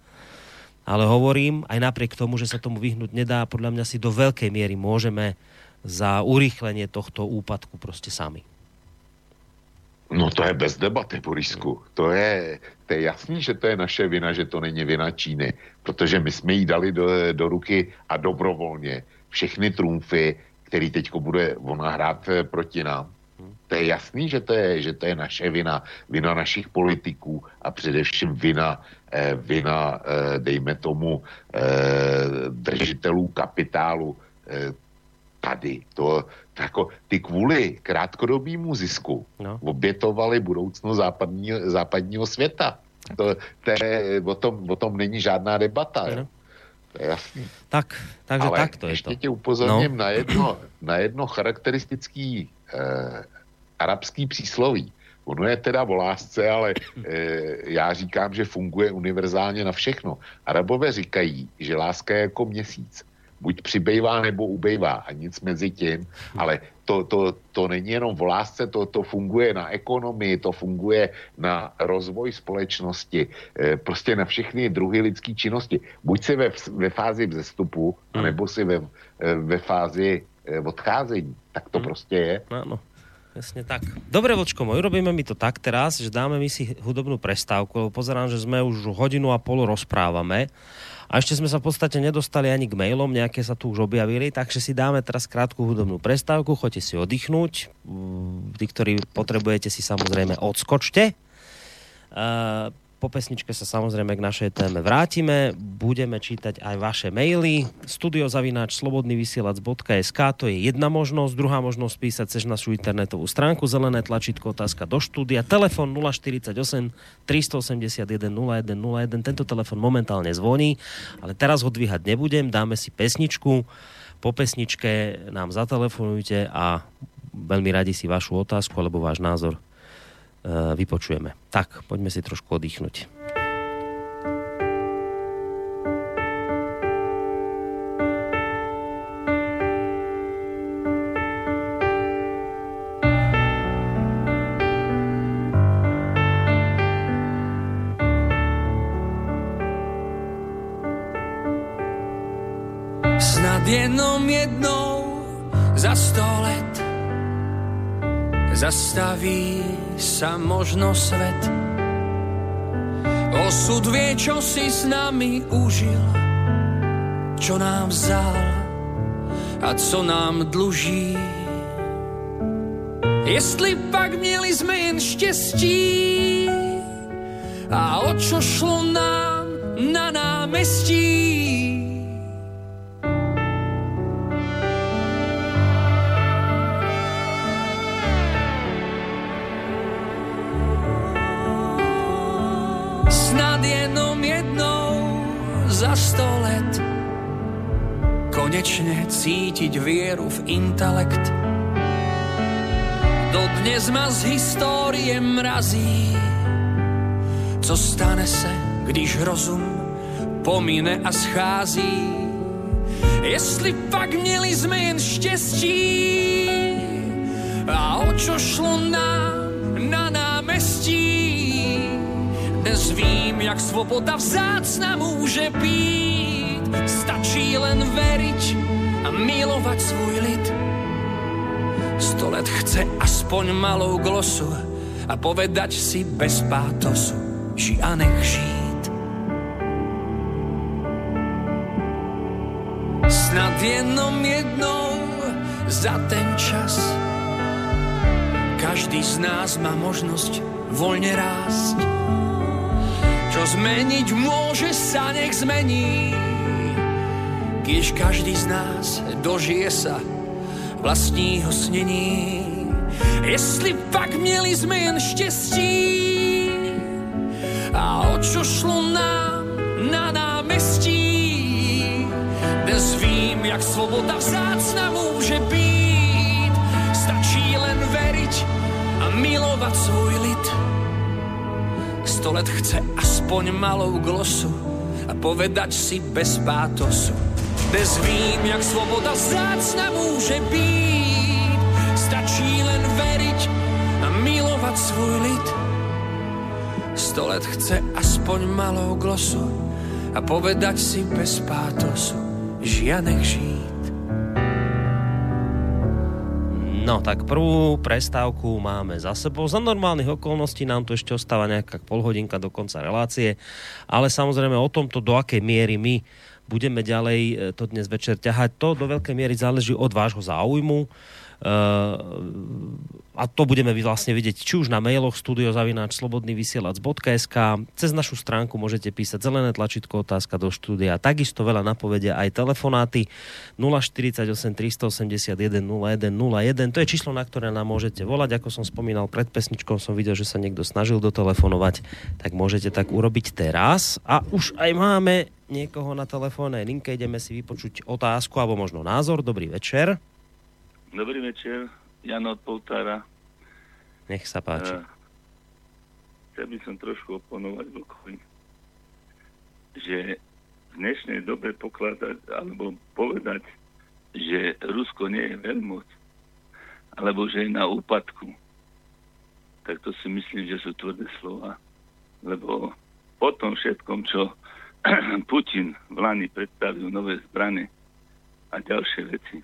Ale hovorím, aj napriek tomu, že sa tomu vyhnúť nedá, podľa mňa si do veľkej miery môžeme za urýchlenie tohto úpadku proste sami. No to je bez debaty, Borisku. To je, to je jasný, že to je naše vina, že to není vina Číny. Protože my jsme jí dali do, do ruky a dobrovolně všechny trumfy, který teď bude ona hrát eh, proti nám. To je jasný, že to je, že to je naše vina, vina našich politiků a především vina, vina eh, dejme tomu, eh, držitelů kapitálu eh, tady. To, jako, ty kvůli krátkodobému zisku no. obětovali budoucnost západního, západního světa. To, to je, o, tom, o tom není žádná debata. No. To je jasný. Tak, takže Ale takto je ještě to. tě upozorním no. na, jedno, na jedno charakteristický eh, arabský přísloví. Ono je teda o lásce, ale eh, já říkám, že funguje univerzálně na všechno. Arabové říkají, že láska je jako měsíc. Buď přibývá nebo ubejvá a nic mezi tím, ale to, to, to není jenom o lásce, to, to funguje na ekonomii, to funguje na rozvoj společnosti, eh, prostě na všechny druhy lidské činnosti. Buď si ve, ve fázi vzestupu, anebo si ve, eh, ve fázi eh, odcházení. Tak to prostě je. Áno. Presne tak. Dobre, Vočko môj, urobíme mi to tak teraz, že dáme mi si hudobnú prestávku, lebo pozerám, že sme už hodinu a pol rozprávame a ešte sme sa v podstate nedostali ani k mailom, nejaké sa tu už objavili, takže si dáme teraz krátku hudobnú prestávku, choďte si oddychnúť. Mm, Tí, ktorí potrebujete si samozrejme odskočte. Uh, po pesničke sa samozrejme k našej téme vrátime. Budeme čítať aj vaše maily. Studiozavináč slobodnyvysielac.sk to je jedna možnosť. Druhá možnosť písať cez našu internetovú stránku zelené tlačítko otázka do štúdia. Telefon 048 381 0101. Tento telefon momentálne zvoní, ale teraz ho dvíhať nebudem. Dáme si pesničku. Po pesničke nám zatelefonujte a veľmi radi si vašu otázku alebo váš názor vypočujeme. Tak, poďme si trošku oddychnúť. Snad jenom jednou za sto let zastaví sa možno svet. Osud vie, čo si s nami užil, čo nám vzal a co nám dluží. Jestli pak měli jsme jen štěstí a o čo šlo nám na námestí. Za sto let konečne cítiť vieru v intelekt. Dodnes ma z histórie mrazí, co stane se, když rozum pomine a schází. Jestli pak měli jsme jen štěstí a o čo šlo nám na námestí. Dnes vím, jak svoboda vzácna může být. Stačí len veriť a milovať svůj lid. Sto let chce aspoň malou glosu a povedať si bez pátosu, ži a nech žít. Snad jenom jednou za ten čas každý z nás má možnosť voľne rásť. Zmeniť môže sa, nech zmení. Keď každý z nás dožije sa vlastního snení. Jestli pak měli jsme jen štěstí a o čo šlo nám na námestí. Dnes vím, jak svoboda vzácna může být. Stačí len veriť a milovať svůj lid. Sto let chce aspoň malou glosu a povedať si bez pátosu. Dnes vím, jak svoboda vzácna může být. Stačí len veriť a milovať svůj lid. Sto let chce aspoň malou glosu a povedať si bez pátosu žiadnych žít. No tak prvú prestávku máme za sebou. Za normálnych okolností nám tu ešte ostáva nejaká polhodinka do konca relácie, ale samozrejme o tomto, do akej miery my budeme ďalej e, to dnes večer ťahať, to do veľkej miery záleží od vášho záujmu a to budeme vlastne vidieť či už na mailoch studiozavináč slobodnyvysielac.sk cez našu stránku môžete písať zelené tlačítko otázka do štúdia. Takisto veľa napovedia aj telefonáty 048 381 0101. To je číslo, na ktoré nám môžete volať. Ako som spomínal pred pesničkou, som videl, že sa niekto snažil dotelefonovať, tak môžete tak urobiť teraz. A už aj máme niekoho na telefónnej linke. Ideme si vypočuť otázku alebo možno názor. Dobrý večer. Dobrý večer, Jan od Poltára. Nech sa páči. Uh, chcel by som trošku oponovať Vlkovi, že v dnešnej dobe pokladať alebo povedať, že Rusko nie je veľmoc, alebo že je na úpadku, tak to si myslím, že sú tvrdé slova. Lebo po tom všetkom, čo Putin v Lani predstavil nové zbrany a ďalšie veci,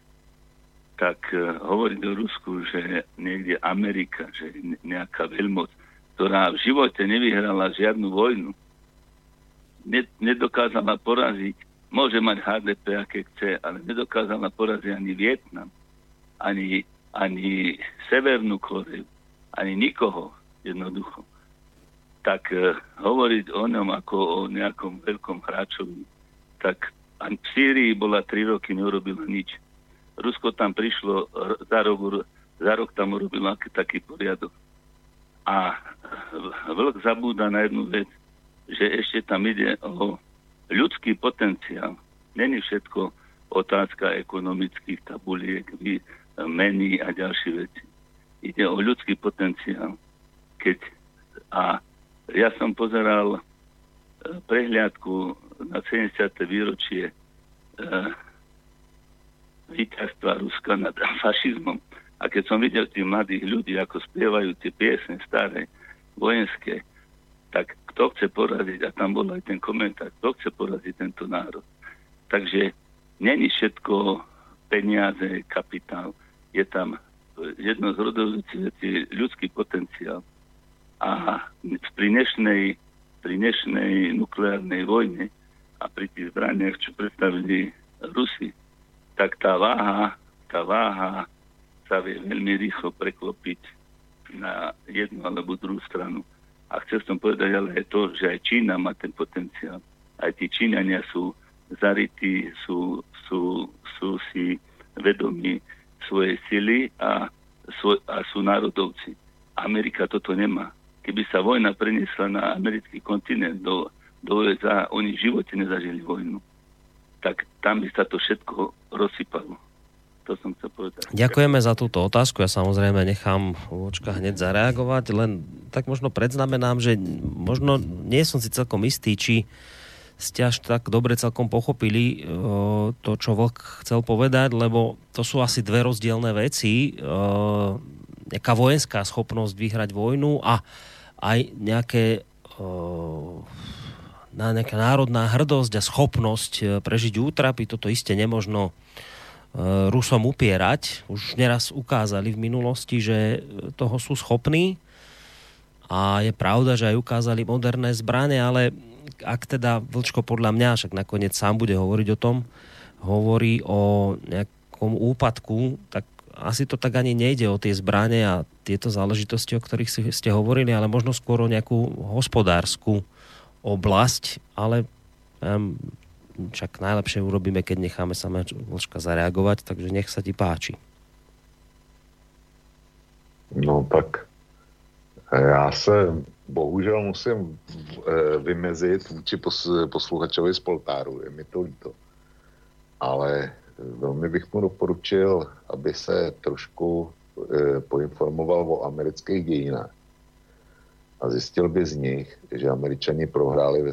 tak uh, hovoriť o Rusku, že niekde Amerika, že nejaká veľmoc, ktorá v živote nevyhrala žiadnu vojnu, ne, nedokázala poraziť, môže mať HDP, aké chce, ale nedokázala poraziť ani Vietnam, ani, ani Severnú Koreu, ani nikoho jednoducho. Tak uh, hovoriť o ňom ako o nejakom veľkom hráčovi, tak v Sýrii bola tri roky, neurobila nič Rusko tam prišlo za rok, za rok tam urobilo aký taký poriadok. A vlk zabúda na jednu vec, že ešte tam ide o ľudský potenciál. Není všetko otázka ekonomických tabuliek, mení a ďalšie veci. Ide o ľudský potenciál. Keď, a ja som pozeral e, prehliadku na 70. výročie e, víťazstva Ruska nad fašizmom. A keď som videl tých mladých ľudí, ako spievajú tie piesne staré, vojenské, tak kto chce poraziť, a tam bol aj ten komentár, kto chce poraziť tento národ. Takže není všetko peniaze, kapitál. Je tam jedno z rodovúcich vecí ľudský potenciál. A pri dnešnej, pri dnešnej nukleárnej vojne a pri tých zbraniach, čo predstavili Rusi, tak tá váha, tá váha sa vie veľmi rýchlo preklopiť na jednu alebo druhú stranu. A chcel som povedať ale aj to, že aj Čína má ten potenciál. Aj tí Číňania sú zarytí, sú, sú, sú si vedomí svojej sily a, svoj, a sú národovci. Amerika toto nemá. Keby sa vojna preniesla na americký kontinent do, do USA, oni v živote nezažili vojnu tak tam by sa to všetko rozsypalo. To som chcel povedať. Ďakujeme za túto otázku. Ja samozrejme nechám Vočka hneď zareagovať, len tak možno predznamenám, že možno nie som si celkom istý, či ste až tak dobre celkom pochopili uh, to, čo Vlk chcel povedať, lebo to sú asi dve rozdielne veci. Uh, nejaká vojenská schopnosť vyhrať vojnu a aj nejaké uh, na nejaká národná hrdosť a schopnosť e, prežiť útrapy, toto iste nemožno e, Rusom upierať. Už neraz ukázali v minulosti, že toho sú schopní a je pravda, že aj ukázali moderné zbranie, ale ak teda Vlčko podľa mňa, však nakoniec sám bude hovoriť o tom, hovorí o nejakom úpadku, tak asi to tak ani nejde o tie zbranie a tieto záležitosti, o ktorých ste hovorili, ale možno skôr o nejakú hospodárskú oblasť, ale um, však najlepšie urobíme, keď necháme sa Vlčka zareagovať, takže nech sa ti páči. No tak já se bohužel musím eh, vymezit vůči posluchačovi z Poltáru, je mi to líto. Ale velmi bych mu doporučil, aby se trošku eh, poinformoval o amerických dějinách a zjistil by z nich, že američani prohráli ve,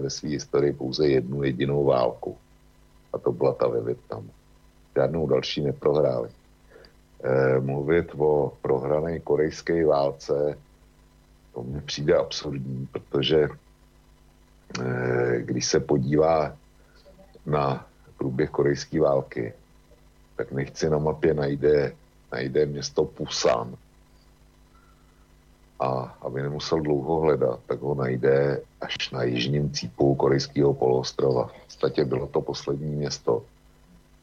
ve své historii pouze jednu jedinou válku. A to byla ta ve Větnamu. Žádnou další neprohráli. E, mluvit o prohrané korejské válce To mně přijde absurdní, protože eh, když se podívá na průběh korejské války, tak nechci na mapě najde, najde město Pusan. A aby nemusel dlouho hledat, tak ho najde až na jižním cípu korejského poloostrova. V podstatě bylo to poslední město,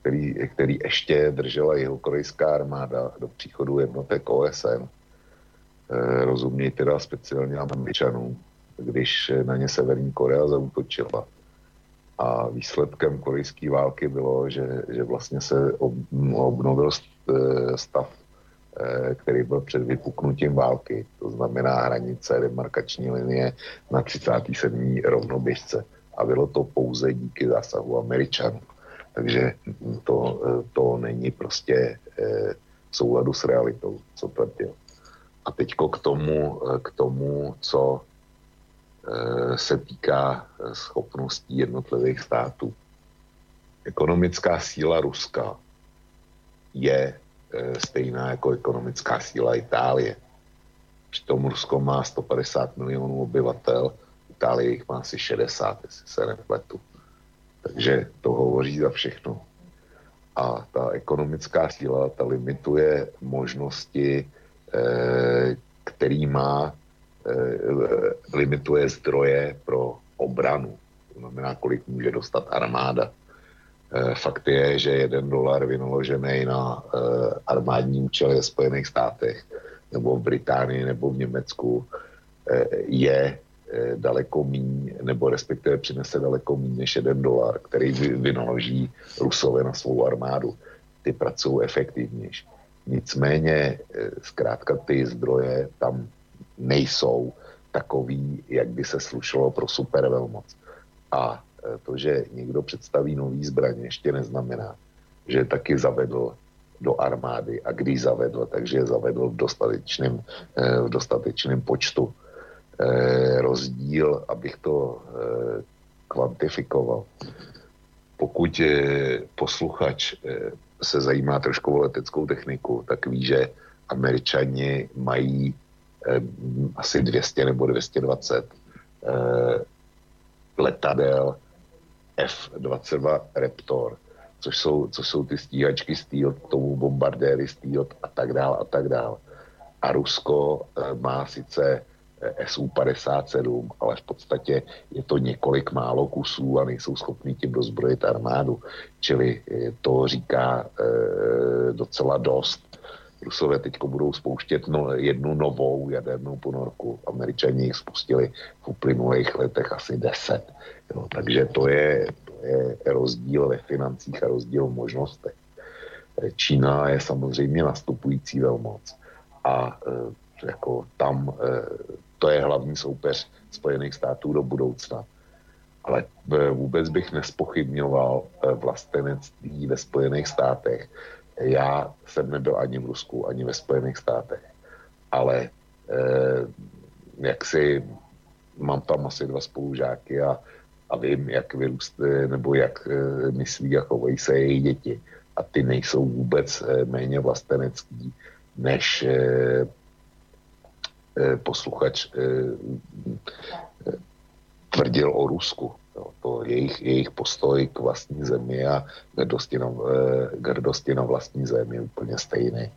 který, který ještě držela jeho korejská armáda do příchodu jednotek OSN. E, rozuměj teda speciálně Američanům, když na ně Severní Korea zautočila. A výsledkem korejské války bylo, že, že vlastně se ob, obnovil stav, e, který byl před vypuknutím války. To znamená hranice, demarkační linie na 37. rovnoběžce. A bylo to pouze díky zásahu Američanů. Takže to, to není prostě eh, v souladu s realitou, co tvrdil. A teďko k tomu, k tomu, co eh, se týká schopností jednotlivých států. Ekonomická síla Ruska je eh, stejná jako ekonomická síla Itálie. Přitom Rusko má 150 milionů obyvatel, Itálie jich má asi 60, jestli se nepletu. Takže to hovoří za všechno. A ta ekonomická síla, ta limituje možnosti, eh, který má, eh, limituje zdroje pro obranu. To znamená, kolik může dostat armáda. Eh, fakt je, že jeden dolar vynaložený na armádní účely ve Spojených státech nebo v Británii nebo v Německu je Eh, daleko míň, nebo respektive přinese daleko míň než jeden dolar, který vynaloží Rusové na svou armádu. Ty pracují efektivnější. Nicméně eh, zkrátka ty zdroje tam nejsou takový, jak by se slušelo pro supervelmoc. A eh, to, že někdo představí nový zbraně, ještě neznamená, že taky zavedl do armády a když zavedl, takže je zavedl v dostatečném, v dostatečném počtu Eh, rozdíl, abych to eh, kvantifikoval. Pokud posluchač eh, se zajímá trošku o leteckou techniku, tak ví, že američani mají asi 200 nebo 220 letadel F-22 Raptor, což jsou, což jsou ty stíhačky Steel, tomu bombardéry Steel a tak dál a tak dál. A Rusko má sice SU-57, ale v podstatě je to několik málo kusů a nejsou schopni tím dozbrojit armádu. Čili eh, to říká e, docela dost. Rusové teď budou spouštět no, jednu novou jadernou ponorku. Američani jich spustili v uplynulých letech asi deset. Jo, takže to je, to je rozdíl ve financích a rozdíl v možnostech. Čína je samozřejmě nastupující velmoc a e, jako tam e, to je hlavní soupeř Spojených států do budoucna. Ale e, vůbec bych nespochybňoval e, vlastenectví ve Spojených státech. Já jsem nebyl ani v Rusku, ani ve Spojených státech. Ale eh, jak si mám tam asi dva spolužáky a, a vím, jak vyrůst, nebo jak eh, myslí a chovají se jejich děti. A ty nejsou vůbec eh, méně vlastenecký, než eh, Eh, posluchač eh, tvrdil o Rusku. To jejich, jejich postoj k vlastní zemi a hrdosti na, eh, hrdosti na vlastní zemi je úplně stejný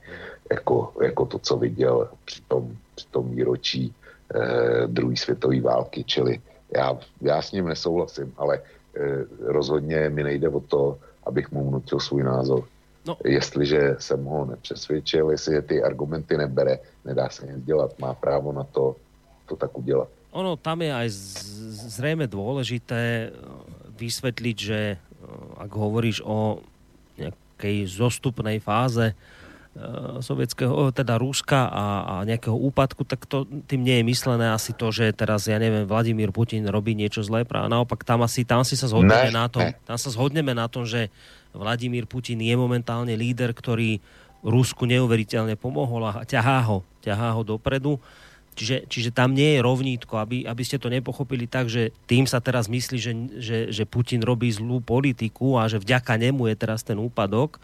jako, jako to, co viděl při tom, při tom výročí eh, druhé světové války. Čili já, já s ním nesouhlasím, ale eh, rozhodně mi nejde o to, abych mu vnutil svůj názor. No. Jestliže jsem ho nepřesvědčil, jestli ty argumenty nebere, nedá se nic dělat. Má právo na to, to tak udělat. Ono, tam je aj zrejme dôležité eh, vysvetliť, že eh, ak hovoríš o nejakej zostupnej fáze eh, sovietského, teda Ruska a, a nejakého úpadku, tak to tým nie je myslené asi to, že teraz, ja neviem, Vladimír Putin robí niečo zlé, a naopak tam asi, tam si sa zhodneme ne, na tom, ne. tam sa zhodneme na tom, že Vladimír Putin je momentálne líder, ktorý Rusku neuveriteľne pomohol a ťahá ho, ťahá ho dopredu. Čiže, čiže tam nie je rovnítko, aby, aby ste to nepochopili tak, že tým sa teraz myslí, že, že, že Putin robí zlú politiku a že vďaka nemu je teraz ten úpadok.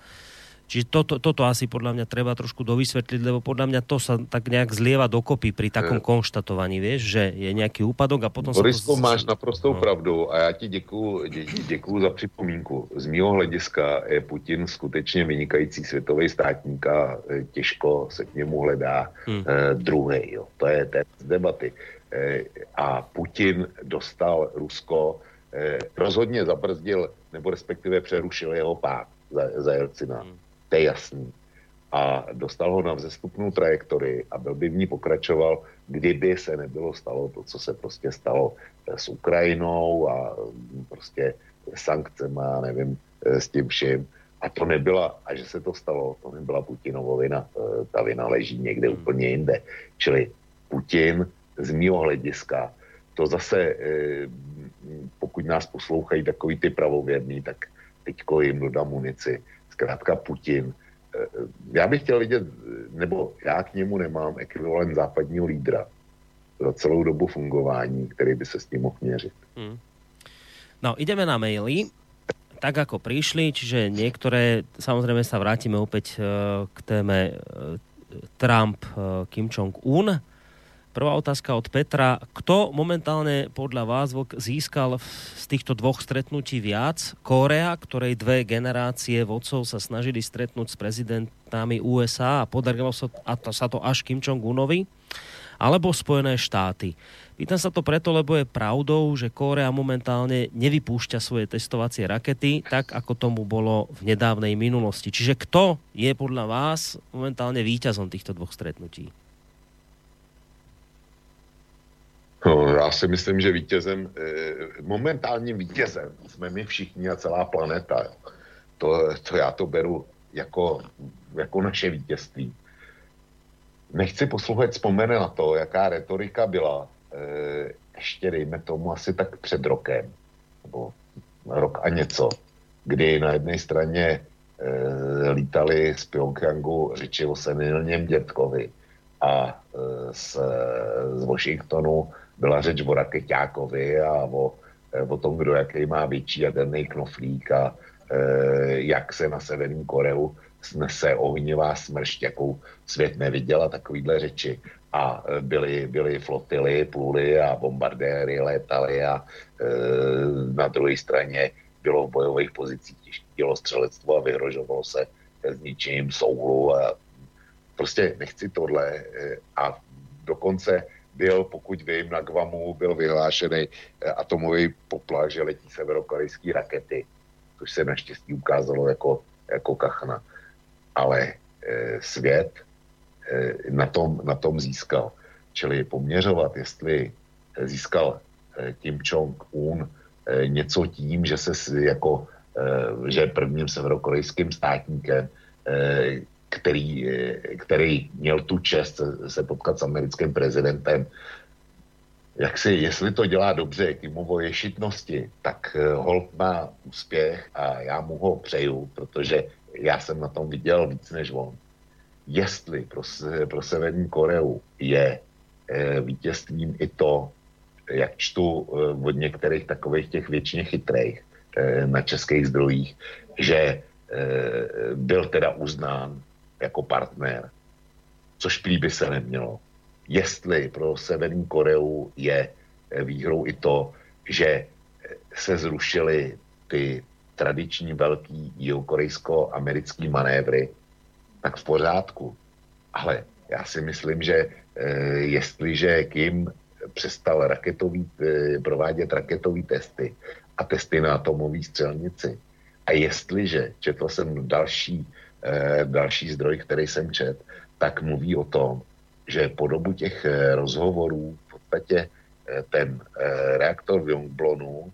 Čiže toto, toto asi podľa mňa treba trošku dovysvetliť, lebo podľa mňa to sa tak nejak zlieva dokopy pri takom konštatovaní, vieš, že je nejaký úpadok a potom Borisko, sa to... máš naprostou no. pravdu a já ti děkuju, dě, děkuju za připomínku. Z mého hlediska je Putin skutečně vynikající světový státník a e, těžko se k němu hledá hmm. eh, druhý. Jo. To je ten z debaty. Eh, a Putin dostal Rusko, eh, rozhodně zabrzdil, nebo respektive přerušil jeho pád za, za Jelcina. Hmm to je jasný. A dostal ho na vzestupnou trajektorii a byl by v ní pokračoval, kdyby se nebylo stalo to, co se prostě stalo eh, s Ukrajinou a mm, prostě sankcema, nevím, eh, s tím vším. A to nebyla, a že se to stalo, to nebyla Putinovo vina. Eh, ta vina leží někde úplně jinde. Čili Putin z mého hlediska, to zase, pokud nás poslouchají takový ty pravověrný, tak teďko jim dodám munici zkrátka Putin. Eh, já bych chtěl vidět, nebo já k němu nemám ekvivalent západního lídra za celou dobu fungování, který by se s tím mohl měřit. Hmm. No, ideme na maily tak ako prišli, čiže niektoré, samozrejme sa vrátime opäť eh, k téme Trump, Kim Jong-un. Prvá otázka od Petra. Kto momentálne podľa vás získal z týchto dvoch stretnutí viac? Kórea, ktorej dve generácie vodcov sa snažili stretnúť s prezidentami USA a podarilo sa, a to, sa to až Kim Jong-unovi? Alebo Spojené štáty? Pýtam sa to preto, lebo je pravdou, že Kórea momentálne nevypúšťa svoje testovacie rakety, tak ako tomu bolo v nedávnej minulosti. Čiže kto je podľa vás momentálne víťazom týchto dvoch stretnutí? No, já si myslím, že vítězem, eh, momentálním vítězem jsme my všichni a celá planeta. To, to já to beru jako, jako naše vítězství. Nechci poslouchat vzpomene na to, jaká retorika byla eh, ještě dejme tomu asi tak před rokem, nebo rok a něco, kdy na jedné straně e, lítali z Pyongyangu řeči o senilním dětkovi a e, z, z Washingtonu byla řeč o raketákovi a o, eh, o tom, kdo jaký má větší jaderný knoflík a e, jak se na Severní Koreu snese ohnivá smršť, jakou svět neviděl a takovýhle řeči. A eh, byly, byly flotily, pluly a bombardéry létaly a e, na druhé straně bylo v bojových pozicích těžké dělostřelectvo a vyhrožovalo se s ničím souhlu a prostě nechci tohle a dokonce byl, pokud vím, na Guamu byl vyhlášený eh, atomový poplach, že letí severokorejské rakety, což se naštěstí ukázalo jako, jako kachna. Ale e, svět e, na, tom, na tom získal. Čili poměřovat, jestli získal e, Kim Jong-un e, něco tím, že se jako, e, že prvním severokorejským státníkem, e, který, který měl tu čest se potkat s americkým prezidentem, jak si, jestli to dělá dobře Kimovo ješitnosti, tak eh, Holt má úspěch a já mu ho přeju, protože já jsem na tom viděl víc než on. Jestli pro, pro Severní Koreu je e, vítězstvím i to, jak čtu e, od některých takových těch většině chytrých e, na českých zdrojích, že e, byl teda uznán jako partner, což prý by se nemělo. Jestli pro Severní Koreu je eh, výhrou i to, že eh, se zrušily ty tradiční velký jihokorejsko-americký manévry, tak v pořádku. Ale já si myslím, že e, jestliže Kim přestal raketový, e, provádět raketový testy a testy na atomové střelnici, a jestliže, četl jsem další další zdroj, který jsem čet, tak mluví o tom, že po dobu těch eh, rozhovorů v podstatě eh, ten reaktor v Yongblonu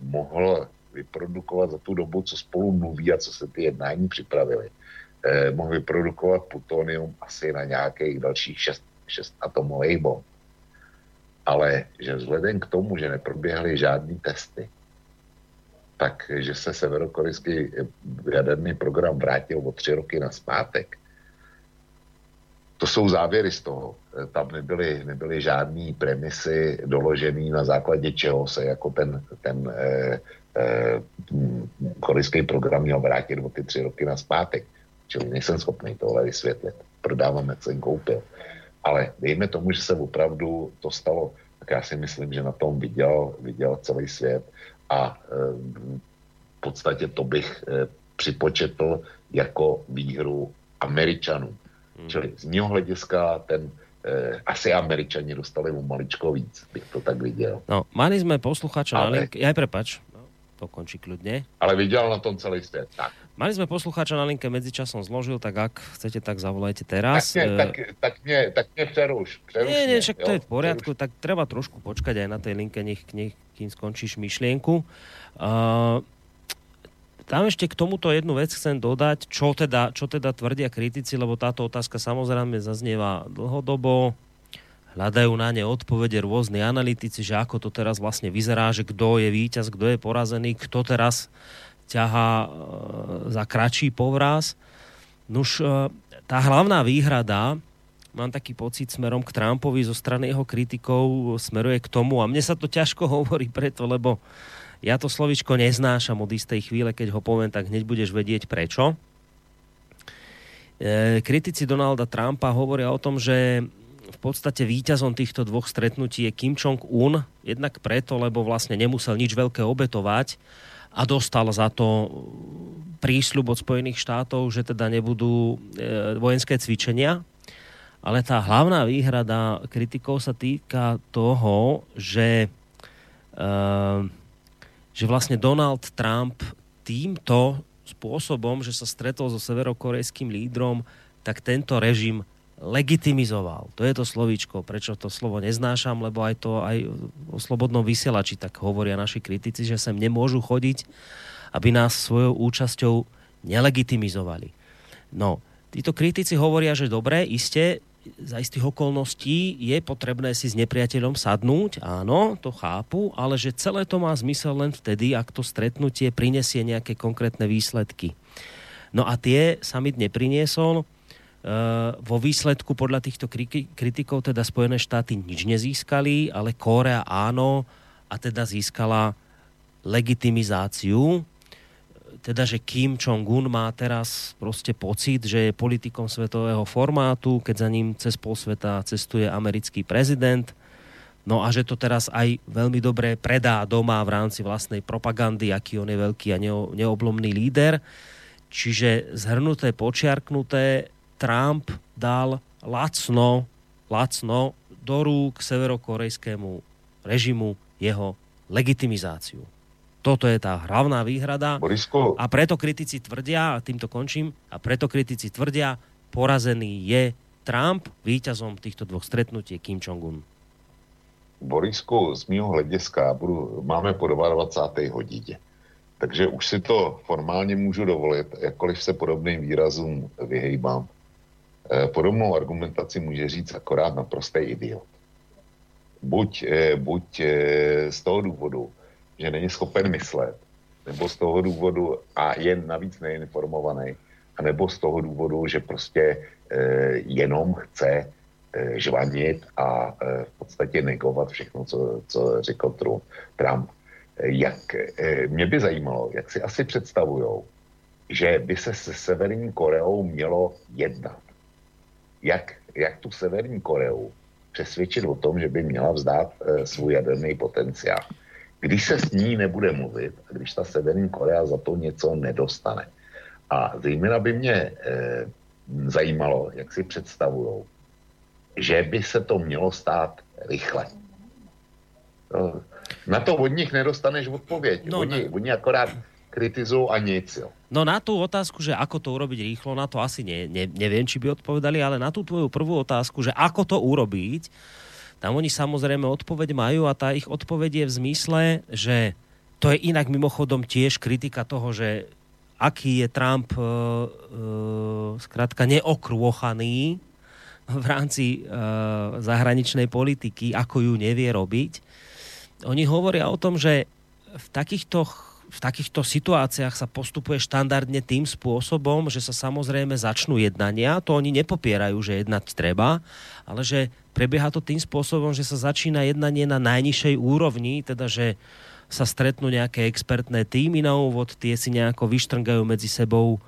mohl vyprodukovat za tu dobu, co spolu mluví a co se ty jednání připravili, mohl vyprodukovat plutonium asi na nějakých dalších šest, šest atomových bomb. Ale že vzhledem k tomu, že neproběhly žádné testy, tak, že se severokorejský jaderný program vrátil o tři roky na zpátek. To jsou závěry z toho. Tam nebyly, nebyly žádné premisy doložené, na základě čeho se jako ten, ten eh, eh, korejský program měl vrátit o ty tři roky na zpátek. čili nejsem schopný tohle vysvětlit. Prodávám, jak jsem koupil. Ale dejme tomu, že se opravdu to stalo, tak já si myslím, že na tom viděl, viděl celý svět a e, v podstatě to bych e, připočetl jako výhru Američanů. Hmm. Čili z mého hlediska ten e, asi Američani dostali mu maličko víc, bych to tak viděl. No, mali sme poslucháča Ale... na linke, aj prepač, no, to končí kľudne. Ale viděl na tom celý svět, tak. Mali sme poslucháča na linke, medzičasom zložil, tak ak chcete, tak zavolajte teraz. Tak, nie, tak, tak, nie, tak nie preruš. preruš nie, nie, však to je v poriadku, preruš. tak treba trošku počkať aj na tej linke, nech, nech kým skončíš myšlienku. Tam ešte k tomuto jednu vec chcem dodať, čo teda, čo teda tvrdia kritici, lebo táto otázka samozrejme zaznieva dlhodobo. Hľadajú na ne odpovede rôzni analytici, že ako to teraz vlastne vyzerá, že kto je víťaz, kto je porazený, kto teraz ťahá e, za kračí povraz. Nuž, e, tá hlavná výhrada, mám taký pocit smerom k Trumpovi zo strany jeho kritikov, smeruje k tomu, a mne sa to ťažko hovorí preto, lebo ja to slovičko neznášam od istej chvíle, keď ho poviem, tak hneď budeš vedieť prečo. E, kritici Donalda Trumpa hovoria o tom, že v podstate víťazom týchto dvoch stretnutí je Kim Jong-un, jednak preto, lebo vlastne nemusel nič veľké obetovať, a dostal za to prísľub od Spojených štátov, že teda nebudú e, vojenské cvičenia. Ale tá hlavná výhrada kritikov sa týka toho, že, e, že vlastne Donald Trump týmto spôsobom, že sa stretol so severokorejským lídrom, tak tento režim legitimizoval. To je to slovíčko, prečo to slovo neznášam, lebo aj to aj o slobodnom vysielači tak hovoria naši kritici, že sem nemôžu chodiť, aby nás svojou účasťou nelegitimizovali. No, títo kritici hovoria, že dobre, iste, za istých okolností je potrebné si s nepriateľom sadnúť, áno, to chápu, ale že celé to má zmysel len vtedy, ak to stretnutie prinesie nejaké konkrétne výsledky. No a tie summit nepriniesol, Eh, vo výsledku podľa týchto kritikov teda Spojené štáty nič nezískali, ale Kórea áno a teda získala legitimizáciu teda, že Kim Jong-un má teraz proste pocit, že je politikom svetového formátu, keď za ním cez pol sveta cestuje americký prezident. No a že to teraz aj veľmi dobre predá doma v rámci vlastnej propagandy, aký on je veľký a neoblomný líder. Čiže zhrnuté, počiarknuté, Trump dal lacno, lacno do rúk severokorejskému režimu jeho legitimizáciu. Toto je tá hlavná výhrada. Borisko. A preto kritici tvrdia, a týmto končím, a preto kritici tvrdia, porazený je Trump, víťazom týchto dvoch stretnutí Kim Jong-un. Borisku, z mého hlediska budu, máme po 22. hodině. Takže už si to formálně můžu dovolit, jakkoliv se podobným výrazům vyhejbám. Eh, podobnou argumentaci může říct akorát naprostý idiot. Buď, eh, buď eh, z toho důvodu, že není schopen myslet, nebo z toho důvodu a je navíc neinformovaný, a nebo z toho důvodu, že prostě jenom chce žvanit a v podstatě negovat všechno, co, co řekl Trump. Jak, mě by zajímalo, jak si asi představujou, že by se se Severní Koreou mělo jednat jak, jak tu Severní Koreu přesvědčit o tom, že by měla vzdát e, svůj jaderný potenciál. Když se s ní nebude mluvit a když ta Severní Korea za to něco nedostane. A zejména by mě e, zajímalo, jak si představují, že by se to mělo stát rychle. No, na to od nich nedostaneš odpověď. No, oni, ne. oni akorát kritizujú a nic. Jo. No na tú otázku, že ako to urobiť rýchlo, na to asi ne, ne, neviem, či by odpovedali, ale na tú tvoju prvú otázku, že ako to urobiť, tam oni samozrejme odpoveď majú a tá ich odpoveď je v zmysle, že to je inak mimochodom tiež kritika toho, že aký je Trump uh, uh, skrátka neokrôchaný v rámci uh, zahraničnej politiky, ako ju nevie robiť. Oni hovoria o tom, že v takýchto v takýchto situáciách sa postupuje štandardne tým spôsobom, že sa samozrejme začnú jednania. To oni nepopierajú, že jednať treba, ale že prebieha to tým spôsobom, že sa začína jednanie na najnižšej úrovni, teda že sa stretnú nejaké expertné týmy na úvod, tie si nejako vyštrngajú medzi sebou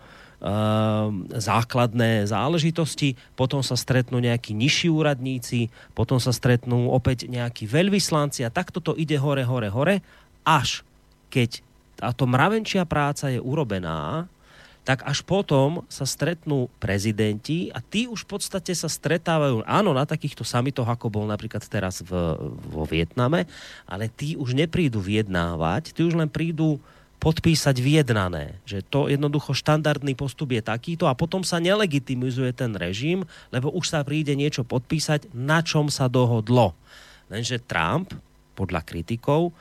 základné záležitosti, potom sa stretnú nejakí nižší úradníci, potom sa stretnú opäť nejakí veľvyslanci a takto to ide hore, hore, hore, až keď táto mravenčia práca je urobená, tak až potom sa stretnú prezidenti a tí už v podstate sa stretávajú, áno, na takýchto samitoch, ako bol napríklad teraz v, vo Vietname, ale tí už neprídu vyjednávať, tí už len prídu podpísať vyjednané. Že to jednoducho štandardný postup je takýto a potom sa nelegitimizuje ten režim, lebo už sa príde niečo podpísať, na čom sa dohodlo. Lenže Trump, podľa kritikov,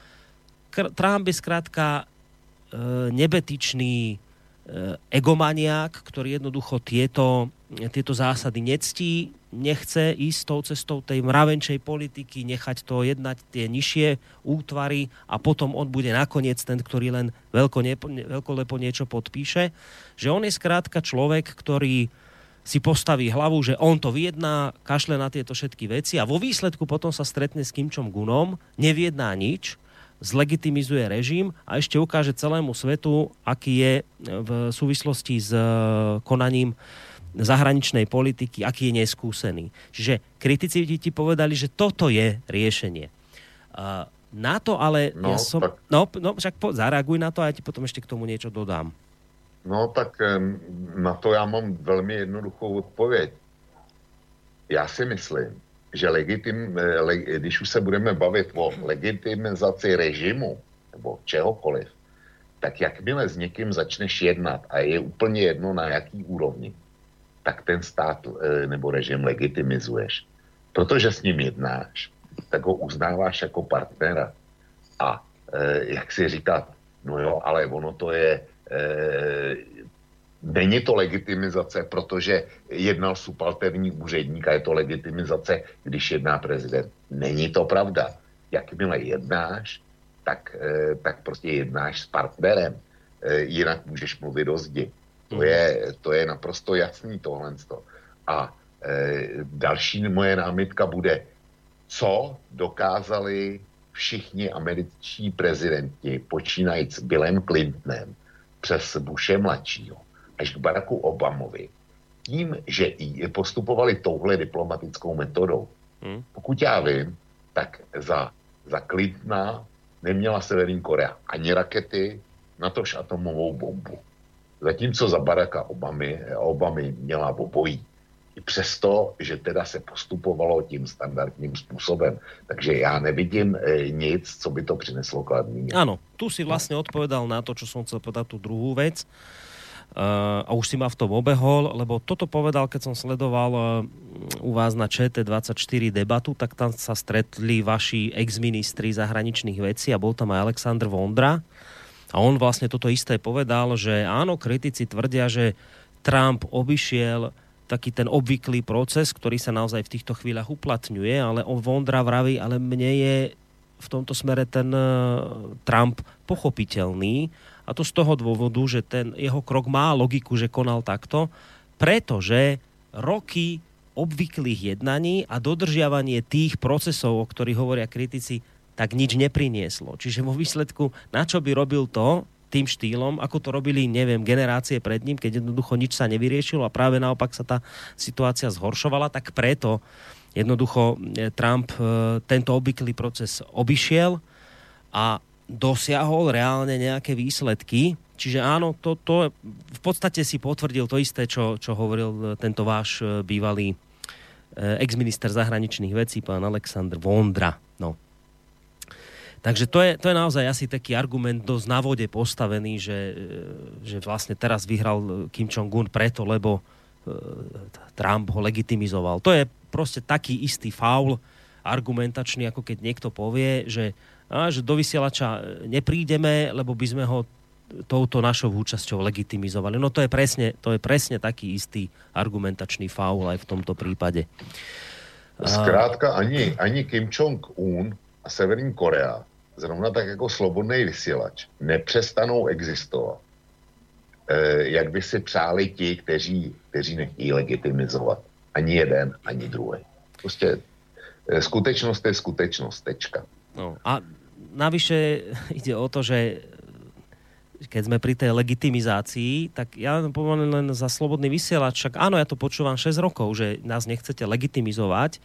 Trump je skrátka nebetičný E, egomaniák, ktorý jednoducho tieto, tieto zásady nectí, nechce ísť tou cestou tej mravenčej politiky, nechať to jednať tie nižšie útvary a potom on bude nakoniec ten, ktorý len veľko, veľkolepo niečo podpíše. Že on je skrátka človek, ktorý si postaví hlavu, že on to vyjedná, kašle na tieto všetky veci a vo výsledku potom sa stretne s Kim Jong-unom, neviedná nič, zlegitimizuje režim a ešte ukáže celému svetu, aký je v súvislosti s eh, konaním zahraničnej politiky, aký je neskúsený. Čiže kritici ti povedali, že toto je riešenie. Na to ale... No, ja som, tak... no, no však po, zareaguj na to a ja ti potom ešte k tomu niečo dodám. No tak na to já mám velmi jednoduchou odpověď. Já si myslím, že legitim, eh, le, když už se budeme bavit o legitimizaci režimu nebo čehokoliv, tak jakmile s někým začneš jednat a je úplně jedno na jaký úrovni, tak ten stát eh, nebo režim legitimizuješ. Protože s ním jednáš, tak ho uznáváš jako partnera. A eh, jak si říkat, no jo, ale ono to je, Není to legitimizace, protože jednal subalterní úředník a je to legitimizace, když jedná prezident. Není to pravda. Jakmile jednáš, tak, eh, tak prostě jednáš s partnerem. Eh, jinak můžeš mluvit o zdi. To mhm. je, to je naprosto jasný tohle. A eh, další moje námitka bude, co dokázali všichni američtí prezidenti, počínajíc Billem Clintonem přes Bushe mladšího až k Baracku Obamovi, tím, že i postupovali touhle diplomatickou metodou. Hmm. Pokud já vím, tak za, za Clintona neměla Severní Korea ani rakety, natož atomovou bombu. Zatímco za Baracka Obamy, Obamy měla obojí. I přesto, že teda se postupovalo tím standardním způsobem. Takže já nevidím e, nic, co by to přineslo kladný. Ano, tu si vlastně odpovedal na to, čo som chcel povedať, tú druhú vec. Uh, a už si ma v tom obehol, lebo toto povedal, keď som sledoval uh, u vás na ČT24 debatu, tak tam sa stretli vaši ex-ministri zahraničných vecí a bol tam aj Aleksandr Vondra. A on vlastne toto isté povedal, že áno, kritici tvrdia, že Trump obišiel taký ten obvyklý proces, ktorý sa naozaj v týchto chvíľach uplatňuje, ale on Vondra vraví, ale mne je v tomto smere ten uh, Trump pochopiteľný, a to z toho dôvodu, že ten jeho krok má logiku, že konal takto, pretože roky obvyklých jednaní a dodržiavanie tých procesov, o ktorých hovoria kritici, tak nič neprinieslo. Čiže vo výsledku, na čo by robil to tým štýlom, ako to robili, neviem, generácie pred ním, keď jednoducho nič sa nevyriešilo a práve naopak sa tá situácia zhoršovala, tak preto jednoducho e, Trump e, tento obvyklý proces obišiel a dosiahol reálne nejaké výsledky. Čiže áno, to, to v podstate si potvrdil to isté, čo, čo hovoril tento váš e, bývalý e, ex-minister zahraničných vecí, pán Aleksandr Vondra. No. Takže to je, to je naozaj asi taký argument dosť na vode postavený, že, e, že vlastne teraz vyhral Kim Jong-un preto, lebo Trump ho legitimizoval. To je proste taký istý faul argumentačný, ako keď niekto povie, že a že do vysielača neprídeme, lebo by sme ho touto našou účasťou legitimizovali. No to je presne, to je presne taký istý argumentačný faul aj v tomto prípade. Zkrátka ani, ani Kim Jong-un a Severní Korea, zrovna tak jako slobodný vysílač, nepřestanou existovat. E, jak by si přáli ti, kteří, kteří nechtějí legitimizovat. Ani jeden, ani druhý. Prostě e, skutečnost je skutečnost, tečka. No a navyše ide o to, že keď sme pri tej legitimizácii, tak ja poviem len za slobodný vysielač, však áno, ja to počúvam 6 rokov, že nás nechcete legitimizovať.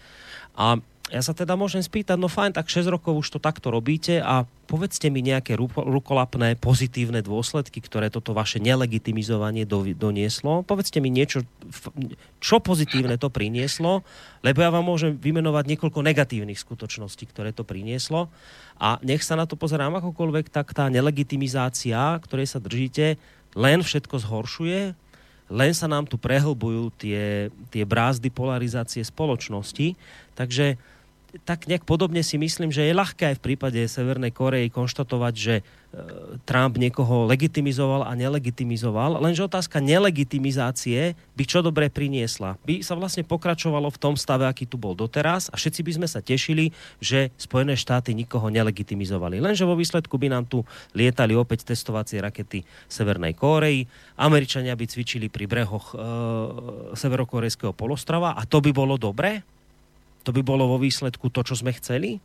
A ja sa teda môžem spýtať, no fajn, tak 6 rokov už to takto robíte a povedzte mi nejaké rukolapné pozitívne dôsledky, ktoré toto vaše nelegitimizovanie do, donieslo. Povedzte mi niečo, čo pozitívne to prinieslo, lebo ja vám môžem vymenovať niekoľko negatívnych skutočností, ktoré to prinieslo. A nech sa na to pozerám akokoľvek, tak tá nelegitimizácia, ktorej sa držíte, len všetko zhoršuje, len sa nám tu prehlbujú tie, tie brázdy polarizácie spoločnosti. Takže tak nejak podobne si myslím, že je ľahké aj v prípade Severnej Korei konštatovať, že e, Trump niekoho legitimizoval a nelegitimizoval, lenže otázka nelegitimizácie by čo dobre priniesla. By sa vlastne pokračovalo v tom stave, aký tu bol doteraz a všetci by sme sa tešili, že Spojené štáty nikoho nelegitimizovali. Lenže vo výsledku by nám tu lietali opäť testovacie rakety Severnej Kórei, Američania by cvičili pri brehoch e, severokorejského polostrava a to by bolo dobré? To by bolo vo výsledku to, čo sme chceli?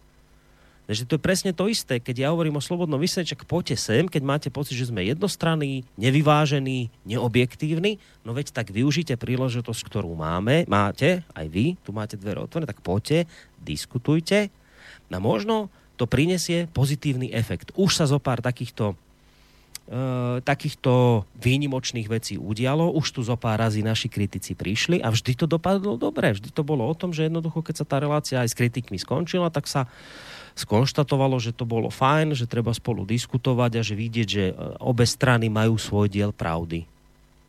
Takže to je presne to isté. Keď ja hovorím o slobodnom vysielači, poďte sem, keď máte pocit, že sme jednostranní, nevyvážení, neobjektívni, no veď tak využite príležitosť, ktorú máme, máte, aj vy, tu máte dvere otvorené, tak poďte, diskutujte. No možno to prinesie pozitívny efekt. Už sa zo pár takýchto takýchto výnimočných vecí udialo. Už tu zo pár razy naši kritici prišli a vždy to dopadlo dobre. Vždy to bolo o tom, že jednoducho, keď sa tá relácia aj s kritikmi skončila, tak sa skonštatovalo, že to bolo fajn, že treba spolu diskutovať a že vidieť, že e, obe strany majú svoj diel pravdy.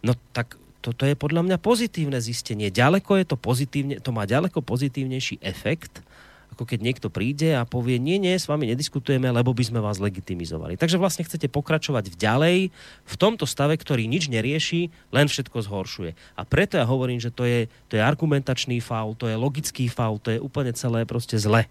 No tak toto je podľa mňa pozitívne zistenie. Ďaleko je to pozitívne, to má ďaleko pozitívnejší efekt, ako keď niekto príde a povie, nie, nie, s vami nediskutujeme, lebo by sme vás legitimizovali. Takže vlastne chcete pokračovať v ďalej v tomto stave, ktorý nič nerieši, len všetko zhoršuje. A preto ja hovorím, že to je, to je argumentačný faul, to je logický faul, to je úplne celé proste zle.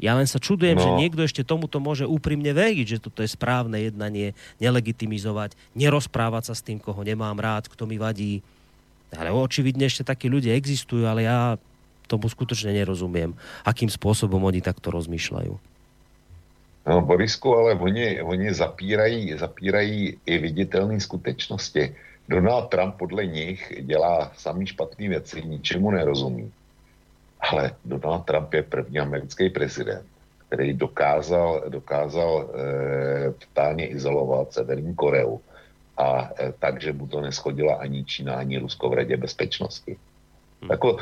Ja len sa čudujem, no. že niekto ešte tomuto môže úprimne veriť, že toto je správne jednanie, nelegitimizovať, nerozprávať sa s tým, koho nemám rád, kto mi vadí. Ale očividne ešte takí ľudia existujú, ale ja tomu skutočne nerozumiem, akým spôsobom oni takto rozmýšľajú. No, Borisku, ale oni, oni zapírají, zapírají i viditelné skutečnosti. Donald Trump podle nich dělá samý špatný věci, ničemu nerozumí. Ale Donald Trump je první americký prezident, který dokázal, dokázal e, totálně izolovat Severní Koreu a e, tak, že mu to neschodila ani Čína, ani Rusko v Radě bezpečnosti. Hmm. Jako,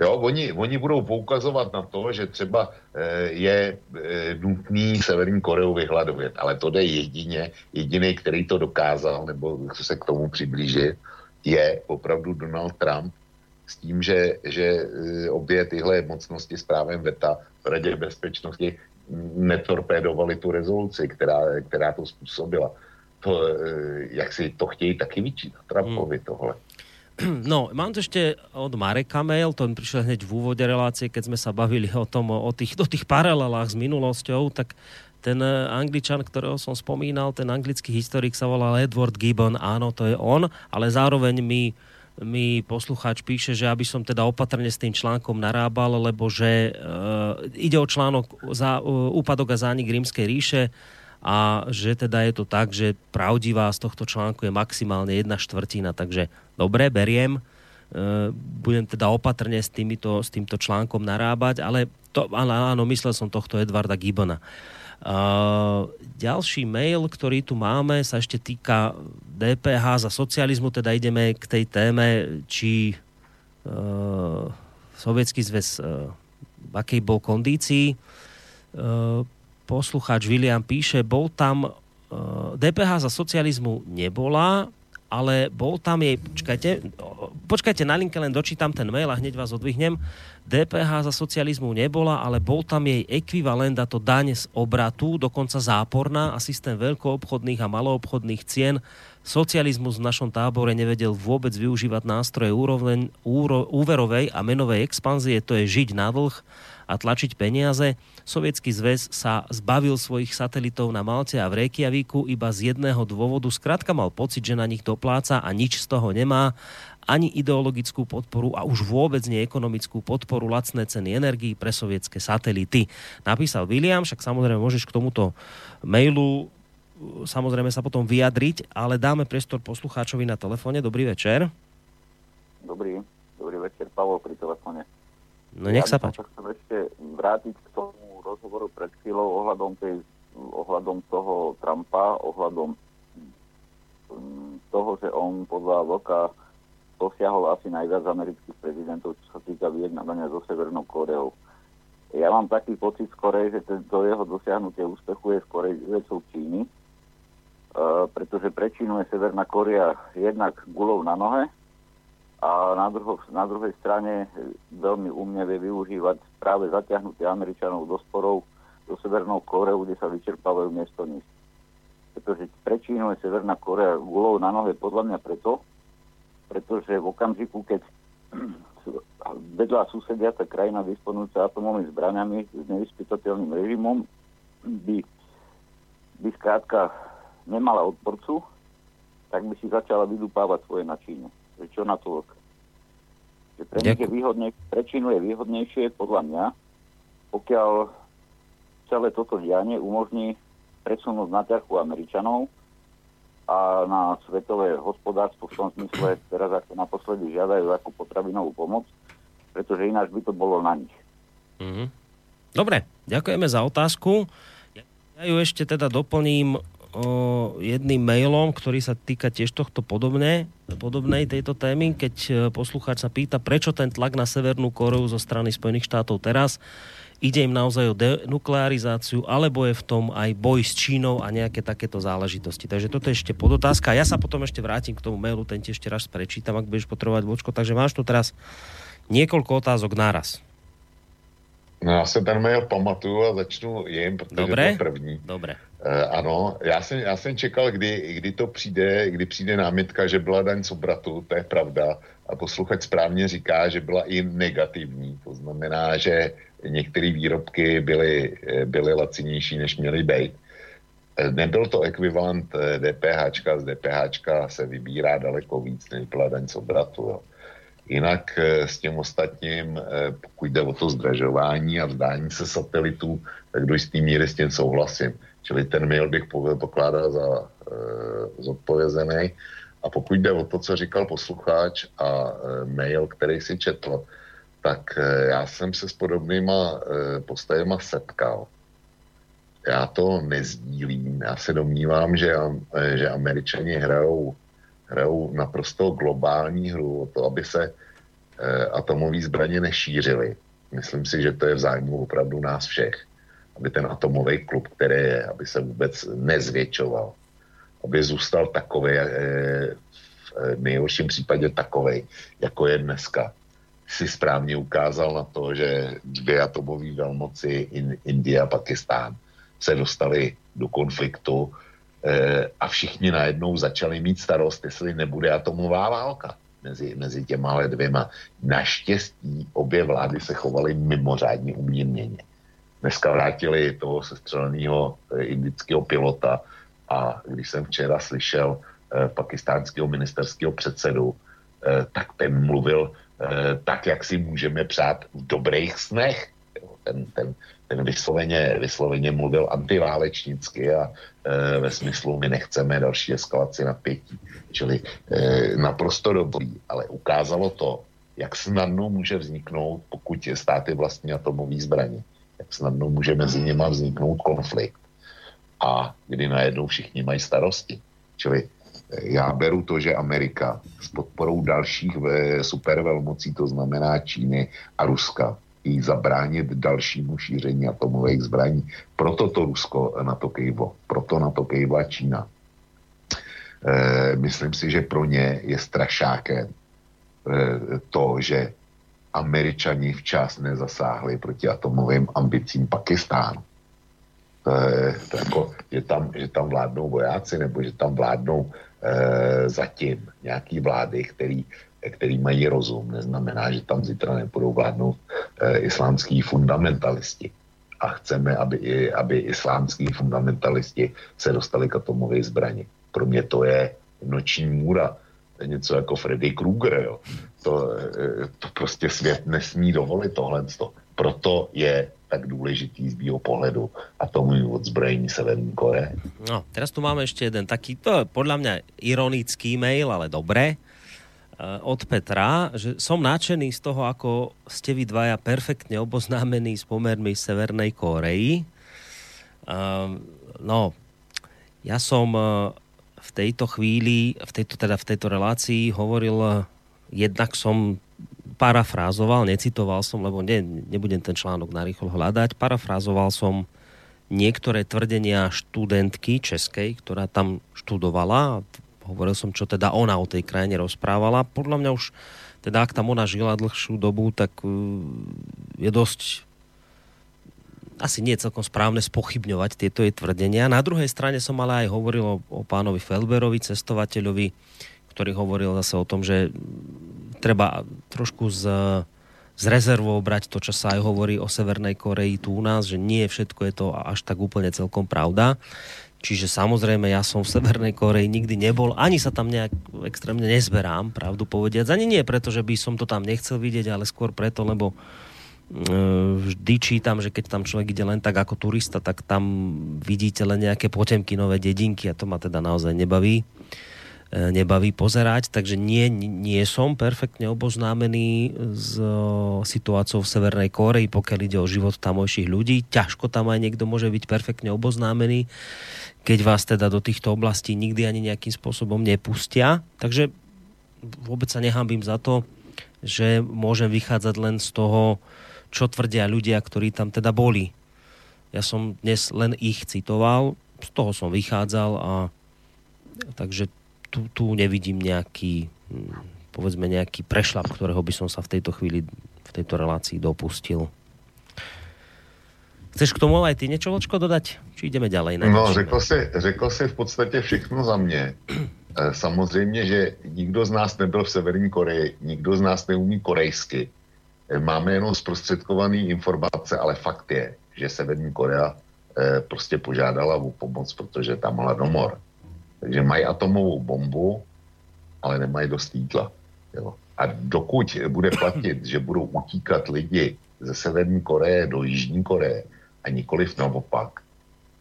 Jo, oni, oni budou poukazovat na to, že třeba e, je e, nutný Severní Koreu vyhladovat, ale to jde jedině, jediný, který to dokázal, nebo se k tomu přiblížit, je opravdu Donald Trump s tím, že, že e, obě tyhle mocnosti s právem VETA v Radě bezpečnosti netorpédovali tu rezoluci, která, která to způsobila. To, jak si to chtějí taky vyčítat Trumpovi hmm. tohle. No, mám tu ešte od Mareka mail, to prišiel hneď v úvode relácie, keď sme sa bavili o tom, o tých, o tých paralelách s minulosťou, tak ten eh, angličan, ktorého som spomínal, ten anglický historik sa volal Edward Gibbon, áno, to je on, ale zároveň mi, mi poslucháč píše, že aby som teda opatrne s tým článkom narábal, lebo že uh, ide o článok za, uh, úpadok a zánik rímskej ríše, a že teda je to tak, že pravdivá z tohto článku je maximálne jedna štvrtina, takže dobre, beriem, e, budem teda opatrne s, týmito, s týmto článkom narábať, ale to, áno, áno, myslel som tohto Edvarda Gibbona. Uh, ďalší mail, ktorý tu máme, sa ešte týka DPH za socializmu, teda ideme k tej téme, či uh, sovietský zväz uh, v akej bol kondícii. Uh, poslucháč William píše, bol tam, DPH e, za socializmu nebola, ale bol tam jej, počkajte, počkajte na linke, len dočítam ten mail a hneď vás odvihnem. DPH za socializmu nebola, ale bol tam jej ekvivalent a to daň z obratu, dokonca záporná a systém veľkoobchodných a maloobchodných cien. Socializmus v našom tábore nevedel vôbec využívať nástroje úroveň, úro, úverovej a menovej expanzie, to je žiť na dlh a tlačiť peniaze. Sovietský zväz sa zbavil svojich satelitov na Malte a v Reykjavíku iba z jedného dôvodu. Skrátka mal pocit, že na nich dopláca a nič z toho nemá ani ideologickú podporu a už vôbec nie ekonomickú podporu lacné ceny energií pre sovietské satelity. Napísal William, však samozrejme môžeš k tomuto mailu samozrejme sa potom vyjadriť, ale dáme priestor poslucháčovi na telefóne. Dobrý večer. Dobrý, dobrý večer, Pavol pri telefóne. No nech ja sa páči. Ja chcem ešte vrátiť k tomu rozhovoru pred chvíľou ohľadom, tej, ohľadom toho Trumpa, ohľadom mm, toho, že on podľa Vlka dosiahol asi najviac amerických prezidentov, čo sa týka vyjednávania so Severnou Koreou. Ja mám taký pocit skorej, že to jeho dosiahnutie úspechu je skorej vecou Číny, uh, pretože pre Čínu je Severná Korea jednak gulov na nohe a na, druho, na druhej strane veľmi umne vie využívať práve zatiahnutie Američanov do sporov so Severnou Koreou, kde sa vyčerpávajú miesto níž. Pretože pre je Severná Korea gulov na nohe podľa mňa preto, pretože v okamžiku, keď vedľa susediaca krajina disponujúca atomovými zbraniami s nevyspytateľným režimom by, by skrátka nemala odporcu, tak by si začala vydupávať svoje na Čínu. Čo na to Že pre, nich je výhodne, pre Čínu je výhodnejšie, podľa mňa, pokiaľ celé toto dianie umožní presunúť na ťarchu Američanov a na svetové hospodárstvo v tom zmysle, teraz ako naposledy žiadajú ako potravinovú pomoc, pretože ináč by to bolo na nich. Mm-hmm. Dobre, ďakujeme za otázku. Ja ju ešte teda doplním jedným mailom, ktorý sa týka tiež tohto podobné, podobnej tejto témy, keď e, poslucháč sa pýta, prečo ten tlak na Severnú Koreu zo strany Spojených štátov teraz, ide im naozaj o denuklearizáciu, alebo je v tom aj boj s Čínou a nejaké takéto záležitosti. Takže toto je ešte podotázka. Ja sa potom ešte vrátim k tomu mailu, ten ti ešte raz prečítam, ak budeš potrebovať vočko. Takže máš tu teraz niekoľko otázok naraz. No já se ten mail pamatuju a začnu jim, protože Dobre. to první. Dobre. E, ano, já jsem, já jsem čekal, kdy, kdy to přijde, kdy přijde námitka, že byla daň z obratu, to je pravda. A posluchač správně říká, že byla i negativní. To znamená, že některé výrobky byly, eh, byly lacinější, než měly být. E, nebyl to ekvivalent DPH, z DPH se vybírá daleko víc, než byla daň z obratu. Jo. Jinak s tím ostatním, pokud jde o to zdražování a vzdání se satelitů, tak do jistý míry s tím souhlasím. Čili ten mail bych pokládal za e, zodpovězený. A pokud jde o to, co říkal posluchač a e, mail, který si četl, tak e, já jsem se s podobnýma e, postavima setkal. Já to nezdílím. Já se domnívám, že, e, že američani hrajou hrajou naprosto globální hru o to, aby se e, atomové zbraně nešířily. Myslím si, že to je v zájmu opravdu nás všech. Aby ten atomový klub, který je, aby se vůbec nezvětšoval. Aby zůstal takový, e, v nejhorším případě takový, jako je dneska. Si správně ukázal na to, že dvě atomové velmoci, in, Indie a Pakistán, se dostali do konfliktu, a všichni najednou začali mít starost, jestli nebude atomová válka mezi, mezi těma dvěma. Naštěstí obě vlády se chovaly mimořádně umírněně. Dneska vrátili toho sestřeleného indického pilota a když jsem včera slyšel eh, pakistánského ministerského předsedu, eh, tak ten mluvil eh, tak, jak si můžeme přát v dobrých snech. Ten, ten, ten vysloveně, vysloveně mluvil antiválečnicky a e, ve smyslu my nechceme další eskalaci napětí. Čili e, naprosto dobrý, ale ukázalo to, jak snadno může vzniknout, pokud je státy vlastní atomový zbraně, jak snadno může mezi nimi vzniknout konflikt. A kdy najednou všichni mají starosti. Čili já beru to, že Amerika s podporou dalších supervelmocí, to znamená Číny a Ruska, i zabránit dalšímu šíření atomových zbraní. Proto to Rusko na to kejvlo. Proto na to kejvla Čína. E, myslím si, že pro ně je strašákem e, to, že Američani včas nezasáhli proti atomovým ambicím Pakistánu. To je, to jako, že, tam, že tam vládnou vojáci nebo že tam vládnou e, zatím nějaký vlády, který který mají rozum, neznamená, že tam zítra nebudou vládnout e, islámský fundamentalisti. A chceme, aby, i, aby islámský fundamentalisti se dostali k atomové zbraně. Pro mě to je noční můra. Něco jako Freddy Krueger. Jo. To, e, to prostě svět nesmí dovolit tohle. proto je tak důležitý z mého pohledu a tomu odzbrojení Severní Koreje. No, teraz tu máme ešte jeden taký, to je podľa mňa ironický mail, ale dobre, eh, od Petra, že som nadšený z toho, ako ste vy dvaja perfektne oboznámení s pomermi Severnej Koreji. Um, no, ja som eh, v tejto chvíli, v tejto, teda v tejto relácii hovoril, eh, jednak som parafrázoval, necitoval som, lebo ne, nebudem ten článok narýchlo hľadať, parafrázoval som niektoré tvrdenia študentky českej, ktorá tam študovala. Hovoril som, čo teda ona o tej krajine rozprávala. Podľa mňa už, teda ak tam ona žila dlhšiu dobu, tak uh, je dosť asi nie je celkom správne spochybňovať tieto jej tvrdenia. Na druhej strane som ale aj hovoril o, o pánovi Felberovi, cestovateľovi, ktorý hovoril zase o tom, že treba trošku z, z rezervou brať to, čo sa aj hovorí o Severnej Koreji tu u nás, že nie všetko je to až tak úplne celkom pravda. Čiže samozrejme, ja som v Severnej Koreji nikdy nebol, ani sa tam nejak extrémne nezberám, pravdu povediac. Ani nie preto, že by som to tam nechcel vidieť, ale skôr preto, lebo e, vždy čítam, že keď tam človek ide len tak ako turista, tak tam vidíte len nejaké potemkinové dedinky a to ma teda naozaj nebaví. E, nebaví pozerať, takže nie, nie som perfektne oboznámený s situáciou v Severnej Koreji, pokiaľ ide o život tamojších ľudí. Ťažko tam aj niekto môže byť perfektne oboznámený, keď vás teda do týchto oblastí nikdy ani nejakým spôsobom nepustia. Takže vôbec sa nehambím za to, že môžem vychádzať len z toho, čo tvrdia ľudia, ktorí tam teda boli. Ja som dnes len ich citoval, z toho som vychádzal a takže tu, tu nevidím nejaký, hm, povedzme nejaký prešlap, ktorého by som sa v tejto chvíli, v tejto relácii dopustil. Chceš k tomu aj ty niečo, Vočko, dodať? Či ideme ďalej? No, řekl si, řekl si v podstatě všechno za mě. E, samozřejmě, že nikdo z nás nebyl v Severní Koreji, nikdo z nás neumí korejsky. E, máme jenom zprostředkované informace, ale fakt je, že Severní Korea e, prostě požádala o pomoc, protože tam hladomor. Takže mají atomovou bombu, ale nemají dost jídla. Jo. A dokud bude platit, že budou utíkat lidi ze Severní Koreje do Jižní Koreje a nikoliv naopak,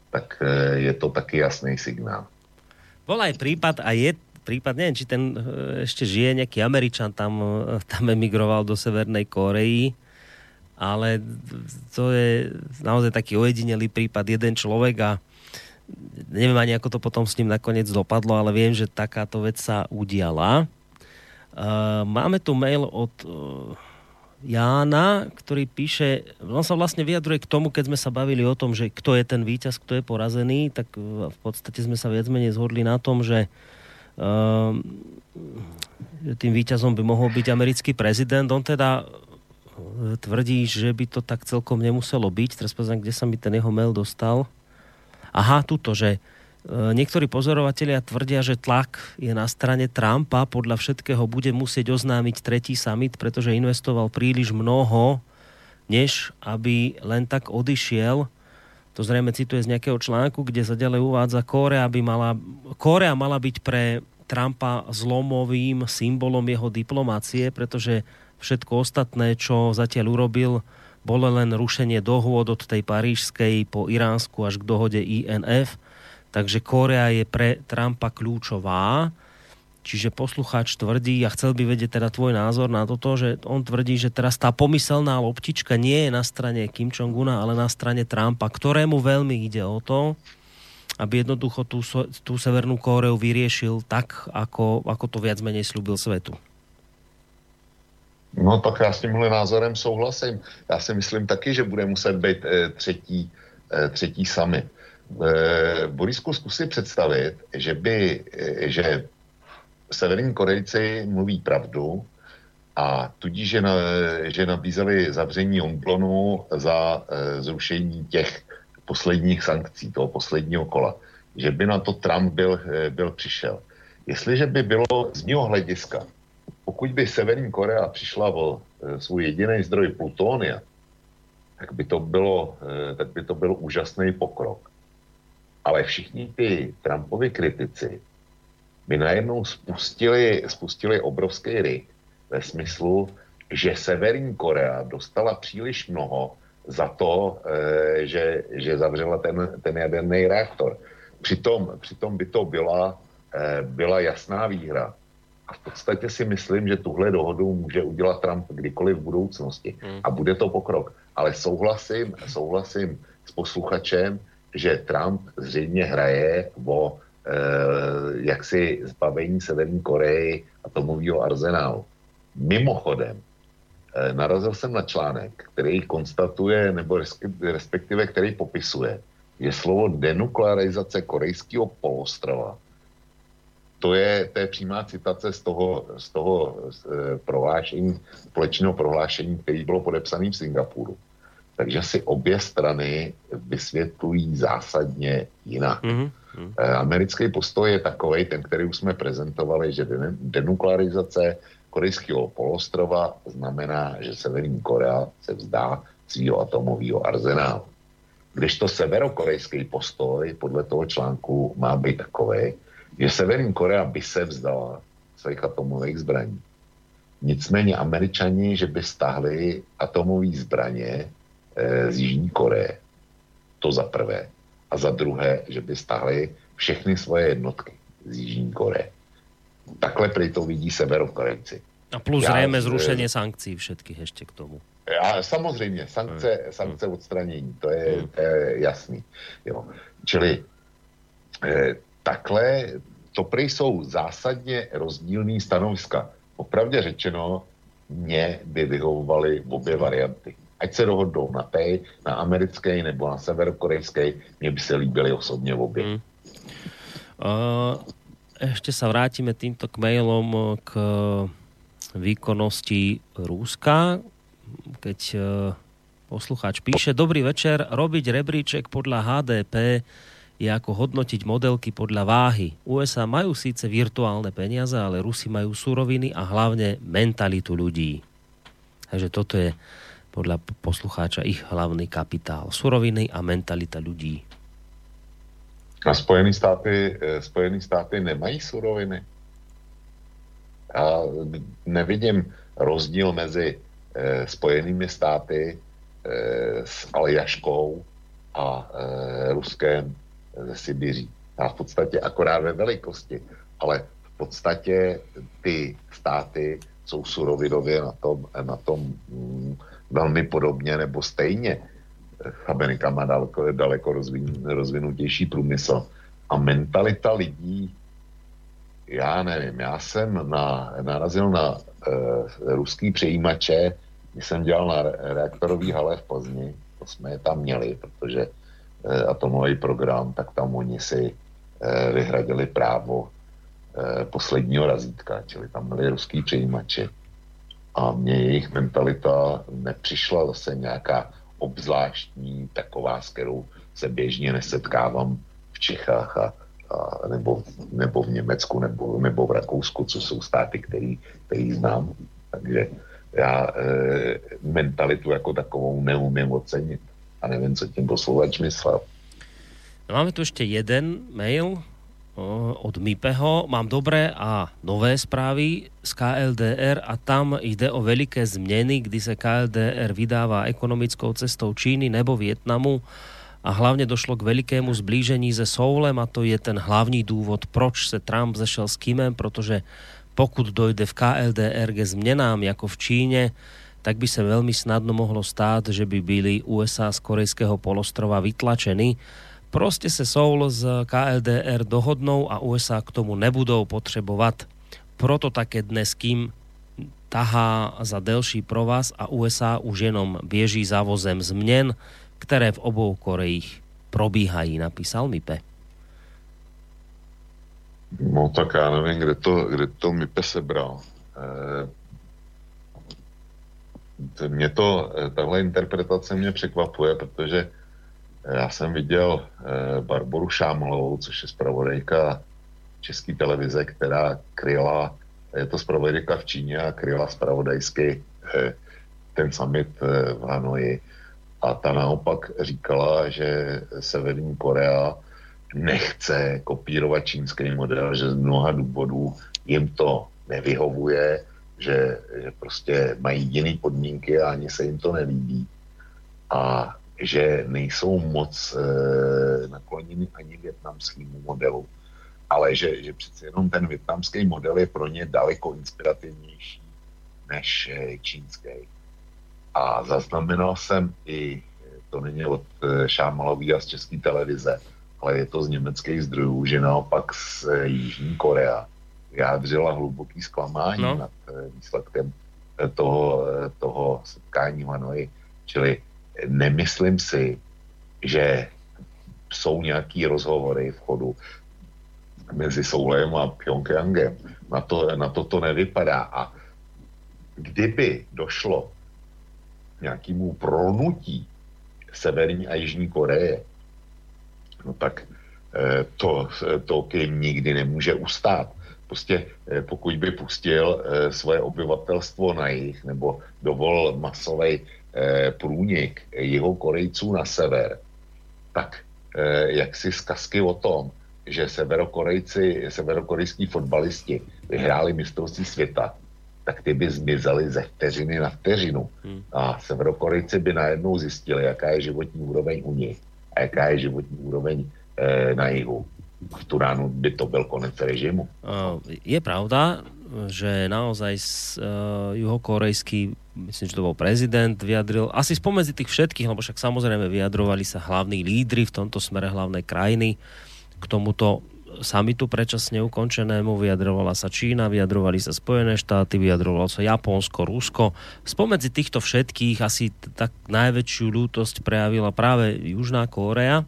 tak eh, je to taky jasný signál. Bol aj prípad, a je prípad, neviem, či ten eh, ešte žije, nejaký Američan tam, eh, tam emigroval do Severnej Koreji, ale to je naozaj taký ojedinelý prípad, jeden človek a neviem ani, ako to potom s ním nakoniec dopadlo, ale viem, že takáto vec sa udiala. Uh, máme tu mail od uh, Jána, ktorý píše, on sa vlastne vyjadruje k tomu, keď sme sa bavili o tom, že kto je ten víťaz, kto je porazený, tak v podstate sme sa viac menej zhodli na tom, že uh, tým víťazom by mohol byť americký prezident. On teda tvrdí, že by to tak celkom nemuselo byť. Teraz pozriem, kde sa mi ten jeho mail dostal aha, tuto, že e, niektorí pozorovatelia tvrdia, že tlak je na strane Trumpa, podľa všetkého bude musieť oznámiť tretí summit, pretože investoval príliš mnoho, než aby len tak odišiel. To zrejme cituje z nejakého článku, kde sa ďalej uvádza, Kórea, by mala, Kórea mala byť pre Trumpa zlomovým symbolom jeho diplomácie, pretože všetko ostatné, čo zatiaľ urobil, bolo len rušenie dohôd od tej parížskej po Iránsku až k dohode INF. Takže Korea je pre Trumpa kľúčová. Čiže poslucháč tvrdí, a chcel by vedieť teda tvoj názor na toto, že on tvrdí, že teraz tá pomyselná loptička nie je na strane Kim Jong-una, ale na strane Trumpa, ktorému veľmi ide o to, aby jednoducho tú, tú Severnú Kóreu vyriešil tak, ako, ako to viac menej slúbil svetu. No tak já s tímhle názorem souhlasím. Já si myslím taky, že bude muset být e, třetí, e, třetí summit. E, Borisku, zkusí představit, že by, e, že severní Korejci mluví pravdu a tudíž, že, na, že nabízeli zavření Onglonu za e, zrušení těch posledních sankcí, toho posledního kola. Že by na to Trump byl, byl přišel. Jestliže by bylo z mého hlediska pokud by Severní Korea přišla o e, svůj jediný zdroj plutónia, tak by to bylo, e, tak by to byl úžasný pokrok. Ale všichni ty Trumpovi kritici by najednou spustili, spustili obrovský ryk ve smyslu, že Severní Korea dostala příliš mnoho za to, e, že, že zavřela ten, ten jaderný reaktor. Přitom, přitom by to byla, byla jasná výhra. A v podstatě si myslím, že tuhle dohodu může udělat Trump kdykoliv v budoucnosti. Hmm. A bude to pokrok. Ale souhlasím, souhlasím s posluchačem, že Trump zřejmě hraje o e, jaksi zbavení Severní Koreji atomového arzenálu. Mimochodem, e, narazil jsem na článek, který konstatuje, nebo respektive který popisuje, že slovo denuklearizace korejského polostrova to je, to je přímá citace z toho, z toho z, e, prohlášení, společného prohlášení, který bylo podepsané v Singapuru. Takže si obě strany vysvětlují zásadně jinak. Mm-hmm. Americký postoj je takový, ten, který už jsme prezentovali, že denuklearizace korejského polostrova znamená, že Severní Korea se vzdá svého atomového arzenálu. Když to severokorejský postoj podle toho článku má být takový, že Severní Korea by se vzdala svých atomových zbraní. Nicméně američani, že by stáhli atomové zbraně e, z Jižní Koreje. To za prvé. A za druhé, že by stáhli všechny svoje jednotky z Jižní Koreje. Takhle prý to vidí severokorejci. A plus Já, zřejmě zrušení sankcí všetkých ještě k tomu. A samozřejmě, sankce, hmm. sankce odstranění, to je, hmm. to je jasný. Jo. Čili e, takhle to prý jsou zásadně rozdílný stanoviska. Opravdě řečeno, mě by vyhovovaly obě varianty. Ať se dohodnou na té, na americké nebo na severokorejské, mně by se líbily osobně obě. Hmm. Uh, ešte sa vrátime týmto k mailom k výkonnosti Rúska. Keď uh, poslucháč píše, dobrý večer, robiť rebríček podľa HDP je ako hodnotiť modelky podľa váhy. USA majú síce virtuálne peniaze, ale Rusi majú suroviny a hlavne mentalitu ľudí. Takže toto je podľa poslucháča ich hlavný kapitál. Suroviny a mentalita ľudí. A Spojené státy, eh, Spojené státy nemají suroviny. Já nevidím rozdíl mezi eh, Spojenými státy eh, s Aljaškou a Ruskem ze Sibiří. A v podstatě akorát ve velikosti. Ale v podstatě ty státy jsou surovinově na tom, na tom mm, velmi podobně nebo stejně. Amerika má daleko, daleko rozvin, rozvinutější průmysl. A mentalita lidí, já nevím, já jsem na, narazil na uh, ruský přejímače, když jsem dělal na reaktorový hale v Plzni, to jsme je tam měli, protože atomový program, tak tam oni si eh, vyhradili právo eh, posledního razítka, čili tam byli ruský přijímači. A mně jejich mentalita nepřišla zase nějaká obzvláštní, taková, s kterou se běžně nesetkávám v Čechách a, a nebo, nebo v Německu nebo, nebo v Rakousku, co jsou státy, který, který znám. Takže já e, mentalitu jako takovou neumím ocenit a neviem, co tím posluchač myslel. Máme tu ešte jeden mail od MIPEho. Mám dobré a nové správy z KLDR a tam ide o veľké zmeny, kdy sa KLDR vydáva ekonomickou cestou Číny nebo Vietnamu a hlavne došlo k velikému zblížení se Soulem a to je ten hlavní důvod, proč se Trump zešel s Kimem, protože pokud dojde v KLDR ke zmenám jako v Číne, tak by sa veľmi snadno mohlo stáť, že by byli USA z korejského polostrova vytlačení. Proste sa Soul z KLDR dohodnou a USA k tomu nebudou potrebovať. Proto také dnes kým tahá za delší provaz a USA už jenom bieží za vozem zmnen, ktoré v obou Korejích probíhají, napísal Mipe. No tak já nevím, kde to, kde to Mipe sebral. E, mě to, eh, tahle interpretace mě překvapuje, protože eh, já jsem viděl eh, Barboru Šámlovou, což je zpravodajka české televize, která kryla, je to zpravodajka v Číně a kryla zpravodajsky ten summit v Hanoji. A ta naopak říkala, že Severní Korea nechce kopírovat čínský model, že z mnoha důvodů jim to nevyhovuje, že, že prostě mají jiné podmínky a ani se jim to nelíbí. A že nejsou moc e, nakloněni ani větnamskému modelu, ale že, že přece jenom ten větnamský model je pro ně daleko inspirativnější než e, čínský. A zaznamenal jsem i, to není od e, Šámalový a z české televize, ale je to z německých zdrojů, že naopak z e, Jižní Korea vyjádřila hluboký zklamání no. nad e, výsledkem e, toho, e, toho setkání Hanoi. Čili nemyslím si, že jsou nějaký rozhovory v chodu mezi Soulem a Pyongyangem. Na to, na to to nevypadá. A kdyby došlo nějakému pronutí Severní a Jižní Koreje, no tak eh, to, to Kim nikdy nemůže ustát. Prostě eh, pokud by pustil eh, svoje obyvatelstvo na jich nebo dovol masový průnik jeho Korejců na sever, tak jak si zkazky o tom, že severokorejci, severokorejský fotbalisti vyhráli mistrovství světa, tak ty by zmizely ze vteřiny na vteřinu. Hmm. A severokorejci by najednou zjistili, jaká je životní úroveň u nich a jaká je životní úroveň e, na jihu. V tu ránu by to byl konec režimu. Je pravda, že naozaj uh, juhokorejský, myslím, že to bol prezident, vyjadril, asi spomedzi tých všetkých, lebo však samozrejme vyjadrovali sa hlavní lídry v tomto smere hlavnej krajiny k tomuto samitu predčasne ukončenému, vyjadrovala sa Čína, vyjadrovali sa Spojené štáty, vyjadrovalo sa Japonsko, Rusko. Spomedzi týchto všetkých asi tak najväčšiu lútosť prejavila práve Južná Kórea,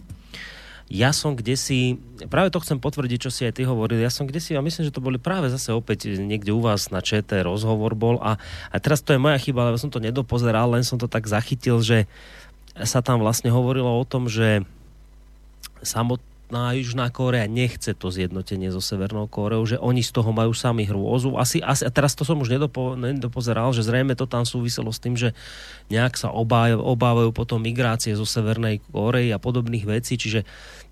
ja som kde si, práve to chcem potvrdiť, čo si aj ty hovoril, ja som kde si, a myslím, že to boli práve zase opäť niekde u vás na ČT rozhovor bol a, a teraz to je moja chyba, lebo som to nedopozeral, len som to tak zachytil, že sa tam vlastne hovorilo o tom, že samot, samotná Južná Kórea nechce to zjednotenie so Severnou Kóreou, že oni z toho majú sami hrôzu. Asi, asi, a teraz to som už nedopo, nedopozeral, že zrejme to tam súviselo s tým, že nejak sa obávajú, obávajú potom migrácie zo Severnej Kórei a podobných vecí, čiže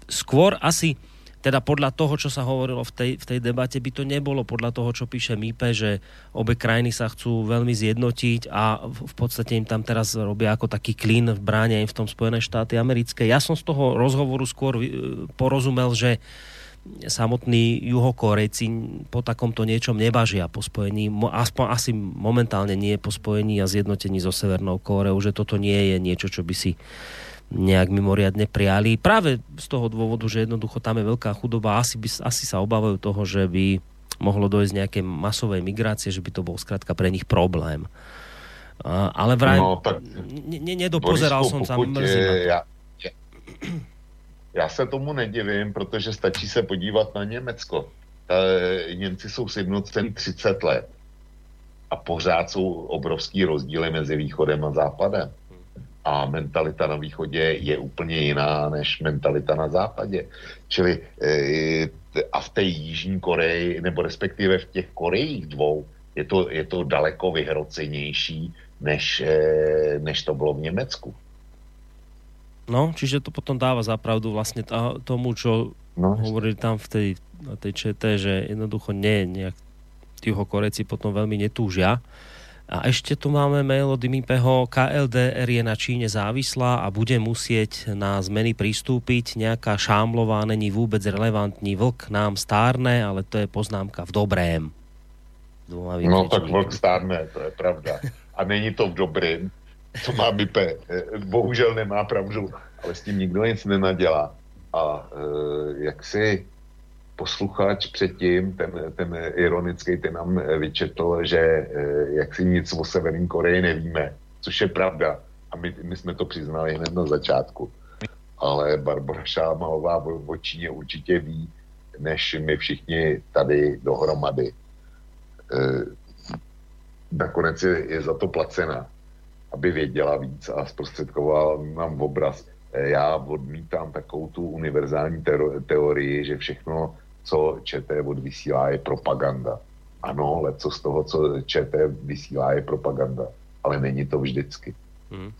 skôr asi teda podľa toho, čo sa hovorilo v tej, v tej debate, by to nebolo podľa toho, čo píše MIPE, že obe krajiny sa chcú veľmi zjednotiť a v podstate im tam teraz robia ako taký klín v bráne im v tom Spojené štáty americké. Ja som z toho rozhovoru skôr e, porozumel, že samotní juhokorejci po takomto niečom nebažia po spojení, aspoň asi momentálne nie po spojení a zjednotení so Severnou Kóreou, že toto nie je niečo, čo by si nejak mimoriadne priali. Práve z toho dôvodu, že jednoducho tam je veľká chudoba, asi, by, asi sa obávajú toho, že by mohlo dojsť nejaké masovej migrácie, že by to bol skrátka pre nich problém. Uh, ale vraj, no, tak, ne, nedopozeral Borisku, som sa, mrzí ja, ja, já se tomu nedivím, protože stačí se podívat na Německo. Ta, Němci jsou sjednoceni 30 let a pořád jsou obrovský rozdíly mezi východem a západem a mentalita na východě je úplně jiná než mentalita na západě. Čili e, a v té Jižní Koreji, nebo respektive v těch Korejích dvou, je to, je to daleko vyhrocenější, než, e, než to bylo v Německu. No, čiže to potom dáva zapravdu vlastne tomu, čo no. hovorili tam v tej, na tej ČT, že jednoducho nie, nejak tí Korejci potom veľmi netúžia a ešte tu máme mail od Dimipeho. KLDR je na Číne závislá a bude musieť na zmeny pristúpiť. Nejaká šámlová není vôbec relevantní. Vlk nám stárne, ale to je poznámka v dobrém. No tak vlk stárne, to je pravda. A není to v dobrém. To má Mipe. Bohužel nemá pravdu, ale s tím nikdo nic nenadělá. A e, jak si posluchač předtím, ten, ten ironický, ten nám vyčetl, že eh, jak si nic o Severní Koreji nevíme, což je pravda. A my, my jsme to přiznali hned na začátku. Ale Barbara Šámalová o Číně určitě ví, než my všichni tady dohromady. E, nakonec je, je za to placena, aby věděla víc a zprostředkovala nám obraz. Já odmítám takovou tu univerzální teorii, že všechno co ČT odvysílá, je propaganda. Ano, ale co z toho, co ČT vysílá, je propaganda. Ale není to vždycky. Hmm.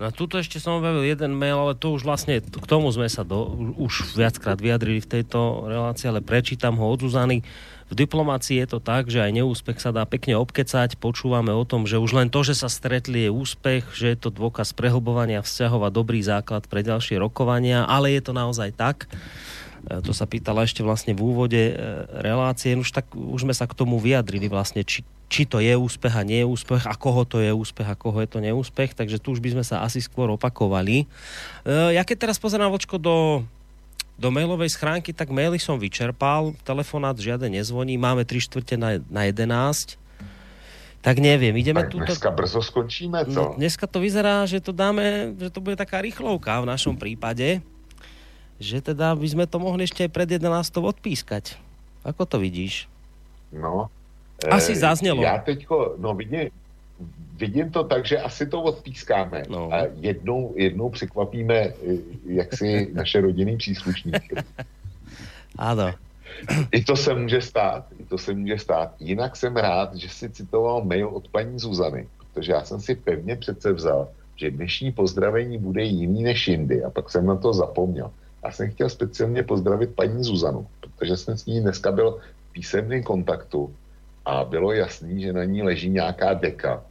No tuto ešte som objavil jeden mail, ale to už vlastne, k tomu sme sa do, už viackrát vyjadrili v tejto relácii, ale prečítam ho od Zuzany. V diplomácii je to tak, že aj neúspech sa dá pekne obkecať. Počúvame o tom, že už len to, že sa stretli, je úspech, že je to dôkaz prehlbovania vzťahov a dobrý základ pre ďalšie rokovania, ale je to naozaj tak. E, to sa pýtala ešte vlastne v úvode e, relácie, už, tak, už sme sa k tomu vyjadrili vlastne, či, či to je úspech a nie je úspech a koho to je úspech a koho je to neúspech, takže tu už by sme sa asi skôr opakovali. E, ja keď teraz pozerám vočko do, do mailovej schránky, tak maily som vyčerpal, telefonát žiaden nezvoní, máme 3 štvrte na, na 11, tak neviem, ideme tu. Dneska brzo skončíme? No, dneska to vyzerá, že to dáme, že to bude taká rýchlovka v našom prípade že teda by sme to mohli ešte aj pred 11. odpískať. Ako to vidíš? No. Asi e, zaznelo. Já teďko, no vidím, vidím to tak, že asi to odpískáme. No. A jednou, jednou překvapíme e, jaksi naše rodinný příslušníky. ano. I to se může stát. I to se může stát. Jinak jsem rád, že si citoval mail od paní Zuzany, protože já jsem si pevně přece vzal, že dnešní pozdravení bude jiný než jindy a pak jsem na to zapomněl. Já jsem chtěl speciálně pozdravit paní Zuzanu, protože jsem s ní dneska byl v písemném kontaktu a bylo jasný, že na ní leží nějaká deka.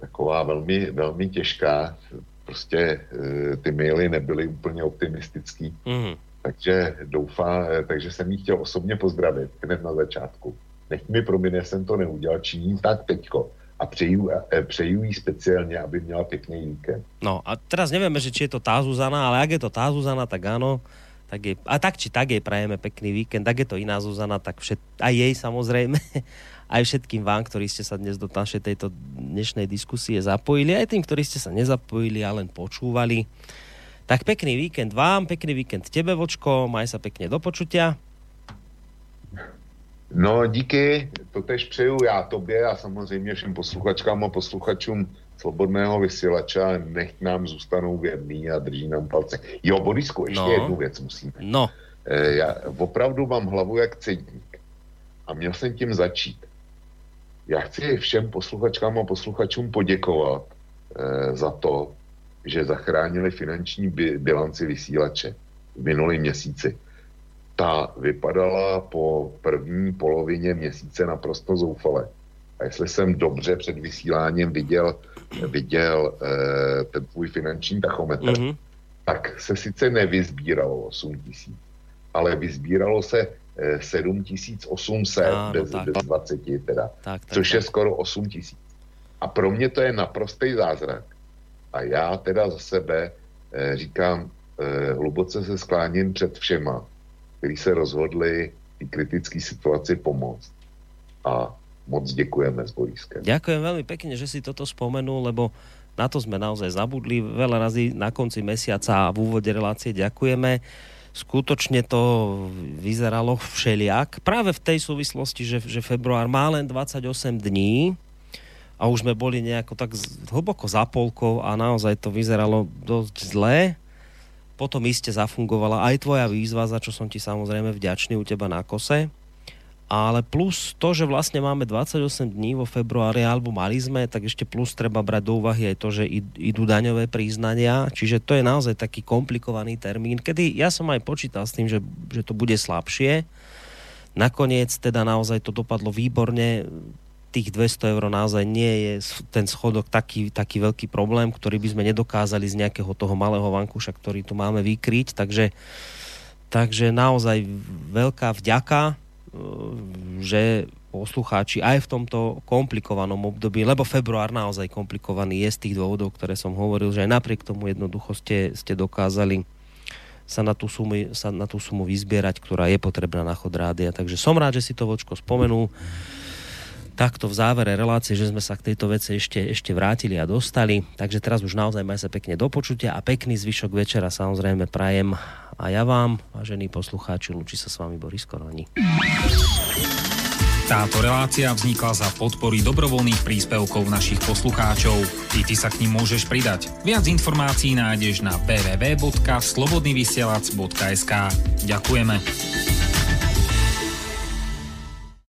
Taková velmi, velmi těžká. Prostě e, ty maily nebyly úplně optimistický. Mm. Takže doufám, e, takže jsem jí chtěl osobně pozdravit hned na začátku. Nech mi promine, jsem to neudělal, činím tak teďko a přeju, e, přeju jí speciálně, aby měla pěkný víkend. No a teraz nevieme, že či je to tá Zuzana, ale ak je to tá Zuzana, tak áno. Tak je, a tak či tak jej prajeme pekný víkend, ak je to iná Zuzana, tak všet, aj jej samozrejme, aj všetkým vám, ktorí ste sa dnes do našej tejto dnešnej diskusie zapojili, aj tým, ktorí ste sa nezapojili a len počúvali. Tak pekný víkend vám, pekný víkend tebe, Vočko, maj sa pekne do počutia. No díky, to tež přeju já tobě a samozřejmě všem posluchačkám a posluchačům Slobodného vysílača, nech nám zůstanou věrný a drží nám palce. Jo, Borisku, ještě no. jednu věc musíme. No. E, já opravdu mám hlavu jak cedník a měl jsem tím začít. Já chci všem posluchačkám a posluchačům poděkovat e, za to, že zachránili finanční bilanci vysílače v minulém měsíci ta vypadala po první polovině měsíce naprosto zoufale. A jestli jsem dobře před vysíláním viděl, viděl eh, ten tvůj finanční tachometr, mm-hmm. tak se sice nevyzbíralo 8 tisíc, ale vyzbíralo se eh, 7800 ah, bez, no, bez 20 teda, tak, tak, což tak. je skoro 8 tisíc. A pro mě to je naprostý zázrak. A já teda za sebe eh, říkám, eh, hluboce se skláním před všema, kteří se rozhodli v kritické situaci pomoct. A moc děkujeme s Boriskem. Ďakujem veľmi pekne, že si toto spomenul, lebo na to sme naozaj zabudli. Veľa razy na konci mesiaca a v úvode relácie ďakujeme. Skutočne to vyzeralo všeliak. Práve v tej súvislosti, že, že február má len 28 dní a už sme boli nejako tak hlboko za polkou a naozaj to vyzeralo dosť zle potom iste zafungovala aj tvoja výzva, za čo som ti samozrejme vďačný u teba na kose. Ale plus to, že vlastne máme 28 dní vo februári, alebo mali sme, tak ešte plus treba brať do úvahy aj to, že idú daňové príznania, čiže to je naozaj taký komplikovaný termín, kedy ja som aj počítal s tým, že, že to bude slabšie. Nakoniec teda naozaj to dopadlo výborne tých 200 eur naozaj nie je ten schodok taký, taký veľký problém, ktorý by sme nedokázali z nejakého toho malého vankúša, ktorý tu máme vykryť. Takže, takže naozaj veľká vďaka, e, že poslucháči aj v tomto komplikovanom období, lebo február naozaj komplikovaný je z tých dôvodov, ktoré som hovoril, že aj napriek tomu jednoducho ste, ste dokázali sa na, tú sumu, sa na tú sumu vyzbierať, ktorá je potrebná na chod rádia. Takže som rád, že si to vočko spomenul takto v závere relácie, že sme sa k tejto veci ešte, ešte vrátili a dostali. Takže teraz už naozaj maj sa pekne do počutia a pekný zvyšok večera samozrejme prajem a ja vám, vážení poslucháči, lúči sa s vami Boris Koroni. Táto relácia vznikla za podpory dobrovoľných príspevkov našich poslucháčov. Ty, ty sa k ním môžeš pridať. Viac informácií nájdeš na www.slobodnyvysielac.sk Ďakujeme.